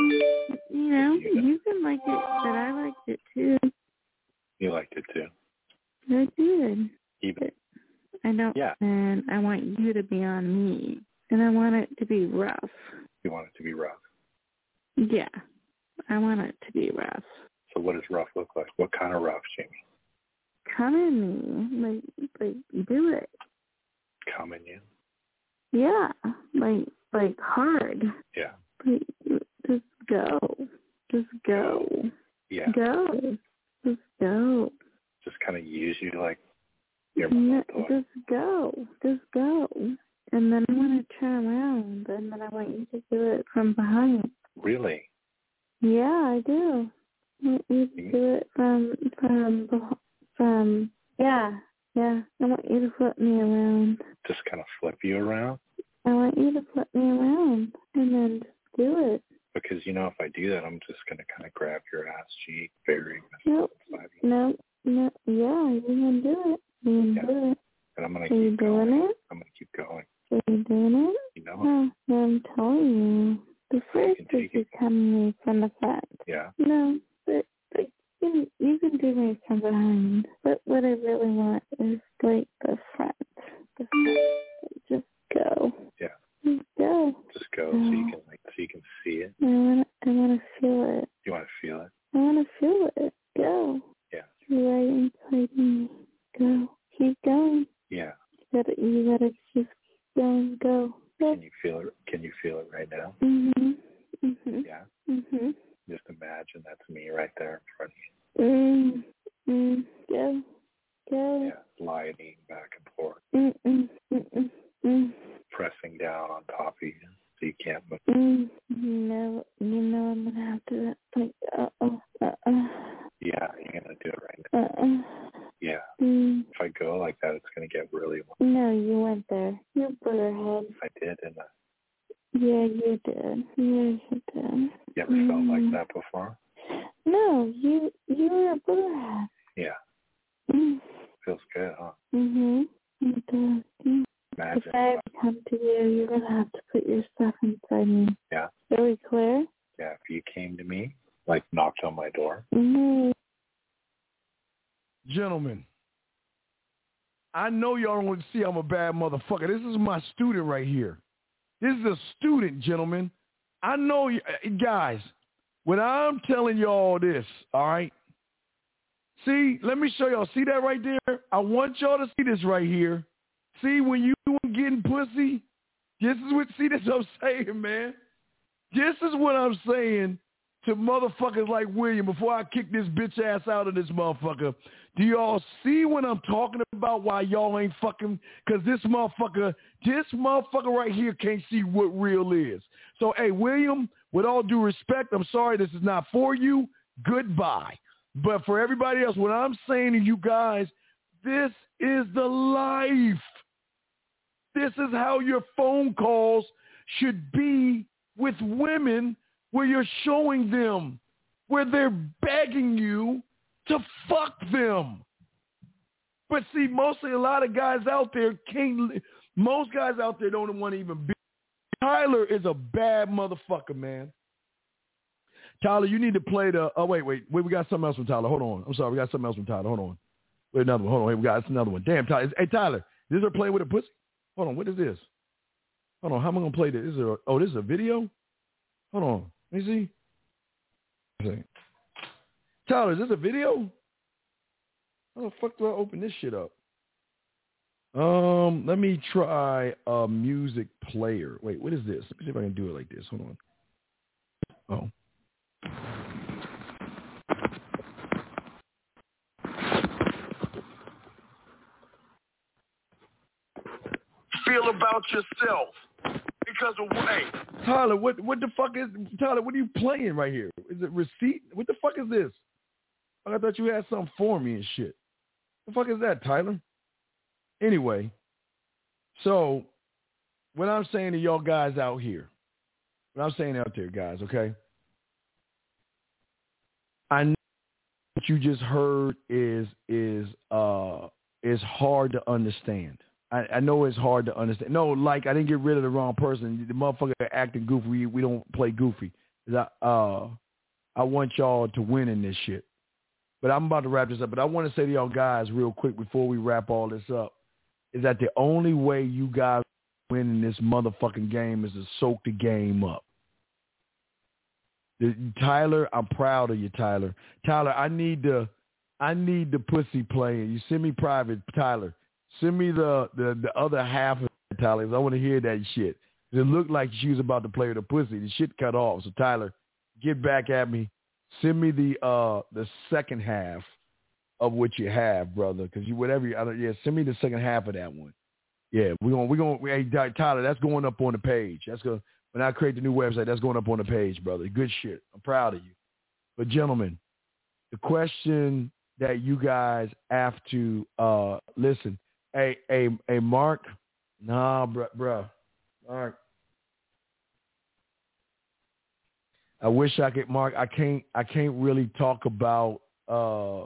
Speaker 9: You know, you can like it, but I liked it too.
Speaker 10: you liked it too.
Speaker 9: I did.
Speaker 10: Even
Speaker 9: I don't,
Speaker 10: Yeah.
Speaker 9: and I want you to be on me, and I want it to be rough.
Speaker 10: you want it to be rough.
Speaker 9: Yeah, I want it to be rough.
Speaker 10: So what does rough look like? What kind of rough, Jamie?
Speaker 9: Come in me, like, like do it.
Speaker 10: Come in you.
Speaker 9: Yeah, like, like hard.
Speaker 10: Yeah.
Speaker 9: Like, just go, just go,
Speaker 10: Yeah.
Speaker 9: go, just go.
Speaker 10: Just kind of use you like your toy.
Speaker 9: just go, just go. And then I want to turn around, and then I want you to do it from behind.
Speaker 10: Really?
Speaker 9: Yeah, I do. I want you to mm-hmm. do it from from from yeah, yeah. I want you to flip me around.
Speaker 10: Just kind of flip you around?
Speaker 9: I want you to flip me around and then just do it.
Speaker 10: Because you know, if I do that, I'm just gonna kind of grab your ass cheek very
Speaker 9: Nope. No, no, yeah, you can do it. You can
Speaker 10: Yeah.
Speaker 9: do it.
Speaker 10: and I'm gonna
Speaker 9: Are you
Speaker 10: keep
Speaker 9: doing
Speaker 10: going.
Speaker 9: it?
Speaker 10: I'm gonna keep going.
Speaker 9: Are you doing it?
Speaker 10: You know?
Speaker 9: No, oh, no, I'm telling you. The first is you coming from the front.
Speaker 10: Yeah.
Speaker 9: No, you can you can do me from behind. But what I really want is like the front. The front. Just go.
Speaker 10: Yeah.
Speaker 9: Just go.
Speaker 10: Just go yeah. so you can like so you can see it.
Speaker 9: I want I want to feel it.
Speaker 10: You want to feel it.
Speaker 9: I want to feel it. Go.
Speaker 10: Yeah.
Speaker 9: You're right inside me. Go. Keep going.
Speaker 10: Yeah.
Speaker 9: You gotta you gotta just keep going. Go. Go.
Speaker 10: Can you feel it? Can you feel it right now?
Speaker 9: Mhm. Mhm.
Speaker 10: Yeah.
Speaker 9: Mhm.
Speaker 10: Just imagine that's me right there in front of
Speaker 9: Mm. Mm. Go. Go.
Speaker 10: you. Yeah. Sliding back and forth,
Speaker 9: Mm. Mm. Mm. Mm.
Speaker 10: pressing down on top of you so you can't move.
Speaker 9: Mm. You know, you know, I'm gonna have to like, uh, uh, uh, uh,
Speaker 10: Yeah, you're gonna do it right now.
Speaker 9: uh, uh.
Speaker 10: Yeah.
Speaker 9: Mm.
Speaker 10: If I go like that, it's gonna get really.
Speaker 9: No, you went there. You butterhead.
Speaker 10: I did, and I
Speaker 9: Yeah, you did. Yeah, you did.
Speaker 10: you ever felt like
Speaker 9: Mm.
Speaker 10: that before?
Speaker 9: No, you you were a butterhead.
Speaker 10: Yeah.
Speaker 9: Mm.
Speaker 10: Feels good, huh?
Speaker 9: Mhm. It does. Mm.
Speaker 10: Imagine.
Speaker 9: If I ever come to you, you're gonna have to put your stuff inside me.
Speaker 10: Yeah.
Speaker 9: Are we clear?
Speaker 10: Yeah. If you came to me, like knocked on my door.
Speaker 9: Mhm.
Speaker 1: Gentlemen, I know y'all don't want to see I'm a bad motherfucker. This is my student right here. This is a student, gentlemen. I know, you, uh, guys, when I'm telling y'all this, all right? See, let me show y'all. See that right there? I want y'all to see this right here. See, when you getting pussy, this is what, see this I'm saying, man. This is what I'm saying to motherfuckers like William before I kick this bitch ass out of this motherfucker. Do y'all see what I'm talking about why y'all ain't fucking? Because this motherfucker, this motherfucker right here can't see what real is. So, hey, William, with all due respect, I'm sorry this is not for you. Goodbye. But for everybody else, what I'm saying to you guys, this is the life. This is how your phone calls should be with women where you're showing them, where they're begging you to fuck them. But see, mostly a lot of guys out there can't, most guys out there don't want to even be. Tyler is a bad motherfucker, man. Tyler, you need to play the, oh, wait, wait, wait, we got something else from Tyler. Hold on. I'm sorry, we got something else from Tyler. Hold on. Wait, another one. Hold on. Wait, we got it's another one. Damn, Tyler. Hey, Tyler, is her playing with a pussy? Hold on. What is this? Hold on. How am I to play this? Is there, oh, this is a video? Hold on. Let me see. Tyler, is this a video? How the fuck do I open this shit up? Um, let me try a music player. Wait, what is this? Let me see if I can do it like this. Hold on. Oh.
Speaker 11: Feel about yourself because of what?
Speaker 1: Tyler, what what the fuck is Tyler? What are you playing right here? Is it receipt? What the fuck is this? I thought you had something for me and shit. The fuck is that, Tyler? Anyway, so what I'm saying to y'all guys out here, what I'm saying out there, guys, okay? I know what you just heard is is uh is hard to understand. I, I know it's hard to understand. No, like I didn't get rid of the wrong person. The motherfucker acting goofy. We, don't play goofy. I, uh, I want y'all to win in this shit. But I'm about to wrap this up. But I want to say to y'all guys real quick before we wrap all this up is that the only way you guys win in this motherfucking game is to soak the game up. Tyler, I'm proud of you, Tyler. Tyler, I need the I need the pussy playing. You send me private, Tyler. Send me the the, the other half of it, Tyler. I want to hear that shit. It looked like she was about to play with the pussy. The shit cut off. So Tyler, get back at me. Send me the uh the second half of what you have, brother. Because you whatever you, I don't, yeah, send me the second half of that one. Yeah, we're gonna we're gonna hey Tyler, that's going up on the page. That's gonna when I create the new website, that's going up on the page, brother. Good shit. I'm proud of you. But gentlemen, the question that you guys have to uh listen. Hey, hey, hey, Mark. Nah, bruh, bruh. Mark. I wish I could, Mark. I can't. I can't really talk about. Uh,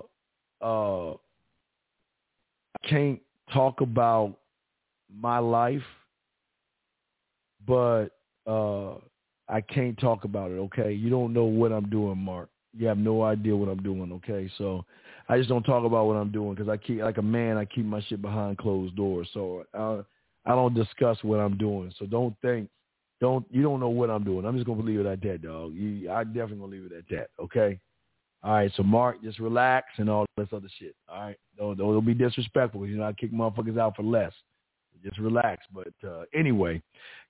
Speaker 1: uh, I can't talk about my life, but uh, I can't talk about it. Okay, you don't know what I'm doing, Mark. You have no idea what I'm doing. Okay, so I just don't talk about what I'm doing because I keep like a man. I keep my shit behind closed doors. So uh, I don't discuss what I'm doing. So don't think, don't you don't know what I'm doing. I'm just gonna leave it at that, dog. You, I definitely gonna leave it at that. Okay. All right, so Mark, just relax and all this other shit. All right, don't don't be disrespectful. You know, I kick motherfuckers out for less. Just relax. But uh, anyway,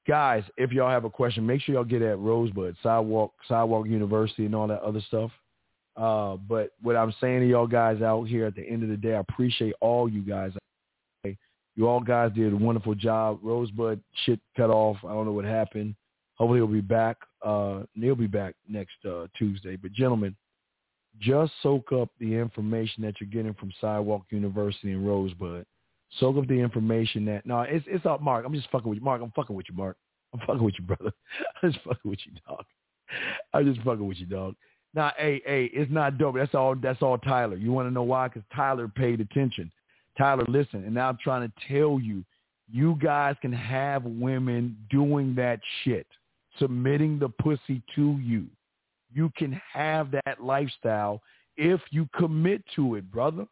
Speaker 1: guys, if y'all have a question, make sure y'all get at Rosebud Sidewalk Sidewalk University and all that other stuff. Uh, but what I'm saying to y'all guys out here at the end of the day, I appreciate all you guys. You all guys did a wonderful job. Rosebud shit cut off. I don't know what happened. Hopefully he'll be back. Uh, he'll be back next uh, Tuesday. But gentlemen, just soak up the information that you're getting from Sidewalk University and Rosebud. Soak up the information that no, it's it's up, Mark. I'm just fucking with you, Mark. I'm fucking with you, Mark. I'm fucking with you, brother. I'm just fucking with you, dog. I'm just fucking with you, dog. Now, hey, hey, it's not dope. That's all. That's all Tyler. You want to know why? Because Tyler paid attention. Tyler listen, and now I'm trying to tell you, you guys can have women doing that shit, submitting the pussy to you. You can have that lifestyle if you commit to it, brother.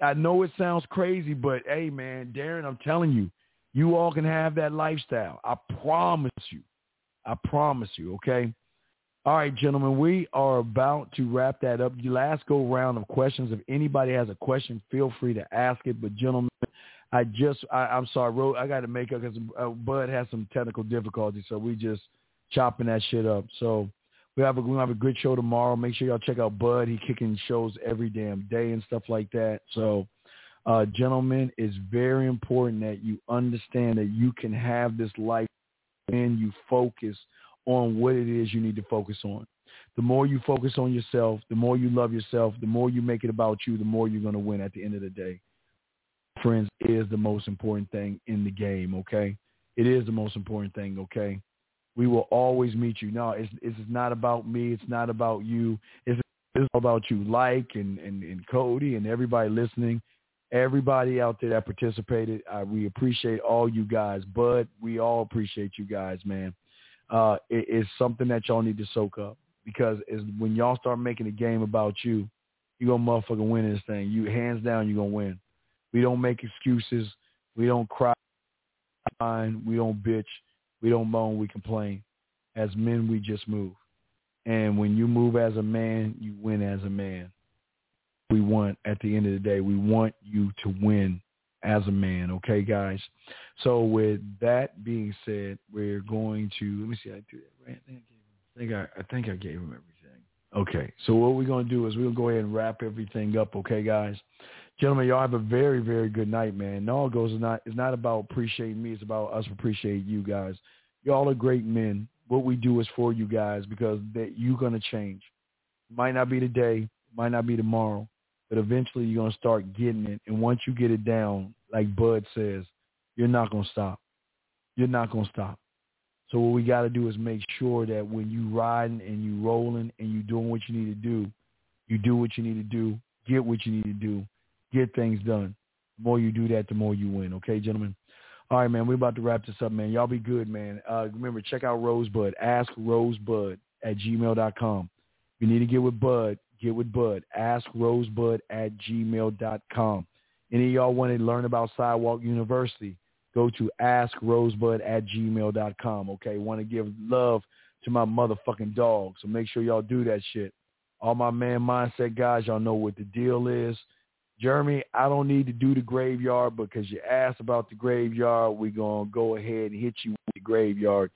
Speaker 1: I know it sounds crazy, but hey, man, Darren, I'm telling you, you all can have that lifestyle. I promise you. I promise you, okay? All right, gentlemen, we are about to wrap that up. The last go round of questions. If anybody has a question, feel free to ask it. But gentlemen, I just, I, am sorry, I got to make up because uh, Bud has some technical difficulties, so we just chopping that shit up. So we have a we have a good show tomorrow. Make sure y'all check out Bud. He kicking shows every damn day and stuff like that. So, uh, gentlemen, it's very important that you understand that you can have this life and you focus on what it is you need to focus on. The more you focus on yourself, the more you love yourself, the more you make it about you, the more you're going to win at the end of the day. Friends is the most important thing in the game, okay? It is the most important thing, okay? We will always meet you. No, it's, it's not about me. It's not about you. It's, it's about you, like and, and, and Cody and everybody listening, everybody out there that participated. Uh, we appreciate all you guys, but we all appreciate you guys, man uh, something that y'all need to soak up because when y'all start making a game about you, you gonna motherfucking win this thing. You hands down, you gonna win. We don't make excuses. We don't cry. We don't bitch. We don't moan. We complain. As men, we just move. And when you move as a man, you win as a man. We want, at the end of the day, we want you to win as a man. Okay, guys. So with that being said, we're going to let me see. I do that right. I think I, I think I gave him everything. Okay. So what we're going to do is we'll go ahead and wrap everything up. Okay, guys. Gentlemen, y'all have a very, very good night, man. all it goes not it's not about appreciating me. It's about us appreciating you guys. Y'all are great men. What we do is for you guys because that you're gonna change. Might not be today, might not be tomorrow, but eventually you're going to start getting it. And once you get it down, like Bud says, you're not going to stop. You're not going to stop. So what we got to do is make sure that when you're riding and you're rolling and you're doing what you need to do, you do what you need to do, get what you need to do, get things done. The more you do that, the more you win. Okay, gentlemen? All right, man, we're about to wrap this up, man. Y'all be good, man. Uh, remember, check out Rosebud. Ask Rosebud at gmail.com. If you need to get with Bud, get with Bud. Ask Rosebud at gmail.com. Any of y'all want to learn about Sidewalk University, go to askrosebud at gmail.com. Okay, want to give love to my motherfucking dog. So make sure y'all do that shit. All my man mindset guys, y'all know what the deal is. Jeremy, I don't need to do the graveyard because you asked about the graveyard. We're going to go ahead and hit you with the graveyard.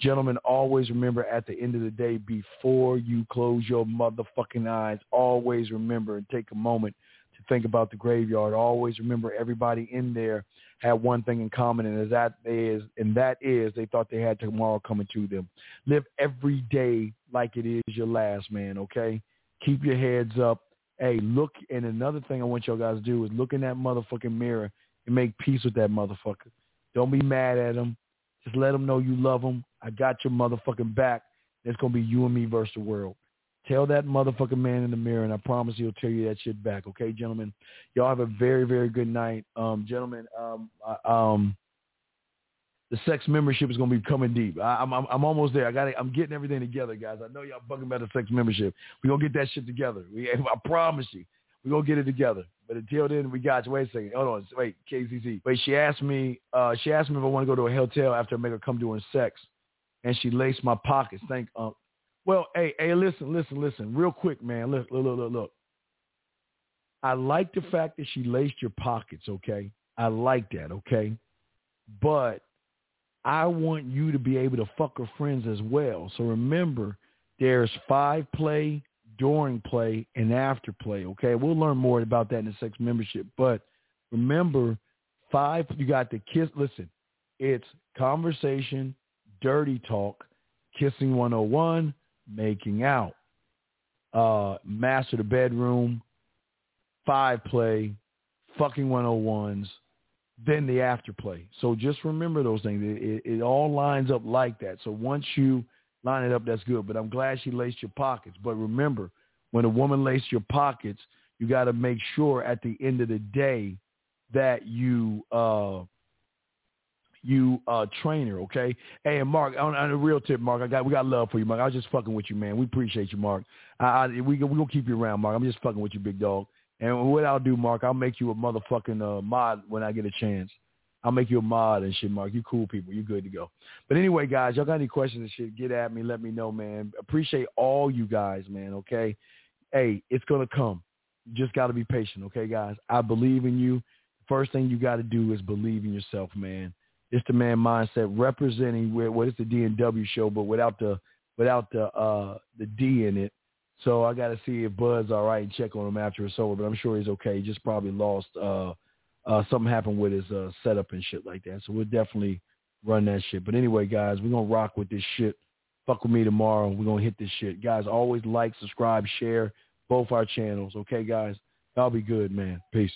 Speaker 1: Gentlemen, always remember at the end of the day, before you close your motherfucking eyes, always remember and take a moment to think about the graveyard. Always remember everybody in there had one thing in common, and that is, and that is, they thought they had tomorrow coming to them. Live every day like it is your last, man. Okay, keep your heads up hey, look, and another thing I want y'all guys to do is look in that motherfucking mirror and make peace with that motherfucker. Don't be mad at him. Just let him know you love him. I got your motherfucking back. It's going to be you and me versus the world. Tell that motherfucking man in the mirror, and I promise he'll tell you that shit back. Okay, gentlemen? Y'all have a very, very good night. Um, gentlemen, um, um, the sex membership is going to be coming deep. I, am I'm, I'm almost there. I got I'm getting everything together, guys. I know y'all bugging about the sex membership. We're going to get that shit together. We, I promise you. We're going to get it together. But until then, we got you. Wait a second. Hold on. Wait, KCC. Wait, she asked me, uh, she asked me if I want to go to a hotel after I make her come doing sex. And she laced my pockets. Thank, uh, Well, hey, hey, listen, listen, listen, real quick, man. Look, look, look, look. I like the fact that she laced your pockets. Okay, I like that. Okay, but I want you to be able to fuck her friends as well. So remember, there's five play, during play, and after play. Okay, we'll learn more about that in the sex membership. But remember, five. You got the kiss. Listen, it's conversation, dirty talk, kissing 101, making out, uh, master the bedroom, five play, fucking 101s, then the after play. So just remember those things. It, it, it, all lines up like that. So once you line it up, that's good. But I'm glad she laced your pockets. But remember, when a woman laces your pockets, you got to make sure at the end of the day that you uh, you uh, train her. Okay. Hey, and Mark, on, on a real tip, Mark, I got we got love for you, Mark. I was just fucking with you, man. We appreciate you, Mark. I, I we we gonna keep you around, Mark. I'm just fucking with you, big dog. And what I'll do, Mark, I'll make you a motherfucking uh, mod when I get a chance. I'll make you a mod and shit, Mark. You cool people. You good to go. But anyway, guys, y'all got any questions and shit, get at me. Let me know, man. Appreciate all you guys, man, okay? Hey, it's going to come. You just got to be patient, okay, guys? I believe in you. First thing you got to do is believe in yourself, man. It's the man mindset representing what well, it's the D and W show, but without the without the uh the D in it. So I got to see if Bud's all right and check on him after it's over. But I'm sure he's okay. He just probably lost. uh uh Something happened with his uh setup and shit like that. So we'll definitely run that shit. But anyway, guys, we're gonna rock with this shit. Fuck with me tomorrow. We're gonna hit this shit, guys. Always like, subscribe, share both our channels. Okay, guys. Y'all be good, man. Peace.